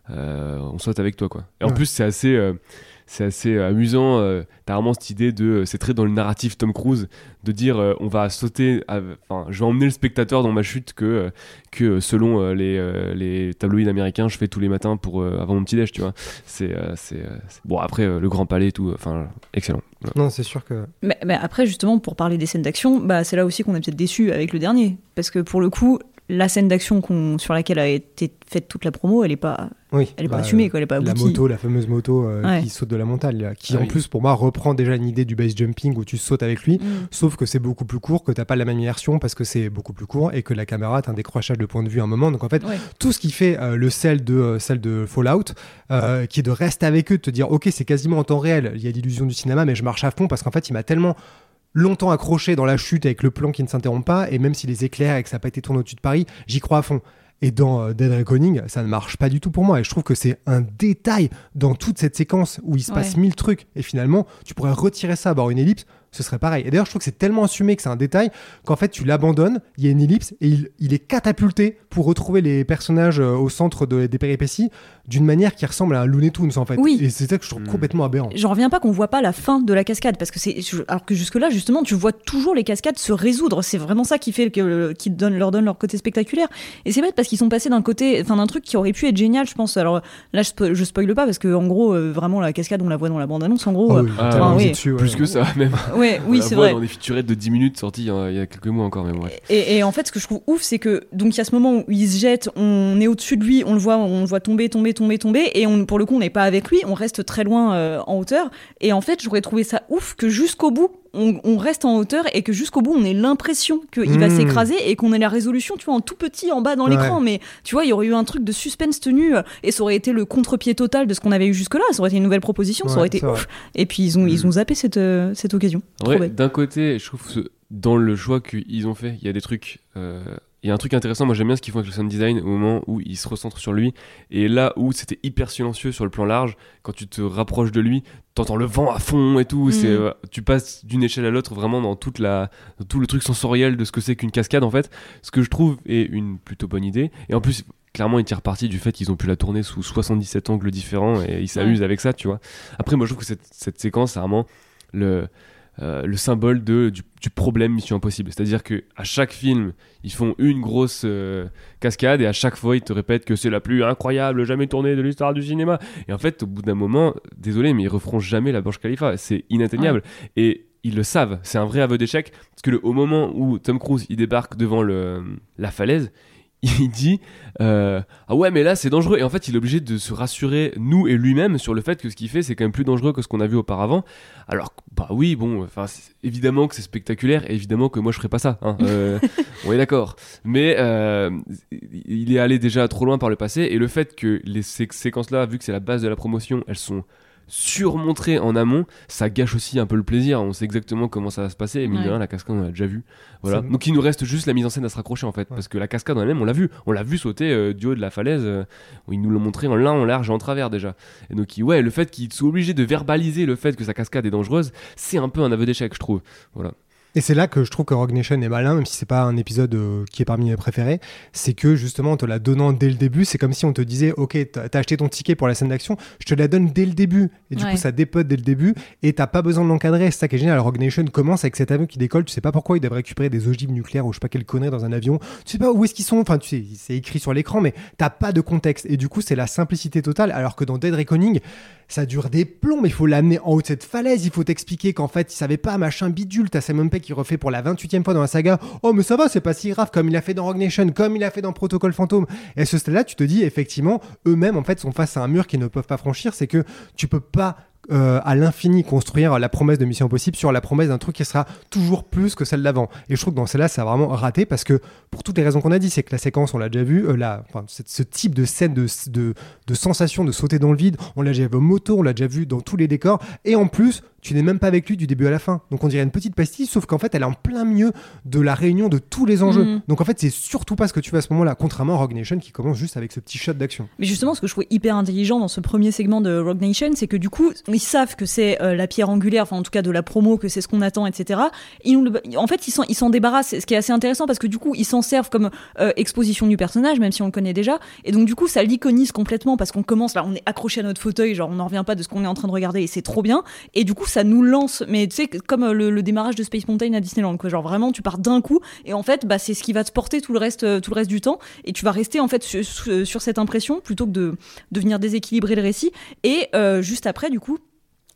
on saute avec toi, quoi. Et en Ouais. plus, c'est assez. euh, c'est assez amusant. euh, T'as vraiment cette idée de. C'est très dans le narratif Tom Cruise de dire euh, on va sauter. Enfin, je vais emmener le spectateur dans ma chute que, euh, que euh, selon euh, les, euh, les tabloïds américains, je fais tous les matins pour euh, avant mon petit déj, tu vois. C'est euh, c'est euh, bon après euh, le Grand Palais et tout. Enfin, excellent. Voilà. Non, c'est sûr que... Mais, mais après, justement, pour parler des scènes d'action, bah, c'est là aussi qu'on est peut-être déçu avec le dernier. Parce que pour le coup, la scène d'action sur laquelle a été faite toute la promo, elle est pas, Oui, elle est pas bah, assumée, quoi, elle est pas La moto, la fameuse moto euh, Ouais. qui saute de la montagne, là, qui Ah en oui. plus pour moi reprend déjà une idée du base jumping où tu sautes avec lui, Mm. sauf que c'est beaucoup plus court, que t'as pas la même immersion parce que c'est beaucoup plus court et que la caméra t'as un décrochage de point de vue à un moment. Donc en fait, Ouais. tout ce qui fait euh, le sel de euh, celle de Fallout, euh, qui est de rester avec eux, de te dire ok c'est quasiment en temps réel, il y a l'illusion du cinéma, mais je marche à fond parce qu'en fait il m'a tellement longtemps accroché dans la chute avec le plan qui ne s'interrompt pas et même si les éclairs et que ça n'a pas été tourné au-dessus de Paris, j'y crois à fond. Et dans euh, Dead Reckoning, ça ne marche pas du tout pour moi. Et je trouve que c'est un détail dans toute cette séquence où il se passe Ouais. mille trucs. Et finalement, tu pourrais retirer ça, avoir une ellipse, ce serait pareil. Et d'ailleurs, je trouve que c'est tellement assumé que c'est un détail qu'en fait, tu l'abandonnes, il y a une ellipse et il, il est catapulté pour retrouver les personnages euh, au centre de- des péripéties d'une manière qui ressemble à un Looney Tunes en fait. Oui. Et c'est ça que je trouve Mm. complètement aberrant. J'en reviens pas qu'on voit pas la fin de la cascade parce que c'est alors que jusque là justement tu vois toujours les cascades se résoudre c'est vraiment ça qui fait que qui donne leur donne leur côté spectaculaire et c'est bête parce qu'ils sont passés d'un côté enfin d'un truc qui aurait pu être génial je pense alors là je, spo- je spoil pas parce que en gros euh, vraiment la cascade on la voit dans la bande annonce en gros euh, oui, Ah, tellement oui. misé dessus, ouais. Plus que ça, même. ouais On oui c'est vrai dans des featurettes de 10 minutes sorties hein, il y a quelques mois encore, mais. Et, et en fait, ce que je trouve ouf, c'est que donc il y a ce moment où il se jette, on est au-dessus de lui, on le voit, on le voit tomber, tomber, tomber, tomber, et on, pour le coup, on n'est pas avec lui, on reste très loin euh, en hauteur. Et en fait, j'aurais trouvé ça ouf que jusqu'au bout, on, on reste en hauteur et que jusqu'au bout, on ait l'impression qu'il va Mmh. s'écraser et qu'on ait la résolution, tu vois, en tout petit en bas dans Ouais. l'écran. Mais tu vois, il y aurait eu un truc de suspense tenu euh, et ça aurait été le contre-pied total de ce qu'on avait eu jusque-là. Ça aurait été une nouvelle proposition, ça aurait été ouf. Et puis ils ont, ils ont zappé cette, euh, cette occasion. D'un côté, je trouve que dans le choix qu'ils ont fait, il y a des trucs. euh, il y a un truc intéressant, moi j'aime bien ce qu'ils font avec le sound design au moment où ils se recentrent sur lui. Et là où c'était hyper silencieux sur le plan large, quand tu te rapproches de lui, t'entends le vent à fond et tout. C'est, euh, tu passes d'une échelle à l'autre vraiment dans, toute la, dans tout le truc sensoriel de ce que c'est qu'une cascade en fait. Ce que je trouve est une plutôt bonne idée. Et en plus, clairement, ils tirent parti du fait qu'ils ont pu la tourner sous 77 angles différents et ils s'amusent avec ça, tu vois. Après, moi je trouve que cette, cette séquence, c'est vraiment le. Euh, le symbole de, du, du problème Mission Impossible. C'est-à-dire que à chaque film, ils font une grosse euh, cascade et à chaque fois, ils te répètent que c'est la plus incroyable jamais tournée de l'histoire du cinéma. Et en fait, au bout d'un moment, désolé, mais ils referont jamais la Burj Khalifa. C'est inatteignable. Et ils le savent. C'est un vrai aveu d'échec. Parce que le- au moment où Tom Cruise il débarque devant le, la falaise, il dit euh, Ah ouais, mais là c'est dangereux. Et en fait, il est obligé de se rassurer, nous et lui-même, sur le fait que ce qu'il fait c'est quand même plus dangereux que ce qu'on a vu auparavant. Alors, bah oui, bon, enfin, évidemment que c'est spectaculaire, et évidemment que moi je ferais pas ça. Hein, euh, on est d'accord. Mais euh, il est allé déjà trop loin par le passé, et le fait que les sé- séquences-là, vu que c'est la base de la promotion, elles sont surmontrées en amont, ça gâche aussi un peu le plaisir. On sait exactement comment ça va se passer, et mine de rien, la cascade on l'a déjà vu. Voilà. Ça- Donc il nous reste juste la mise en scène à se raccrocher en fait, parce que la cascade en elle-même, on l'a vu, on l'a vu sauter euh, du haut de la falaise. euh, où ils nous l'ont montré en lin, en large et en travers déjà. Et donc, il- ouais, le fait qu'ils soient obligés de verbaliser le fait que sa cascade est dangereuse, c'est un peu un aveu d'échec, je trouve. Voilà. Et c'est là que je trouve que Rogue Nation est malin, même si c'est pas un épisode euh, qui est parmi mes préférés. C'est que justement, en te la donnant dès le début, c'est comme si on te disait Ok, t'as acheté ton ticket pour la scène d'action, je te la donne dès le début. Et du Ouais. coup, ça dépote dès le début et t'as pas besoin de l'encadrer. C'est ça qui est génial. Rogue Nation commence avec cet avion qui décolle. Tu sais pas pourquoi ils doivent récupérer des ogives nucléaires ou je sais pas quelle connerie dans un avion. Tu sais pas où est-ce qu'ils sont. Enfin, tu sais, c'est écrit sur l'écran, mais t'as pas de contexte. Et du coup, c'est la simplicité totale. Alors que dans Dead Reckoning, ça dure des plombs, mais il faut l'amener en haut de cette falaise, il faut t'expliquer qu'en fait, il savait pas, machin bidule, t'as Simon Peck qui refait pour la 28e fois dans la saga, oh mais ça va, c'est pas si grave, comme il a fait dans Rogue Nation, comme il a fait dans Protocol Fantôme. Et à ce stade-là, tu te dis, effectivement, eux-mêmes, en fait, sont face à un mur qu'ils ne peuvent pas franchir, c'est que tu peux pas euh, à l'infini construire la promesse de Mission Impossible sur la promesse d'un truc qui sera toujours plus que celle d'avant. Et je trouve que dans celle-là, ça a vraiment raté parce que pour toutes les raisons qu'on a dit, c'est que la séquence, on l'a déjà vu, euh, la- enfin, ce type de scène de, de, de sensation de sauter dans le vide, on l'a déjà vu au moto, on l'a déjà vu dans tous les décors, et en plus, tu n'es même pas avec lui du début à la fin. Donc on dirait une petite pastille, sauf qu'en fait, elle est en plein milieu de la réunion de tous les enjeux. Mhm. Donc en fait, c'est surtout pas ce que tu fais à ce moment-là, contrairement à Rogue Nation qui commence juste avec ce petit shot d'action. Mais justement, ce que je trouvais hyper intelligent dans ce premier segment de Rogue Nation, c'est que du coup, ils savent que c'est euh, la pierre angulaire, enfin en tout cas de la promo, que c'est ce qu'on attend, etc. En fait, ils s'en, débarrassent, ce qui est assez intéressant parce que du coup, ils s'en servent comme euh, exposition du personnage, même si on le connaît déjà. Et donc du coup, ça l'iconise complètement parce qu'on commence là, on est accroché à notre fauteuil, genre on n'en revient pas de ce qu'on est en train de regarder et c'est trop bien. Et du coup, ça nous lance, mais tu sais, comme euh, le, démarrage de Space Mountain à Disneyland, quoi. Genre vraiment, tu pars d'un coup et en fait, bah, c'est ce qui va te porter tout le reste, tout le reste du temps et tu vas rester en fait sur, cette impression plutôt que de, de venir déséquilibrer le récit. Et juste après, du coup,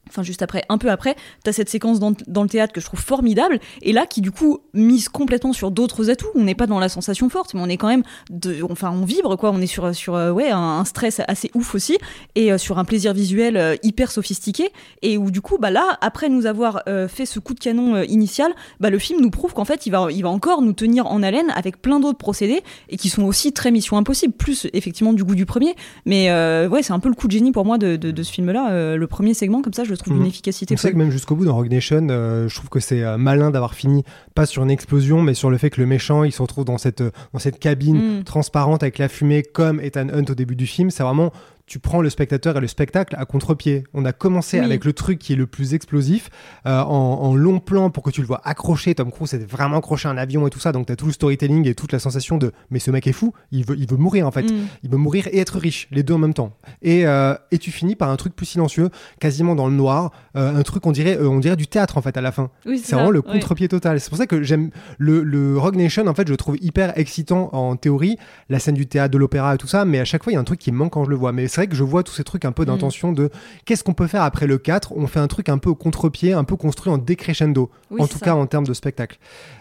enfin juste après, un peu après, t'as cette séquence dans, le théâtre que je trouve formidable, et là qui du coup mise complètement sur d'autres atouts. On n'est pas dans la sensation forte, mais on est quand même, de, enfin on vibre quoi. On est sur euh, un, stress assez ouf aussi, et euh, sur un plaisir visuel euh, hyper sophistiqué, et où du coup bah là après nous avoir fait ce coup de canon initial, bah le film nous prouve qu'en fait il va encore nous tenir en haleine avec plein d'autres procédés et qui sont aussi très mission impossible, plus effectivement du goût du premier. Mais ouais, c'est un peu le coup de génie pour moi de, ce film-là. Le premier segment, comme ça, je trouve d'une Mhm. efficacité folle. que même jusqu'au bout dans Rogue Nation, euh, je trouve que c'est euh, malin d'avoir fini pas sur une explosion, mais sur le fait que le méchant il se retrouve dans cette, euh, dans cette cabine Mm. transparente avec la fumée comme Ethan Hunt au début du film. C'est vraiment tu prends le spectateur et le spectacle à contre-pied. On a commencé Oui. avec le truc qui est le plus explosif euh, en, en long plan pour que tu le vois accroché. Tom Cruise était vraiment accroché à un avion et tout ça, donc tu as tout le storytelling et toute la sensation de mais ce mec est fou, il veut, il veut mourir en fait. Mm. Il veut mourir et être riche, les deux en même temps. Et, euh, et tu finis par un truc plus silencieux, quasiment dans le noir, euh, un truc on dirait, on dirait du théâtre en fait à la fin. Oui, C'est vraiment le ouais. contre-pied total. C'est pour ça que j'aime le, le Rogue Nation. En fait, je le trouve hyper excitant en théorie, la scène du théâtre, de l'opéra et tout ça. Mais à chaque fois, il y a un truc qui manque quand je le vois. Mais c'est vrai que je vois tous ces trucs un peu d'intention de qu'est-ce qu'on peut faire après le 4 On fait un truc un peu au contre-pied, un peu construit en décrescendo. Oui, en tout ça. cas, en termes de spectacle.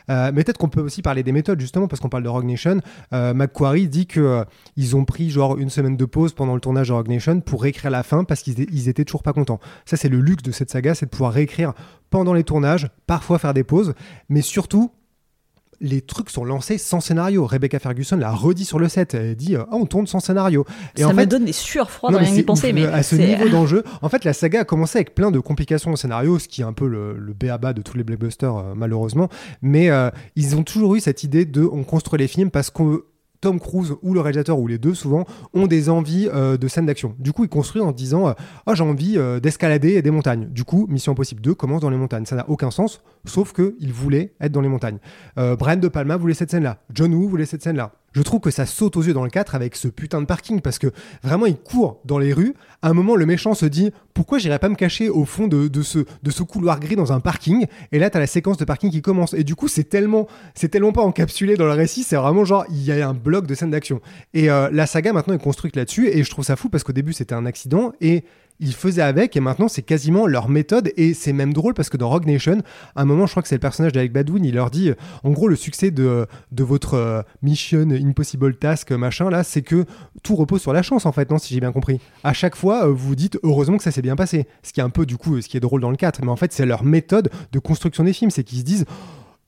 Euh, mais peut-être qu'on peut aussi parler des méthodes, justement, parce qu'on parle de Rogue Nation. Euh, Macquarie dit que euh, ils ont pris genre une semaine de pause pendant le tournage de Rogue Nation pour réécrire la fin parce qu'ils ils étaient toujours pas contents. Ça, c'est le luxe de cette saga, c'est de pouvoir réécrire pendant les tournages, parfois faire des pauses, mais surtout les trucs sont lancés sans scénario. Rebecca Ferguson l'a redit sur le set. Elle dit Ah, on tourne sans scénario. Et ça en me fait, donne des sueurs froides rien mais d'y penser. Mais à ce niveau d'enjeu, en fait, la saga a commencé avec plein de complications au scénario, ce qui est un peu le, le béaba de tous les blockbusters, euh, malheureusement. Mais euh, ils ont toujours eu cette idée de on construit les films parce que Tom Cruise ou le réalisateur ou les deux souvent ont des envies euh, de scènes d'action. Du coup, ils construisent en disant euh, oh j'ai envie euh, d'escalader des montagnes. Du coup, Mission Impossible 2 commence dans les montagnes. Ça n'a aucun sens, sauf que il voulait être dans les montagnes. Euh, Brian De Palma voulait cette scène-là. John Woo voulait cette scène-là. Je trouve que ça saute aux yeux dans le 4 avec ce putain de parking parce que vraiment il court dans les rues. À un moment, le méchant se dit pourquoi j'irais pas me cacher au fond de, de ce, de ce couloir gris dans un parking? Et là, t'as la séquence de parking qui commence. Et du coup, c'est tellement, tellement pas encapsulé dans le récit. C'est vraiment genre il y a un bloc de scène d'action. Et euh, la saga maintenant est construite là-dessus. Et je trouve ça fou parce qu'au début c'était un accident et ils faisaient avec et maintenant c'est quasiment leur méthode et c'est même drôle parce que dans Rogue Nation, à un moment, je crois que c'est le personnage d'Alec Baldwin, il leur dit, en gros, le succès de, de votre euh, Mission Impossible Task, machin, là, c'est que tout repose sur la chance, en fait, non, si j'ai bien compris. À chaque fois, euh, vous vous dites, heureusement que ça s'est bien passé. Ce qui est un peu, du coup, ce qui est drôle dans le 4, mais en fait, c'est leur méthode de construction des films, c'est qu'ils se disent,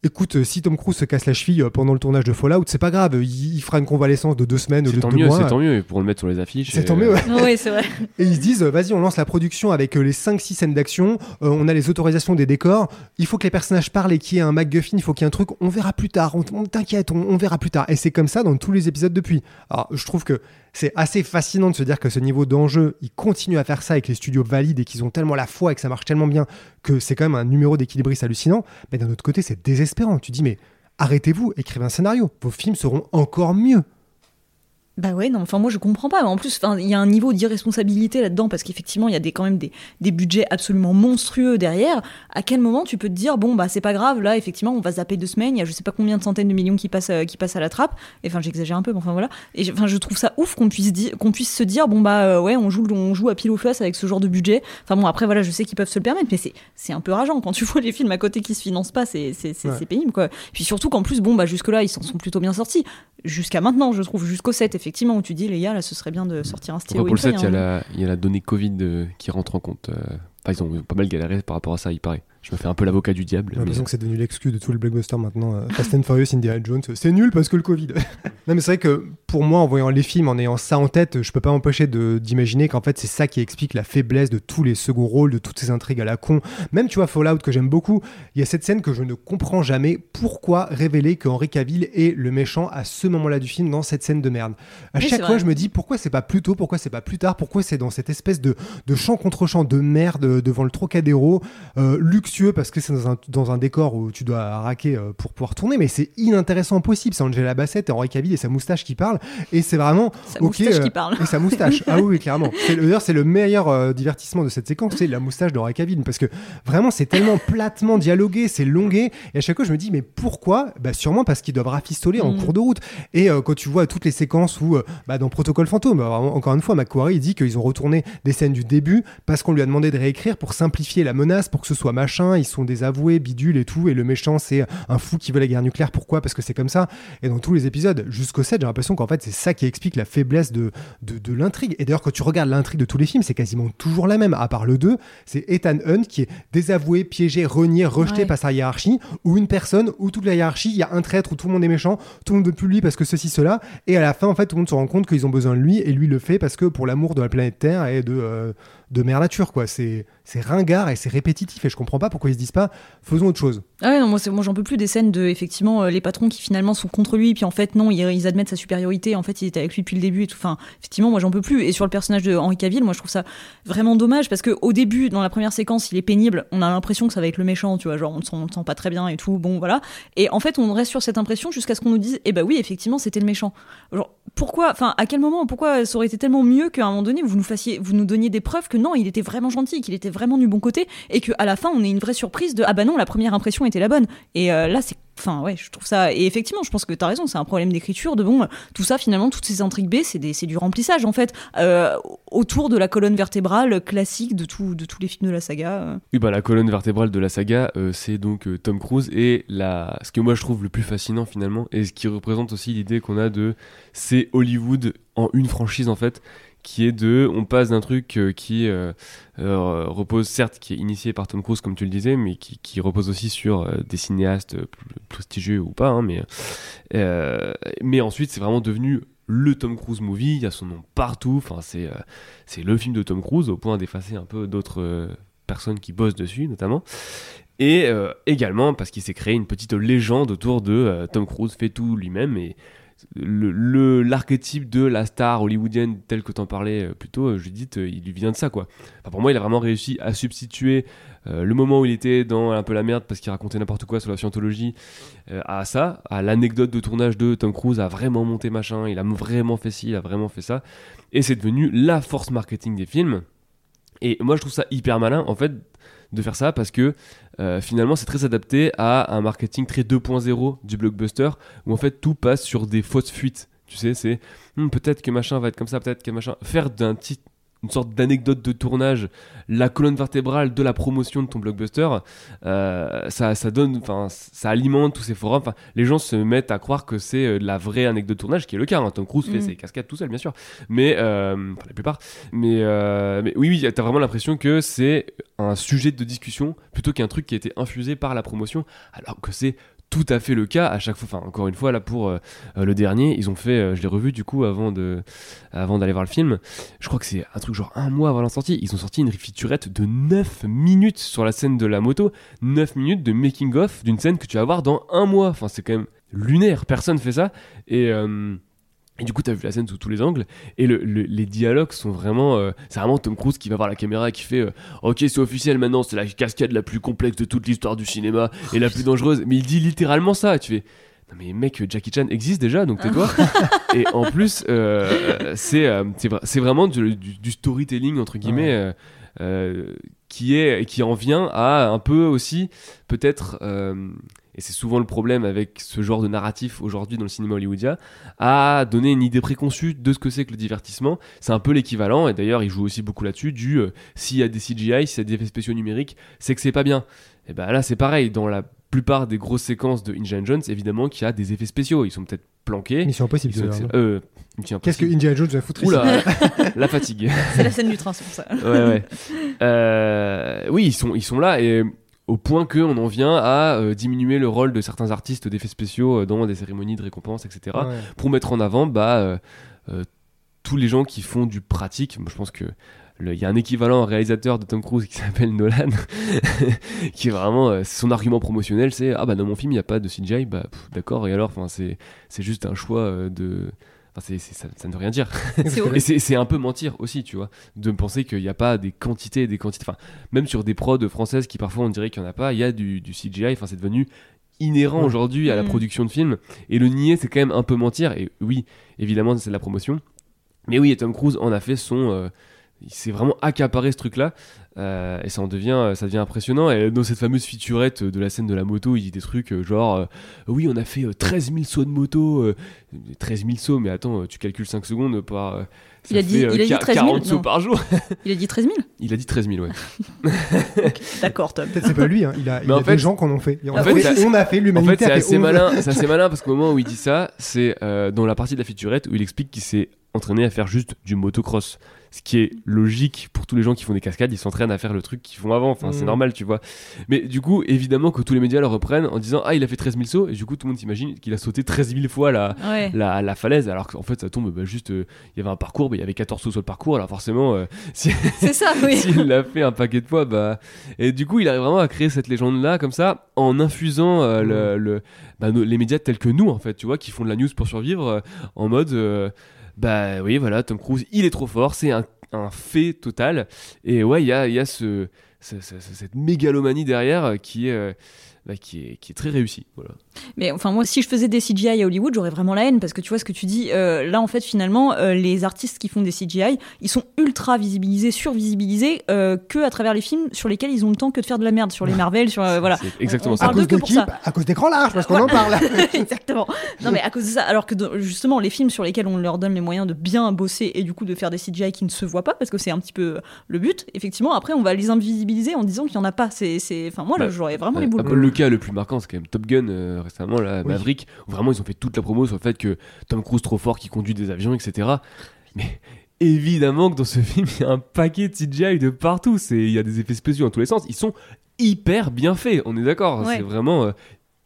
Écoute, euh, si Tom Cruise se casse la cheville euh, pendant le tournage de Fallout, c'est pas grave, il, il fera une convalescence de deux semaines au lieu C'est de tant deux mieux, mois. c'est tant mieux pour le mettre sur les affiches. C'est et, tant mieux, ouais. Oui, c'est vrai. Et ils se disent, vas-y, on lance la production avec euh, les 5-6 scènes d'action, euh, on a les autorisations des décors, il faut que les personnages parlent et qu'il y ait un MacGuffin, il faut qu'il y ait un truc, on verra plus tard, on, on- t'inquiète, on, on verra plus tard. Et c'est comme ça dans tous les épisodes depuis. Alors, je trouve que c'est assez fascinant de se dire que ce niveau d'enjeu, ils continuent à faire ça et que les studios valident et qu'ils ont tellement la foi et que ça marche tellement bien que c'est quand même un numéro d'équilibriste hallucinant. Mais d'un autre côté, c'est Tu dis, mais arrêtez-vous, écrivez un scénario, vos films seront encore mieux. Bah ouais, non, enfin moi je comprends pas. En plus, il y a un niveau d'irresponsabilité là-dedans parce qu'effectivement, il y a des, quand même des, des budgets absolument monstrueux derrière. À quel moment tu peux te dire, bon, bah c'est pas grave, là, effectivement, on va zapper deux semaines, il y a je sais pas combien de centaines de millions qui passent, euh, qui passent à la trappe. Et enfin, j'exagère un peu, mais enfin voilà. Et enfin, je trouve ça ouf qu'on puisse, qu'on puisse se dire, bon, bah euh, ouais, on joue, on joue à pile ou face avec ce genre de budget. Enfin bon, après, voilà, je sais qu'ils peuvent se le permettre, mais c'est, c'est un peu rageant quand tu vois les films à côté qui se financent pas, c'est, c'est, c'est, Ouais. c'est pénible, quoi. Puis surtout qu'en plus, bon, bah jusque-là, ils s'en sont plutôt bien sortis. Jusqu'à maintenant, je trouve, jusqu'au 7, effectivement, où tu dis, les gars, là, ce serait bien de sortir un stylo. Enfin, pour le Infinity, 7, il y, a hein. la- il y a la donnée Covid euh, qui rentre en compte. Enfin, ils ont pas mal galéré par rapport à ça, il paraît. Je me fais un peu l'avocat du diable. J'ai mais- l'impression que c'est devenu l'excuse de tous les blockbusters maintenant. euh, Fast and Furious, Indiana Jones, c'est nul parce que le Covid. non, mais c'est vrai que pour moi, en voyant les films, en ayant ça en tête, je peux pas m'empêcher de- d'imaginer qu'en fait, c'est ça qui explique la faiblesse de tous les seconds rôles, de toutes ces intrigues à la con. Même, tu vois, Fallout, que j'aime beaucoup, il y a cette scène que je ne comprends jamais. Pourquoi révéler que Henry Cavill est le méchant à ce moment-là du film, dans cette scène de merde? À Oui, chaque fois, vrai. je me dis pourquoi c'est pas plus tôt, pourquoi c'est pas plus tard, pourquoi c'est dans cette espèce de, de champ contre champ de merde euh, devant le Trocadéro, euh, luxueux parce que c'est dans un, dans un décor où tu dois raquer euh, pour pouvoir tourner, mais c'est inintéressant possible. C'est Angela Bassett et Henri Cavill et sa moustache qui parlent, et c'est vraiment. Sa ok, moustache qui parle. Et sa moustache. ah oui, clairement. D'ailleurs, c'est le meilleur divertissement de cette séquence, c'est la moustache d'Henri Cavill, parce que vraiment, c'est tellement platement dialogué, c'est longué, et à chaque fois, je me dis, mais pourquoi? Bah, sûrement parce qu'ils doivent rafistoler en Mhm. cours de route. Et quand tu vois toutes les séquences où, bah, dans Protocole Fantôme, bah, vraiment, encore une fois, Macquarie, il dit qu'ils ont retourné des scènes du début parce qu'on lui a demandé de réécrire pour simplifier la menace, pour que ce soit machin, ils sont désavoués, bidule et tout, et le méchant, c'est un fou qui veut la guerre nucléaire. Pourquoi? Parce que c'est comme ça. Et dans tous les épisodes, jusqu'au 7, j'ai l'impression qu'en fait, c'est ça qui explique la faiblesse de, de, de l'intrigue. Et d'ailleurs, quand tu regardes l'intrigue de tous les films, c'est quasiment toujours la même, à part le 2, c'est Ethan Hunt qui est désavoué, piégé, renié, rejeté Ouais. par sa hiérarchie, ou une personne où toute la hiérarchie, il y a un traître où tout le monde est méchant, tout le monde veut plus lui parce que ceci, cela, et à la fin, en fait, tout le monde se rend compte qu'ils ont besoin de lui, et lui le fait parce que pour l'amour de la planète Terre et de, euh, de mère nature, quoi. C'est ringard et c'est répétitif, et je comprends pas pourquoi ils se disent pas, faisons autre chose. Ah ouais, non, moi, j'en peux plus des scènes de effectivement euh, les patrons qui finalement sont contre lui, puis en fait non, ils, ils admettent sa supériorité, en fait ils étaient avec lui depuis le début et tout. Enfin, effectivement, moi j'en peux plus. Et sur le personnage de Henri Cavill, moi je trouve ça vraiment dommage parce que au début, dans la première séquence, il est pénible, on a l'impression que ça va être le méchant, tu vois, genre on le sent, sent pas très bien et tout, bon voilà. Et en fait, on reste sur cette impression jusqu'à ce qu'on nous dise, eh bah oui, effectivement, c'était le méchant. Genre, pourquoi, enfin, à quel moment, pourquoi ça aurait été tellement mieux qu'à un moment donné vous nous fassiez, vous nous donniez des preuves que non, il était vraiment gentil, qu'il était vraiment du bon côté, et qu'à la fin on ait une vraie surprise de ah bah non, la première impression était la bonne. Et euh, là, c'est. Enfin, ouais, je trouve ça. Et effectivement, je pense que t'as raison, c'est un problème d'écriture. De bon, tout ça, finalement, toutes ces intrigues B, c'est des- du remplissage, en fait, euh, autour de la colonne vertébrale classique de, tous les films de la saga. euh. Oui, bah, la colonne vertébrale de la saga, euh, c'est donc Tom Cruise et ce que moi je trouve le plus fascinant finalement, et ce qui représente aussi l'idée qu'on a de c'est Hollywood en une franchise en fait, qui est de on passe d'un truc euh, qui euh, euh, repose certes, qui est initié par Tom Cruise comme tu le disais, mais qui, repose aussi sur des cinéastes prestigieux ou pas, hein, mais, mais ensuite c'est vraiment devenu le Tom Cruise movie, il y a son nom partout, c'est c'est le film de Tom Cruise au point d'effacer un peu d'autres personnes qui bossent dessus notamment. Et également parce qu'il s'est créé une petite légende autour de Tom Cruise fait tout lui-même et le- l'archétype de la star hollywoodienne tel que t'en parlais euh, plus tôt, euh, Judith, euh, il lui vient de ça quoi. Enfin, pour moi, il a vraiment réussi à substituer le moment où il était dans un peu la merde parce qu'il racontait n'importe quoi sur la scientologie à ça, à l'anecdote de tournage de Tom Cruise a vraiment monté machin, il a vraiment fait ci, il a vraiment fait ça, et c'est devenu la force marketing des films. Et moi, je trouve ça hyper malin en fait de faire ça parce que euh, finalement c'est très adapté à un marketing très 2.0 du blockbuster où en fait tout passe sur des fausses fuites. Tu sais, c'est Hmm, peut-être que machin va être comme ça, peut-être que machin. Faire d'un titre une sorte d'anecdote de tournage, la colonne vertébrale de la promotion de ton blockbuster, euh, ça, ça donne, enfin, ça alimente tous ces forums. Enfin, les gens se mettent à croire que c'est euh, la vraie anecdote de tournage, qui est le cas. Hein. Tom Cruise fait Mm. ses cascades tout seul, bien sûr, mais euh, la plupart. Mais, euh, mais oui, oui, t'as vraiment l'impression que c'est un sujet de discussion plutôt qu'un truc qui a été infusé par la promotion, alors que c'est tout à fait le cas à chaque fois. Enfin, encore une fois, là pour euh, euh, le dernier, ils ont fait, euh, je l'ai revu du coup avant de, avant d'aller voir le film. Je crois que c'est un truc genre un mois avant la sortie. Ils ont sorti une featurette de 9 minutes sur la scène de la moto, 9 minutes de making of d'une scène que tu vas voir dans un mois. Enfin, c'est quand même lunaire. Personne fait ça. Et et du coup, t'as vu la scène sous tous les angles, et le- le- les dialogues sont vraiment. euh, c'est vraiment Tom Cruise qui va voir la caméra et qui fait euh, Ok, c'est officiel maintenant, c'est la cascade la plus complexe de toute l'histoire du cinéma et la plus dangereuse. Mais il dit littéralement ça, tu fais Non, mais mec, Jackie Chan existe déjà, donc tais-toi. et en plus, euh, c'est c'est vra- c'est vraiment du, du- du storytelling, entre guillemets, qui, est, qui en vient à un peu aussi, peut-être. Et c'est souvent le problème avec ce genre de narratif aujourd'hui dans le cinéma hollywoodien, à donner une idée préconçue de ce que c'est que le divertissement. C'est un peu l'équivalent, et d'ailleurs il joue aussi beaucoup là-dessus, du euh, s'il y a des CGI, s'il y a des effets spéciaux numériques, c'est que c'est pas bien. Et ben là c'est pareil, dans la plupart des grosses séquences de Indiana Jones, évidemment qu'il y a des effets spéciaux, ils sont peut-être planqués. Mission Impossible. ils sont Euh, Qu'est-ce que. Indiana Jones va foutre ici Oula, la fatigue. C'est la scène du train, c'est pour ça. ouais, ouais. Euh, oui, ils sont, ils sont là et au point qu'on en vient à euh, diminuer le rôle de certains artistes d'effets spéciaux euh, dans des cérémonies de récompense, etc. Ouais. Pour mettre en avant bah, euh, tous les gens qui font du pratique. Moi, je pense que il y a un équivalent réalisateur de Tom Cruise qui s'appelle Nolan, qui est vraiment son argument promotionnel, c'est ah bah dans mon film il n'y a pas de CGI, bah d'accord et alors, enfin c'est c'est juste un choix euh, ça, ça ne veut rien dire. Et c'est un peu mentir aussi, tu vois, de penser qu'il n'y a pas des quantités et des quantités. Enfin, même sur des prods françaises qui parfois on dirait qu'il n'y en a pas, il y a du, du CGI. Enfin, c'est devenu inhérent aujourd'hui à la Mm. production de films. Et le nier, c'est quand même un peu mentir. Et oui, évidemment, c'est de la promotion. Mais oui, et Tom Cruise en a fait son. euh, il s'est vraiment accaparé ce truc-là. euh, et ça en devient, ça devient impressionnant. Et dans cette fameuse featurette de la scène de la moto, il dit des trucs euh, genre euh, Oui, on a fait euh, 13 000 sauts de moto. euh, 13 000 sauts, mais attends, euh, tu calcules 5 secondes par. euh, ça Il a dit- fait, euh, il a dit quar- 13 000, 40 sauts par jour. Il a dit 13 000 Il a dit 13 000, ouais. D'accord, Tom. Peut-être c'est pas lui, hein. il a, il Mais y a en fait- des gens qu'on en fait. En on, fait, on a fait, En l'humanité fait, c'est assez malin. Assez malin parce qu'au moment où il dit ça, c'est euh, dans la partie de la featurette où il explique qu'il s'est entraîné à faire juste du motocross. Ce qui est logique pour tous les gens qui font des cascades, ils s'entraînent à faire le truc qu'ils font avant. Enfin, c'est Mm. normal, tu vois. Mais du coup, évidemment que tous les médias le reprennent en disant Ah, il a fait 13 000 sauts. Et du coup, tout le monde s'imagine qu'il a sauté 13 000 fois la, Ouais. la, la falaise. Alors qu'en fait, ça tombe bah, juste. euh, Il y avait un parcours, bah, il y avait 14 sauts sur le parcours. Alors forcément, euh, si, C'est ça, oui. s'il l'a fait un paquet de fois, bah. Et du coup, il arrive vraiment à créer cette légende-là, comme ça, en infusant euh, le, le- bah, nos- les médias tels que nous, en fait, tu vois, qui font de la news pour survivre, euh, en mode. Bah oui, voilà, Tom Cruise, il est trop fort, c'est un, fait total. Et ouais, il y a, cette mégalomanie derrière euh, euh, bah, qui, est, qui est très réussie. Voilà. Mais enfin, moi, si je faisais des CGI à Hollywood, j'aurais vraiment la haine parce que tu vois ce que tu dis. euh, là, en fait, finalement, euh, les artistes qui font des CGI, ils sont ultra visibilisés, survisibilisés euh, que à travers les films sur lesquels ils ont le temps que de faire de la merde, sur les Marvel, sur euh, voilà. Exactement on ça. À cause que de pour qui ça. À cause d'écran large, parce qu'on en parle. Exactement. Non, mais à cause de ça, alors que justement, les films sur lesquels on leur donne les moyens de bien bosser et du coup de faire des CGI qui ne se voient pas, parce que c'est un petit peu le but, effectivement, après, on va les invisibiliser en disant qu'il n'y en a pas. C'est, c'est... Enfin, moi, là, Bah, j'aurais vraiment Euh, les boules. le cas le plus marquant, c'est quand même Top Gun euh, récemment, là, Oui. Maverick, où vraiment ils ont fait toute la promo sur le fait que Tom Cruise trop fort qui conduit des avions, etc. Mais évidemment que dans ce film, il y a un paquet de CGI de partout. C'est- Il y a des effets spéciaux dans tous les sens. Ils sont hyper bien faits, on est d'accord. Ouais. C'est vraiment euh,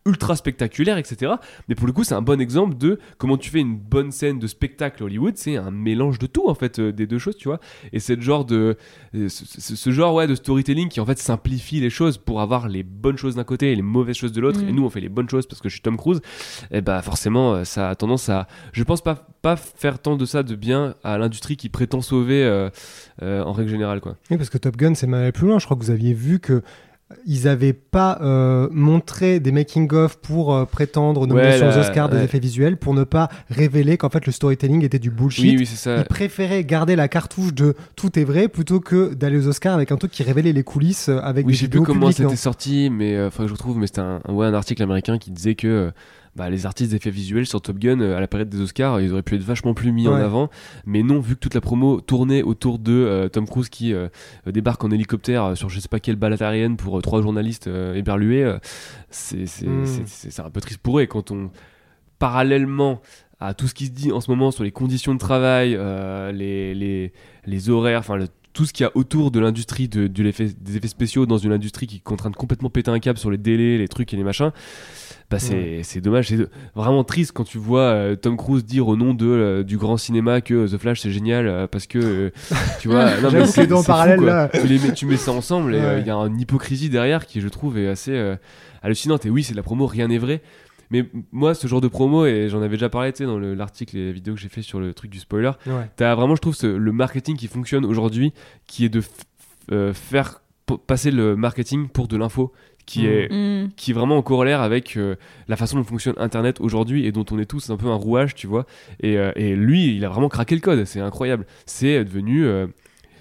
ultra spectaculaire, etc. Mais pour le coup, c'est un bon exemple de comment tu fais une bonne scène de spectacle à Hollywood. C'est un mélange de tout, en fait, euh, des deux choses, tu vois. Et c'est le genre de. euh, Ce, ce- ce genre ouais, de storytelling qui, en fait, simplifie les choses pour avoir les bonnes choses d'un côté et les mauvaises choses de l'autre. Mm. Et nous, on fait les bonnes choses parce que je suis Tom Cruise. Et bah, forcément, euh, ça a tendance à. Je pense pas, pas faire tant de ça de bien à l'industrie qui prétend sauver euh, euh, en règle générale, quoi. Oui, parce que Top Gun, c'est même allé plus loin. Je crois que vous aviez vu que ils avaient pas euh, montré des making-of pour euh, prétendre nominations Ouais, aux la- Oscars des effets visuels pour ne pas révéler qu'en fait le storytelling était du bullshit. Oui, oui, ça. Ils préféraient garder la cartouche de tout est vrai plutôt que d'aller aux Oscars avec un truc qui révélait les coulisses euh, avec Oui, des je sais plus vidéos comment c'était sorti, mais euh, que je retrouve, mais c'était un, ouais, un article américain qui disait que bah, les artistes d'effets visuels sur Top Gun euh, à la période des Oscars, ils auraient pu être vachement plus mis en avant. Mais non, vu que toute la promo tournait autour de euh, Tom Cruise qui euh, débarque en hélicoptère sur je sais pas quelle balade aérienne pour euh, trois journalistes éberlués, euh, c'est un peu triste pour eux. Et quand on, parallèlement à tout ce qui se dit en ce moment sur les conditions de travail, les, les, les horaires, enfin le- tout ce qu'il y a autour de l'industrie de, de l'effet- des effets spéciaux dans une industrie qui est en train de complètement péter un câble sur les délais, les trucs et les machins, bah c'est dommage. C'est vraiment triste quand tu vois euh, Tom Cruise dire au nom de, euh, du grand cinéma que The Flash c'est génial euh, parce que euh, tu vois. c'est- fou, parallèle, quoi. là. Tu, les mets, tu mets ça ensemble et euh, il Ouais. y a une hypocrisie derrière qui je trouve est assez euh, hallucinante. Et oui, c'est de la promo, rien n'est vrai. Mais moi, ce genre de promo, et j'en avais déjà parlé tu sais, dans le- l'article et la vidéo que j'ai fait sur le truc du spoiler, Ouais. T'as vraiment, je trouve, ce- le marketing qui fonctionne aujourd'hui, qui est de euh, faire passer le marketing pour de l'info, qui Mhm. est Mm. qui est vraiment en corollaire avec euh, la façon dont fonctionne Internet aujourd'hui et dont on est tous un peu un rouage, tu vois. Et, euh, et lui, il a vraiment craqué le code, c'est incroyable. C'est devenu.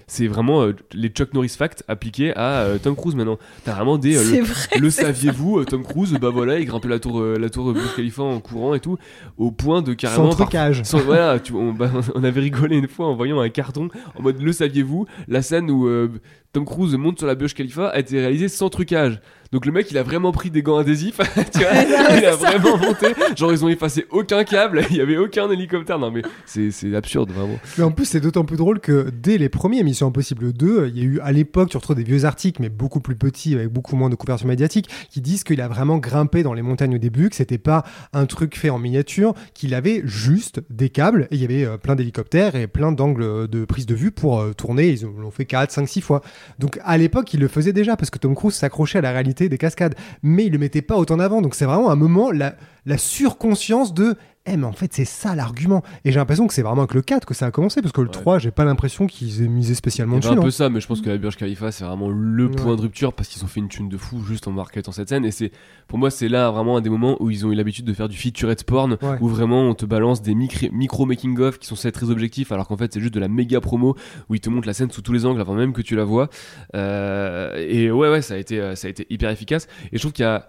C'est vraiment euh, les Chuck Norris facts appliqués à euh, Tom Cruise maintenant. T'as vraiment des. euh, C'est le- vrai. le saviez-vous, Tom Cruise, bah voilà, il grimpait la tour, euh, la tour Burj Khalifa en courant et tout, au point de carrément. Sans par- trucage. sans- voilà, tu- on, bah, on avait rigolé une fois en voyant un carton en mode le saviez-vous, la scène où euh, Tom Cruise monte sur la Burj Khalifa a été réalisée sans trucage. Donc le mec il a vraiment pris des gants adhésifs, tu vois, il a vraiment monté, genre ils ont effacé aucun câble, il y avait aucun hélicoptère, non mais c'est c'est absurde vraiment. Mais en plus, c'est d'autant plus drôle que dès les premiers Mission Impossible 2, il y a eu à l'époque, tu retrouves des vieux articles, mais beaucoup plus petits, avec beaucoup moins de couverture médiatique, qui disent qu'il a vraiment grimpé dans les montagnes au début, que c'était pas un truc fait en miniature, qu'il avait juste des câbles, et il y avait euh, plein d'hélicoptères et plein d'angles de prise de vue pour euh, tourner. Ils l'ont fait 4, 5, 6 fois. Donc à l'époque, il le faisait déjà, parce que Tom Cruise s'accrochait à la réalité des cascades, mais il le mettait pas autant en avant. Donc c'est vraiment un moment, la, la surconscience de. Eh mais en fait c'est ça l'argument et j'ai l'impression que c'est vraiment avec le 4 que ça a commencé parce que le Ouais. 3 j'ai pas l'impression qu'ils aient misé spécialement dessus avait un peu ça, mais je pense que la Burj Khalifa c'est vraiment le Ouais. point de rupture parce qu'ils ont fait une thune de fou juste en marketant cette scène et c'est pour moi c'est là vraiment un des moments où ils ont eu l'habitude de faire du featurette porn Ouais. où vraiment on te balance des micro, micro making of qui sont censés très objectifs alors qu'en fait c'est juste de la méga promo où ils te montrent la scène sous tous les angles avant même que tu la vois Euh, et ouais ouais ça a été euh, ça a été hyper efficace et je trouve qu'il y a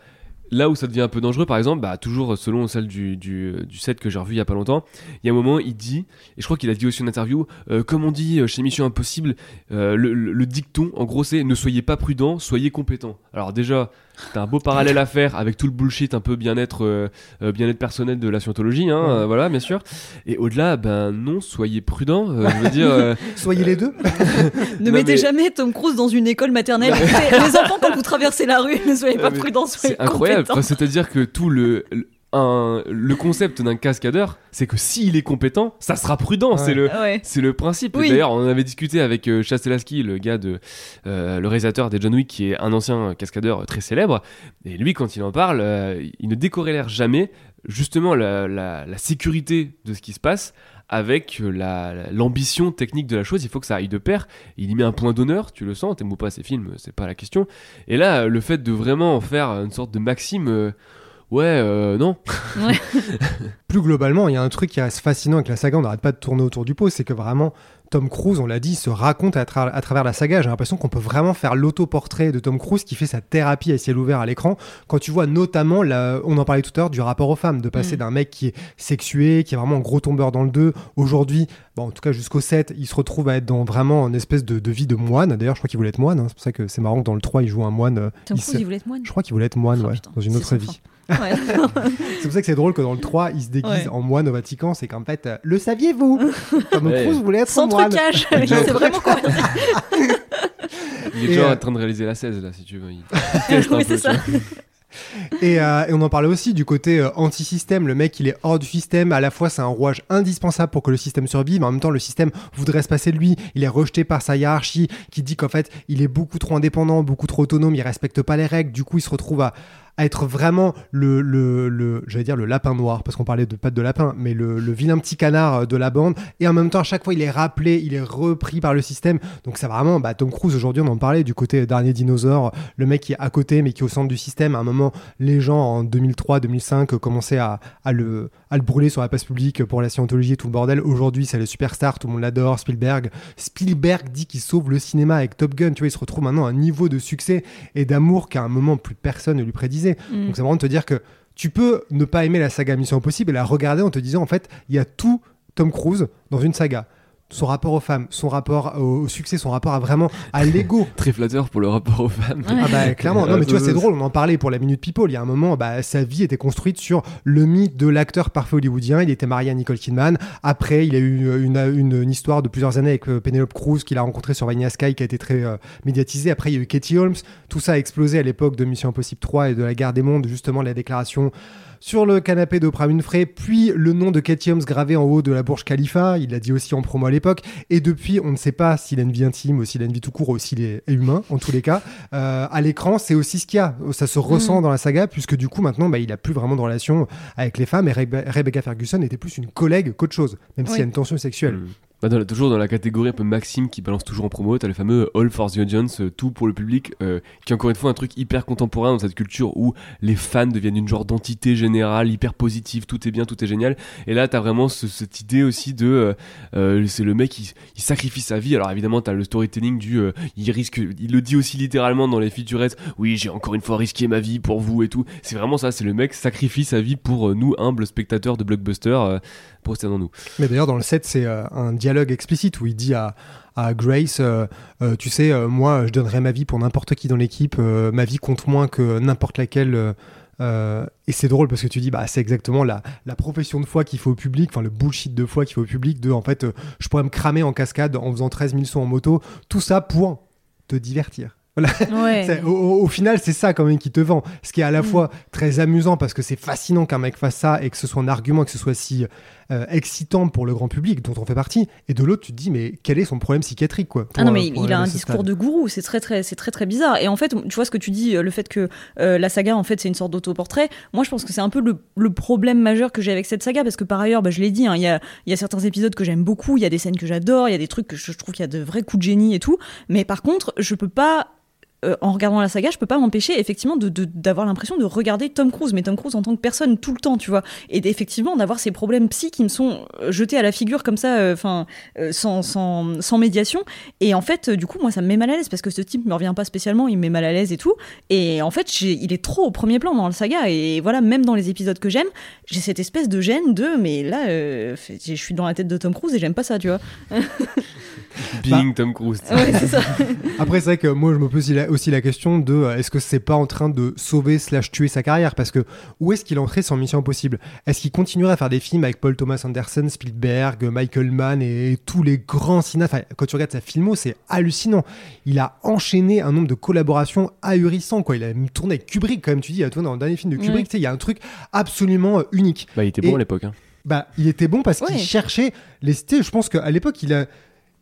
Là où ça devient un peu dangereux, par exemple, bah, toujours selon celle du, du, set que j'ai revu il y a pas longtemps, il y a un moment, il dit, et je crois qu'il a dit aussi en interview, euh, comme on dit euh, chez Mission Impossible, euh, le, le- le dicton, en gros, c'est ne soyez pas prudent, soyez compétent. Alors déjà, t'as un beau parallèle à faire avec tout le bullshit un peu bien-être, euh, euh, bien-être personnel de la scientologie, hein, Ouais. euh, voilà, bien sûr. Et au-delà, ben non, soyez prudent. euh, je veux dire, euh, soyez les deux Ne Non, mettez mais- jamais Tom Cruise dans une école maternelle. Les enfants, quand vous traversez la rue, ne soyez pas prudents, soyez c'est incroyable. Enfin, C'est-à-dire que tout le le- un- le concept d'un cascadeur, c'est que s'il est compétent, ça sera prudent. Ouais. C'est le Ouais. C'est le principe. Oui. D'ailleurs, on en avait discuté avec euh, Chastelaski, le gars de euh, le réalisateur des John Wick, qui est un ancien cascadeur très célèbre. Et lui, quand il en parle, euh, il ne décorrélère jamais justement la, la- la sécurité de ce qui se passe avec euh, la- l'ambition technique de la chose. Il faut que ça aille de pair. Il y met un point d'honneur, tu le sens. T'aimes ou pas ces films, c'est pas la question. Et là, le fait de vraiment en faire une sorte de maxime. Ouais, euh, non. plus globalement, il y a un truc qui reste fascinant avec la saga, on n'arrête pas de tourner autour du pot, c'est que vraiment, Tom Cruise, on l'a dit, se raconte à, tra- à travers la saga. J'ai l'impression qu'on peut vraiment faire l'autoportrait de Tom Cruise qui fait sa thérapie à ciel ouvert à l'écran. Quand tu vois notamment, la- on en parlait tout à l'heure, du rapport aux femmes, de passer Mm. d'un mec qui est sexué, qui est vraiment un gros tombeur dans le 2. Aujourd'hui, bon, en tout cas jusqu'au 7, il se retrouve à être dans vraiment une espèce de, de vie de moine. D'ailleurs, je crois qu'il voulait être moine. hein. C'est pour ça que c'est marrant que dans le 3, il joue un moine. euh, Tom il Cruise, se- il voulait être moine. Je crois qu'il voulait être moine, Oh, ouais, putain, dans une autre vie. fin. Ouais. C'est pour ça que c'est drôle que dans le 3, il se déguise Ouais. en moine au Vatican. C'est qu'en fait, euh, le saviez-vous Tom Ouais. Cruise voulait être Sans moine. trucage. c'est vraiment quoi Il est déjà euh, en train de réaliser la 16 là, si tu veux. Il teste un Oui, peu, c'est tu ça. Et, euh, et on en parlait aussi du côté euh, anti-système. Le mec, il est hors du système. À la fois, c'est un rouage indispensable pour que le système survive. Mais en même temps, le système voudrait se passer de lui. Il est rejeté par sa hiérarchie qui dit qu'en fait, il est beaucoup trop indépendant, beaucoup trop autonome. Il respecte pas les règles. Du coup, il se retrouve à, à être vraiment le, le, le j'allais dire le lapin noir, parce qu'on parlait de patte de lapin, mais le, vilain petit canard euh, de la bande. Et en même temps, à chaque fois, il est rappelé, il est repris par le système. Donc, c'est vraiment, bah, Tom Cruise, aujourd'hui, on en parlait du côté dernier dinosaure, le mec qui est à côté, mais qui est au centre du système. À un moment, les gens en 2003-2005 commençaient à, à le, à le brûler sur la place publique pour la scientologie et tout le bordel. Aujourd'hui, c'est le superstar, tout le monde l'adore. Spielberg. Spielberg dit qu'il sauve le cinéma avec Top Gun. Tu vois, il se retrouve maintenant à un niveau de succès et d'amour qu'à un moment, plus personne ne lui prédisait. Mm. Donc, c'est vraiment de te dire que tu peux ne pas aimer la saga Mission Impossible et la regarder en te disant en fait, il y a tout Tom Cruise dans une saga son rapport aux femmes, son rapport au succès, son rapport à vraiment à l'ego. Très flatteur pour le rapport aux femmes. Ah bah clairement, non mais tu vois c'est drôle, on en parlait pour la Minute People, il y a un moment, bah, sa vie était construite sur le mythe de l'acteur parfait hollywoodien, il était marié à Nicole Kidman, après il a eu une, une, histoire de plusieurs années avec euh, Penelope Cruz qu'il a rencontré sur Vanilla Sky qui a été très euh, médiatisée, après il y a eu Katie Holmes, tout ça a explosé à l'époque de Mission Impossible 3 et de la guerre des mondes, justement la déclaration sur le canapé d'Oprah Winfrey, puis le nom de Katie Holmes gravé en haut de la Burj Khalifa, il l'a dit aussi en promo à l'époque, et depuis, on ne sait pas s'il a une vie intime ou s'il a une vie tout court ou s'il est humain, en tous les cas. Euh, à l'écran, c'est aussi ce qu'il y a, ça se ressent mm. dans la saga, puisque du coup, maintenant, bah, il a plus vraiment de relation avec les femmes, et Rebecca Ferguson était plus une collègue qu'autre chose, même s'il y a une tension sexuelle. Mm. Bah, toujours dans la catégorie un peu Maxime qui balance toujours en promo, t'as le fameux All for the Audience, euh, tout pour le public, euh, qui est encore une fois un truc hyper contemporain dans cette culture où les fans deviennent une genre d'entité générale, hyper positive, tout est bien, tout est génial. Et là, t'as vraiment cette idée aussi de, euh, c'est le mec qui sacrifie sa vie. Alors évidemment, t'as le storytelling du, il risque, il le dit aussi littéralement dans les featurettes, oui, j'ai encore une fois risqué ma vie pour vous et tout. C'est vraiment ça, c'est le mec sacrifie sa vie pour nous humbles spectateurs de blockbuster nous Mais d'ailleurs, dans le set, c'est euh, un dialogue explicite où il dit à, à Grace, euh, euh, tu sais, moi, je donnerais ma vie pour n'importe qui dans l'équipe, ma vie compte moins que n'importe laquelle. et c'est drôle parce que tu dis, bah, c'est exactement la, la profession de foi qu'il faut au public, enfin le bullshit de foi qu'il faut au public, de en fait, je pourrais me cramer en cascade en faisant 13 000 sons en moto, tout ça pour te divertir. au, final, c'est ça quand même qui te vend. Ce qui est à la mm. fois très amusant parce que c'est fascinant qu'un mec fasse ça et que ce soit un argument, que ce soit si euh, excitant pour le grand public dont on fait partie. Et de l'autre, tu te dis, mais quel est son problème psychiatrique quoi Ah non, mais il a un discours de gourou. C'est très, très, c'est très, très bizarre. Et en fait, tu vois ce que tu dis, le fait que euh, la saga, en fait, c'est une sorte d'autoportrait. Moi, je pense que c'est un peu le, problème majeur que j'ai avec cette saga parce que par ailleurs, bah, je l'ai dit, hein, il y, a, y a certains épisodes que j'aime beaucoup, il y a des scènes que j'adore, il y a des trucs que je trouve qu'il y a de vrais coups de génie et tout. Mais par contre, je peux pas euh, en regardant la saga, je peux pas m'empêcher effectivement d'avoir l'impression de regarder Tom Cruise, mais Tom Cruise en tant que personne tout le temps, tu vois, et effectivement d'avoir ces problèmes psy qui me sont euh, jetés à la figure comme ça, euh, enfin sans, sans, sans, médiation. Et en fait, du coup, moi, ça me met mal à l'aise parce que ce type me revient pas spécialement, il me met mal à l'aise et tout. Et en fait, il est trop au premier plan dans la saga. Et voilà, même dans les épisodes que j'aime, j'ai cette espèce de gêne de, mais là, je suis dans la tête de Tom Cruise et j'aime pas ça, tu vois. Being bah, Tom Cruise. Après, c'est vrai que moi, je me pose aussi la question de euh, est-ce que c'est pas en train de sauver slash tuer sa carrière? Parce que où est-ce qu'il entrait sans Mission Impossible? Est-ce qu'il continuerait à faire des films avec Paul Thomas Anderson, Spielberg, Michael Mann et, tous les grands cinéastes? Quand tu regardes sa filmo, c'est hallucinant. Il a enchaîné un nombre de collaborations ahurissant. Quoi. Il a tourné avec Kubrick, quand même. Tu dis, toi, dans le dernier film de Kubrick, il y a un truc absolument euh, unique. Bah, il était bon à l'époque. Hein. Bah, il était bon parce qu'il cherchait les. Je pense qu'à l'époque, il a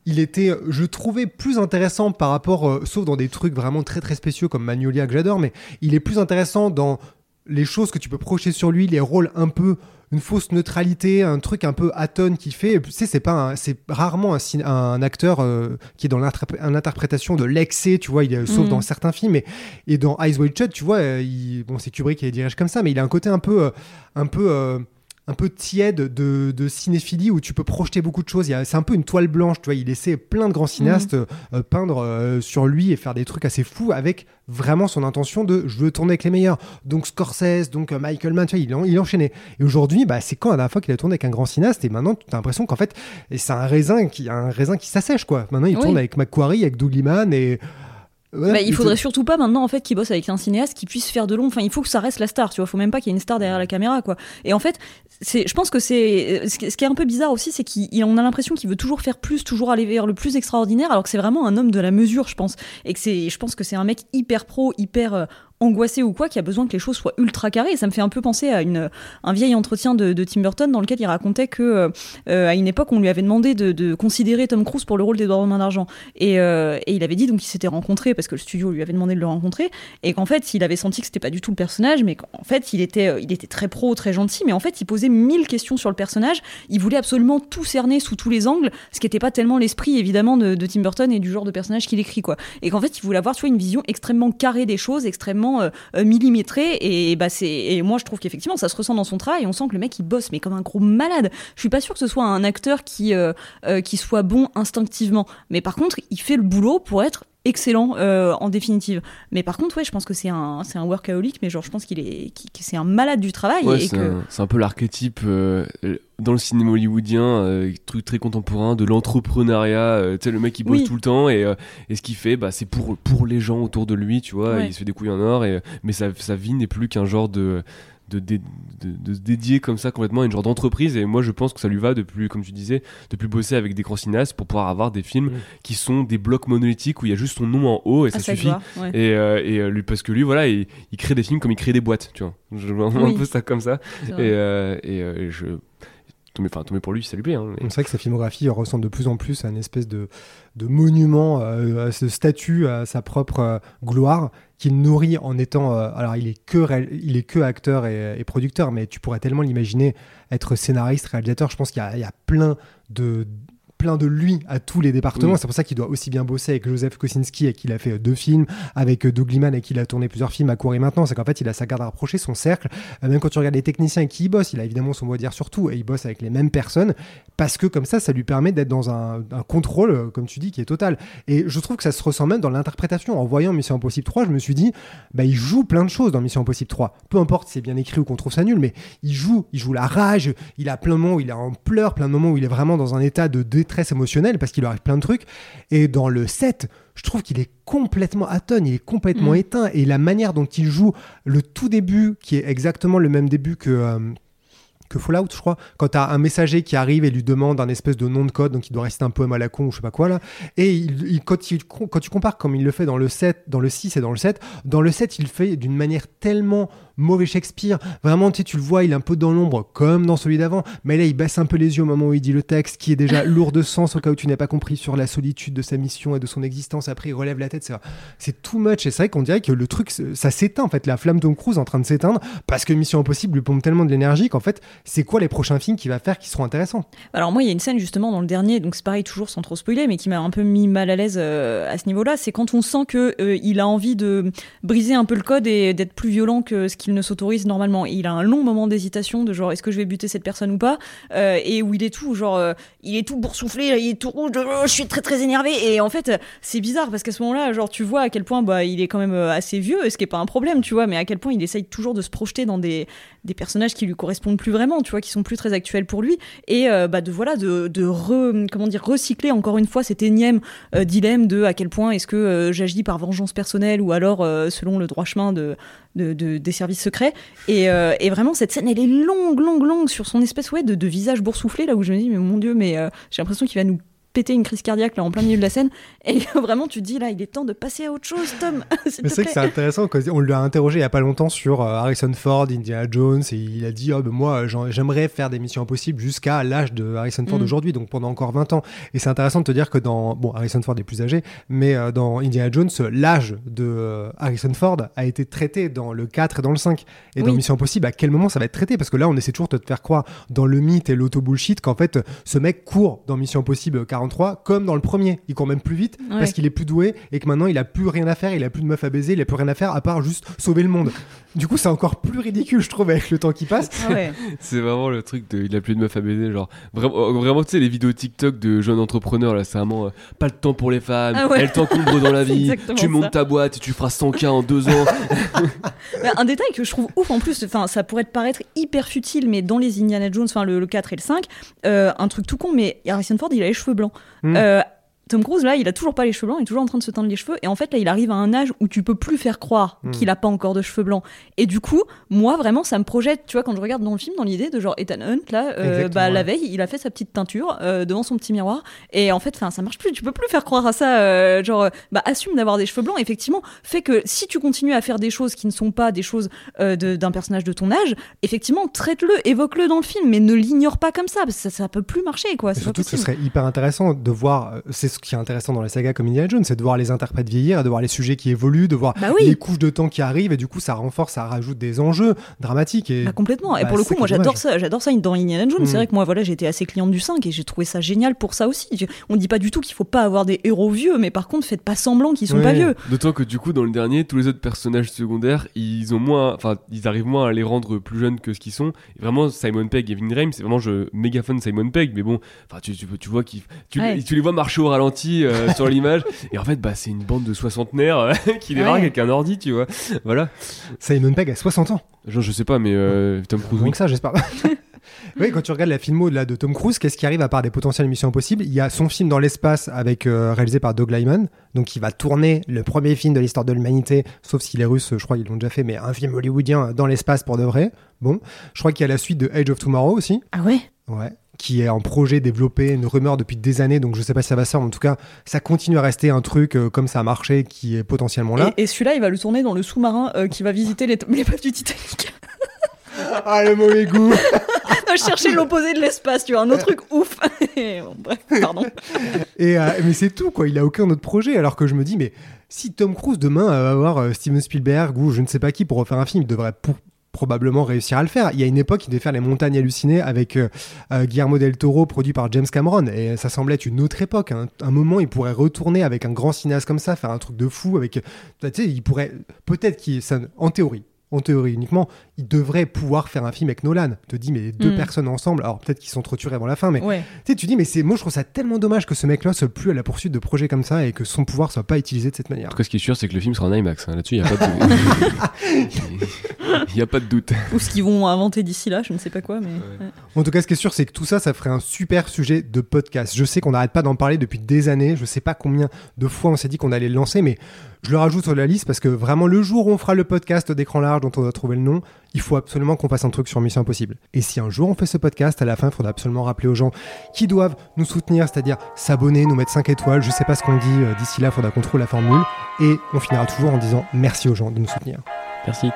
il était, je trouvais, plus intéressant par rapport, euh, sauf dans des trucs vraiment très très spéciaux comme Magnolia que j'adore, mais il est plus intéressant dans les choses que tu peux projeter sur lui, les rôles un peu une fausse neutralité, un truc un peu atone qui fait. Tu sais, c'est pas, c'est rarement un, un acteur euh, qui est dans l'interprétation de l'excès, tu vois. Il est, sauf mm. dans certains films, et, et dans Eyes Wide Shut, tu vois, euh, il, bon, c'est Kubrick qui les dirige comme ça, mais il a un côté un peu, un peu un peu tiède de, cinéphilie où tu peux projeter beaucoup de choses. C'est un peu une toile blanche, tu vois. Il laissait plein de grands cinéastes mhm. euh, peindre euh, sur lui et faire des trucs assez fous avec vraiment son intention de je veux tourner avec les meilleurs. Donc Scorsese, donc euh, Michael Mann, tu vois, il, il enchaînait. Et aujourd'hui, bah, c'est quand la dernière fois qu'il a tourné avec un grand cinéaste et maintenant tu as l'impression qu'en fait, c'est un raisin qui, un raisin qui s'assèche, quoi. Maintenant, il tourne avec Macquarie, avec Doug Liman et bah, il faudrait surtout pas maintenant en fait qu'il bosse avec un cinéaste qui puisse faire de long. Enfin, il faut que ça reste la star, tu vois. Faut même pas qu'il y ait une star derrière la caméra, quoi. Et en fait, c'est, je pense que c'est ce qui est un peu bizarre aussi, c'est qu'on a l'impression qu'il veut toujours faire plus, toujours aller vers le plus extraordinaire, alors que c'est vraiment un homme de la mesure, je pense. Et que c'est, je pense que c'est un mec hyper pro, hyper euh, angoissé ou quoi, qui a besoin que les choses soient ultra carrées. Ça me fait un peu penser à une, un vieil entretien de, Tim Burton dans lequel il racontait que euh, euh, à une époque on lui avait demandé de, considérer Tom Cruise pour le rôle d'Edouard Main d'argent. Et, euh, et, il avait dit donc qu'il s'était rencontré parce que le studio lui avait demandé de le rencontrer et qu'en fait il avait senti que c'était pas du tout le personnage, mais qu'en fait il était, il était très pro, très gentil, mais en fait il posait mille questions sur le personnage. Il voulait absolument tout cerner sous tous les angles, ce qui n'était pas tellement l'esprit évidemment de, de, Tim Burton et du genre de personnage qu'il écrit quoi. Et qu'en fait il voulait avoir tu une vision extrêmement carrée des choses, extrêmement euh, euh, millimétré et bah c'est et moi je trouve qu'effectivement ça se ressent dans son travail on sent que le mec il bosse mais comme un gros malade je suis pas sûr que ce soit un acteur qui euh, qui soit bon instinctivement mais par contre il fait le boulot pour être excellent euh, en définitive. Mais par contre, ouais, je pense que c'est un, c'est un workaholic, mais genre, je pense qu'il est, qu'il- que c'est un malade du travail. Ouais, et c'est que... un, c'est un peu l'archétype euh, dans le cinéma hollywoodien, euh, truc très contemporain, de l'entrepreneuriat. euh, tu sais, le mec qui bosse Oui. tout le temps et, euh, et ce qu'il fait, bah, c'est pour, pour les gens autour de lui, tu vois. Ouais. Il se fait des couilles en or, et, mais sa, sa vie n'est plus qu'un genre de. De, dé- de, de se dédier comme ça complètement à une genre d'entreprise et moi je pense que ça lui va de plus comme tu disais de plus bosser avec des grands cinéastes pour pouvoir avoir des films Mm. qui sont des blocs monolithiques où il y a juste son nom en haut et Ah, ça suffit ouais. et, euh, et lui parce que lui voilà il, il crée des films comme il crée des boîtes tu vois je vois vraiment Oui. un peu ça comme ça et, euh, euh, et je tombé enfin pour lui ça lui plaît hein, mais- C'est vrai que sa filmographie ressemble de plus en plus à une espèce de, de monument, euh, à ce statut, à sa propre euh, gloire, qu'il nourrit en étant. euh, alors, il est que, il est que acteur et, producteur, mais tu pourrais tellement l'imaginer être scénariste, réalisateur. Je pense qu'il y a plein de plein de lui à tous les départements. Oui. C'est pour ça qu'il doit aussi bien bosser avec Joseph Kosinski, avec qui il a fait deux films, avec euh, Doug Liman, avec qui il a tourné plusieurs films à court et maintenant. C'est qu'en fait, il a sa garde rapprochée, son cercle. Euh, même quand tu regardes les techniciens avec qui il bosse, il a évidemment son mot à dire sur tout et il bosse avec les mêmes personnes parce que comme ça, ça lui permet d'être dans un, un contrôle, euh, comme tu dis, qui est total. Et je trouve que ça se ressent même dans l'interprétation. En voyant Mission Impossible 3, je me suis dit, bah, il joue plein de choses dans Mission Impossible 3. Peu importe si c'est bien écrit ou qu'on trouve ça nul, mais il joue, il joue la rage, il a plein de moments où il est en pleurs, plein de moments où il est vraiment dans un état de détresse émotionnelle parce qu'il lui arrive plein de trucs. Et dans le 7, je trouve qu'il est complètement atone, il est complètement Mm. éteint. Et la manière dont il joue le tout début, qui est exactement le même début que. euh, que Fallout, je crois, quand t'as un messager qui arrive et lui demande un espèce de nom de code, donc il doit réciter un poème à la con ou je sais pas quoi là, et il, il- quand, il- quand tu compares comme il le fait dans le 7, dans le 6 et dans le 7, dans le 7, il fait d'une manière tellement mauvais Shakespeare, vraiment, tu sais, tu le vois, il est un peu dans l'ombre, comme dans celui d'avant, mais là, il baisse un peu les yeux au moment où il dit le texte, qui est déjà lourd de sens au cas où tu n'as pas compris sur la solitude de sa mission et de son existence, après il relève la tête, c'est- c'est too much, et c'est vrai qu'on dirait que le truc, ça s'éteint, en fait, la flamme Tom Cruise est en train de s'éteindre, parce que Mission Impossible lui pompe tellement de l'énergie qu'en fait, c'est quoi les prochains films qu'il va faire qui seront intéressants? Alors moi, il y a une scène justement dans le dernier, donc c'est pareil toujours sans trop spoiler, mais qui m'a un peu mis mal à l'aise euh, à ce niveau-là. C'est quand on sent que euh, il a envie de briser un peu le code et d'être plus violent que ce qu'il ne s'autorise normalement. Il a un long moment d'hésitation de genre est-ce que je vais buter cette personne ou pas, euh, et où il est tout genre euh, il est tout boursouflé, il est tout rouge, oh, je suis très très énervé. Et en fait, c'est bizarre parce qu'à ce moment-là, genre tu vois à quel point bah il est quand même euh, assez vieux, ce qui est pas un problème, tu vois, mais à quel point il essaye toujours de se projeter dans des des personnages qui lui correspondent plus vraiment, tu vois, qui sont plus très actuels pour lui, et euh, bah de voilà de, de re- comment dire recycler encore une fois cet énième euh, dilemme de à quel point est-ce que euh, j'agis par vengeance personnelle ou alors selon le droit chemin de, de, de- des services secrets. Et, et vraiment cette scène elle est longue, longue, longue sur son espèce ouais de, visage boursouflé là où je me dis mais mon dieu mais j'ai l'impression qu'il va nous péter une crise cardiaque là en plein milieu de la scène et vraiment tu te dis là il est temps de passer à autre chose Tom Mais c'est que c'est intéressant, on l'a interrogé il y a pas longtemps sur euh, Harrison Ford, Indiana Jones, et il a dit oh, ben moi j'aimerais faire des missions impossibles jusqu'à l'âge de Harrison Ford Mm. aujourd'hui, donc pendant encore 20 ans. Et c'est intéressant de te dire que dans. Bon, Harrison Ford est plus âgé, mais euh, dans Indiana Jones, l'âge de euh, Harrison Ford a été traité dans le 4 et dans le 5. Et dans. Mission Impossible, à quel moment ça va être traité? Parce que là, on essaie toujours de te faire croire dans le mythe et l'auto-bullshit qu'en fait, ce mec court dans Mission Impossible 43 comme dans le premier. Il court même plus vite Ouais. parce qu'il est plus doué et que maintenant il a plus rien à faire, il a plus de meuf à baiser, il a plus rien à faire à part juste sauver le monde. Du coup, c'est encore plus ridicule, je trouve, avec le temps qui passe. Ah ouais. C'est vraiment le truc de il a plus de meuf à baiser genre vraiment euh, vraiment tu sais les vidéos TikTok de jeunes entrepreneurs là c'est vraiment euh, pas le temps pour les femmes Ah ouais. elles t'encombrent dans la vie tu montes ça. ta boîte et tu feras 100k en deux ans Bah, un détail que je trouve ouf en plus, enfin ça pourrait te paraître hyper futile, mais dans les Indiana Jones, enfin le, le 4 et le 5, euh, un truc tout con, mais Harrison Ford il a les cheveux blancs. Mm. Euh, Tom Cruise là, il a toujours pas les cheveux blancs, il est toujours en train de se teindre les cheveux, et en fait là il arrive à un âge où tu peux plus faire croire Mm. qu'il a pas encore de cheveux blancs. Et du coup, moi vraiment ça me projette, tu vois, quand je regarde dans le film, dans l'idée de genre Ethan Hunt là, euh, bah la veille il a fait sa petite teinture euh, devant son petit miroir, et en fait, ça marche plus, tu peux plus faire croire à ça, euh, genre bah assume d'avoir des cheveux blancs, effectivement, fait que si tu continues à faire des choses qui ne sont pas des choses de- d'un personnage de ton âge, effectivement, traite-le, évoque-le dans le film, mais ne l'ignore pas comme ça, parce que ça, ça peut plus marcher, quoi. C'est surtout que ce serait hyper intéressant de voir, c'est ce qui est intéressant dans les sagas comme Indiana Jones, c'est de voir les interprètes vieillir, et de voir les sujets qui évoluent, de voir Bah oui. les couches de temps qui arrivent, et du coup ça renforce, ça rajoute des enjeux dramatiques. Et... Bah, complètement. Et Bah, pour le coup, moi j'adore ça. J'adore ça dans Indiana Jones. Mm. C'est vrai que moi, voilà, j'étais assez cliente du 5 et j'ai trouvé ça génial pour ça aussi. On dit pas du tout qu'il faut pas avoir des héros vieux, mais par contre, faites pas semblant qu'ils sont pas vieux. d'autant que du coup dans le dernier tous les autres personnages secondaires ils ont moins enfin ils arrivent moins à les rendre plus jeunes que ce qu'ils sont et vraiment Simon Pegg et Vin Rhames c'est vraiment je méga fan de Simon Pegg mais bon enfin tu, tu, tu vois qu'ils tu, Ouais. tu les vois marcher au ralenti euh, sur l'image. Et en fait, bah, c'est une bande de soixantenaires euh, qui débarque Ouais. avec un ordi, tu vois. Voilà. Simon Pegg a 60 ans. Je, je sais pas, mais euh, Tom Cruise, que ça, j'espère. oui, quand tu regardes la filmo là, de Tom Cruise, qu'est-ce qui arrive à part des potentielles missions impossibles? Il y a son film dans l'espace avec euh, réalisé par Doug Lyman, donc il va tourner le premier film de l'histoire de l'humanité, sauf s'il est russe, je crois qu'ils l'ont déjà fait, mais un film hollywoodien dans l'espace pour de vrai. Bon, je crois qu'il y a la suite de Age of Tomorrow aussi. Ah ouais? Ouais. Qui est en projet développé, une rumeur depuis des années, donc je sais pas si ça va sortir, mais en tout cas, ça continue à rester un truc euh, comme ça a marché qui est potentiellement là. Et, et celui-là, il va le tourner dans le sous-marin euh, qui va visiter les l'épave du Titanic. Ah, le mauvais goût je cherchais l'opposé de l'espace, tu vois, un autre truc ouf. Et bon, bref, pardon. Et, euh, mais c'est tout, quoi. Il a aucun autre projet. Alors que je me dis, mais si Tom Cruise demain va avoir euh, Steven Spielberg ou je ne sais pas qui pour refaire un film, il devrait pour- probablement réussir à le faire. Il y a une époque, il devait faire Les Montagnes Hallucinées avec euh, euh, Guillermo del Toro, produit par James Cameron. Et ça semblait être une autre époque. hein. Un moment, il pourrait retourner avec un grand cinéaste comme ça, faire un truc de fou. Avec, tu sais, il pourrait, peut-être qu'il, en théorie. En théorie uniquement, il devrait pouvoir faire un film avec Nolan. Tu te dis, mais les deux Mm. personnes ensemble, alors peut-être qu'ils sont trop tués avant la fin, mais Ouais. tu sais, tu dis, mais c'est, moi je trouve ça tellement dommage que ce mec-là soit plus à la poursuite de projets comme ça et que son pouvoir soit pas utilisé de cette manière. En tout cas, ce qui est sûr, c'est que le film sera en IMAX. hein. Là-dessus, il n'y a pas de. Il n'y a pas de doute. Ou ce qu'ils vont inventer d'ici là, je ne sais pas quoi, mais. ouais. En tout cas, ce qui est sûr, c'est que tout ça, ça ferait un super sujet de podcast. Je sais qu'on n'arrête pas d'en parler depuis des années. Je sais pas combien de fois on s'est dit qu'on allait le lancer, mais je le rajoute sur la liste parce que vraiment, le jour où on fera le podcast d'écran large dont on doit trouver le nom, il faut absolument qu'on fasse un truc sur Mission Impossible. Et si un jour on fait ce podcast, à la fin, il faudra absolument rappeler aux gens qui doivent nous soutenir, c'est-à-dire s'abonner, nous mettre 5 étoiles. Je sais pas ce qu'on dit. euh, D'ici là, il faudra qu'on trouve la formule. Et on finira toujours en disant merci aux gens de nous soutenir. Merci.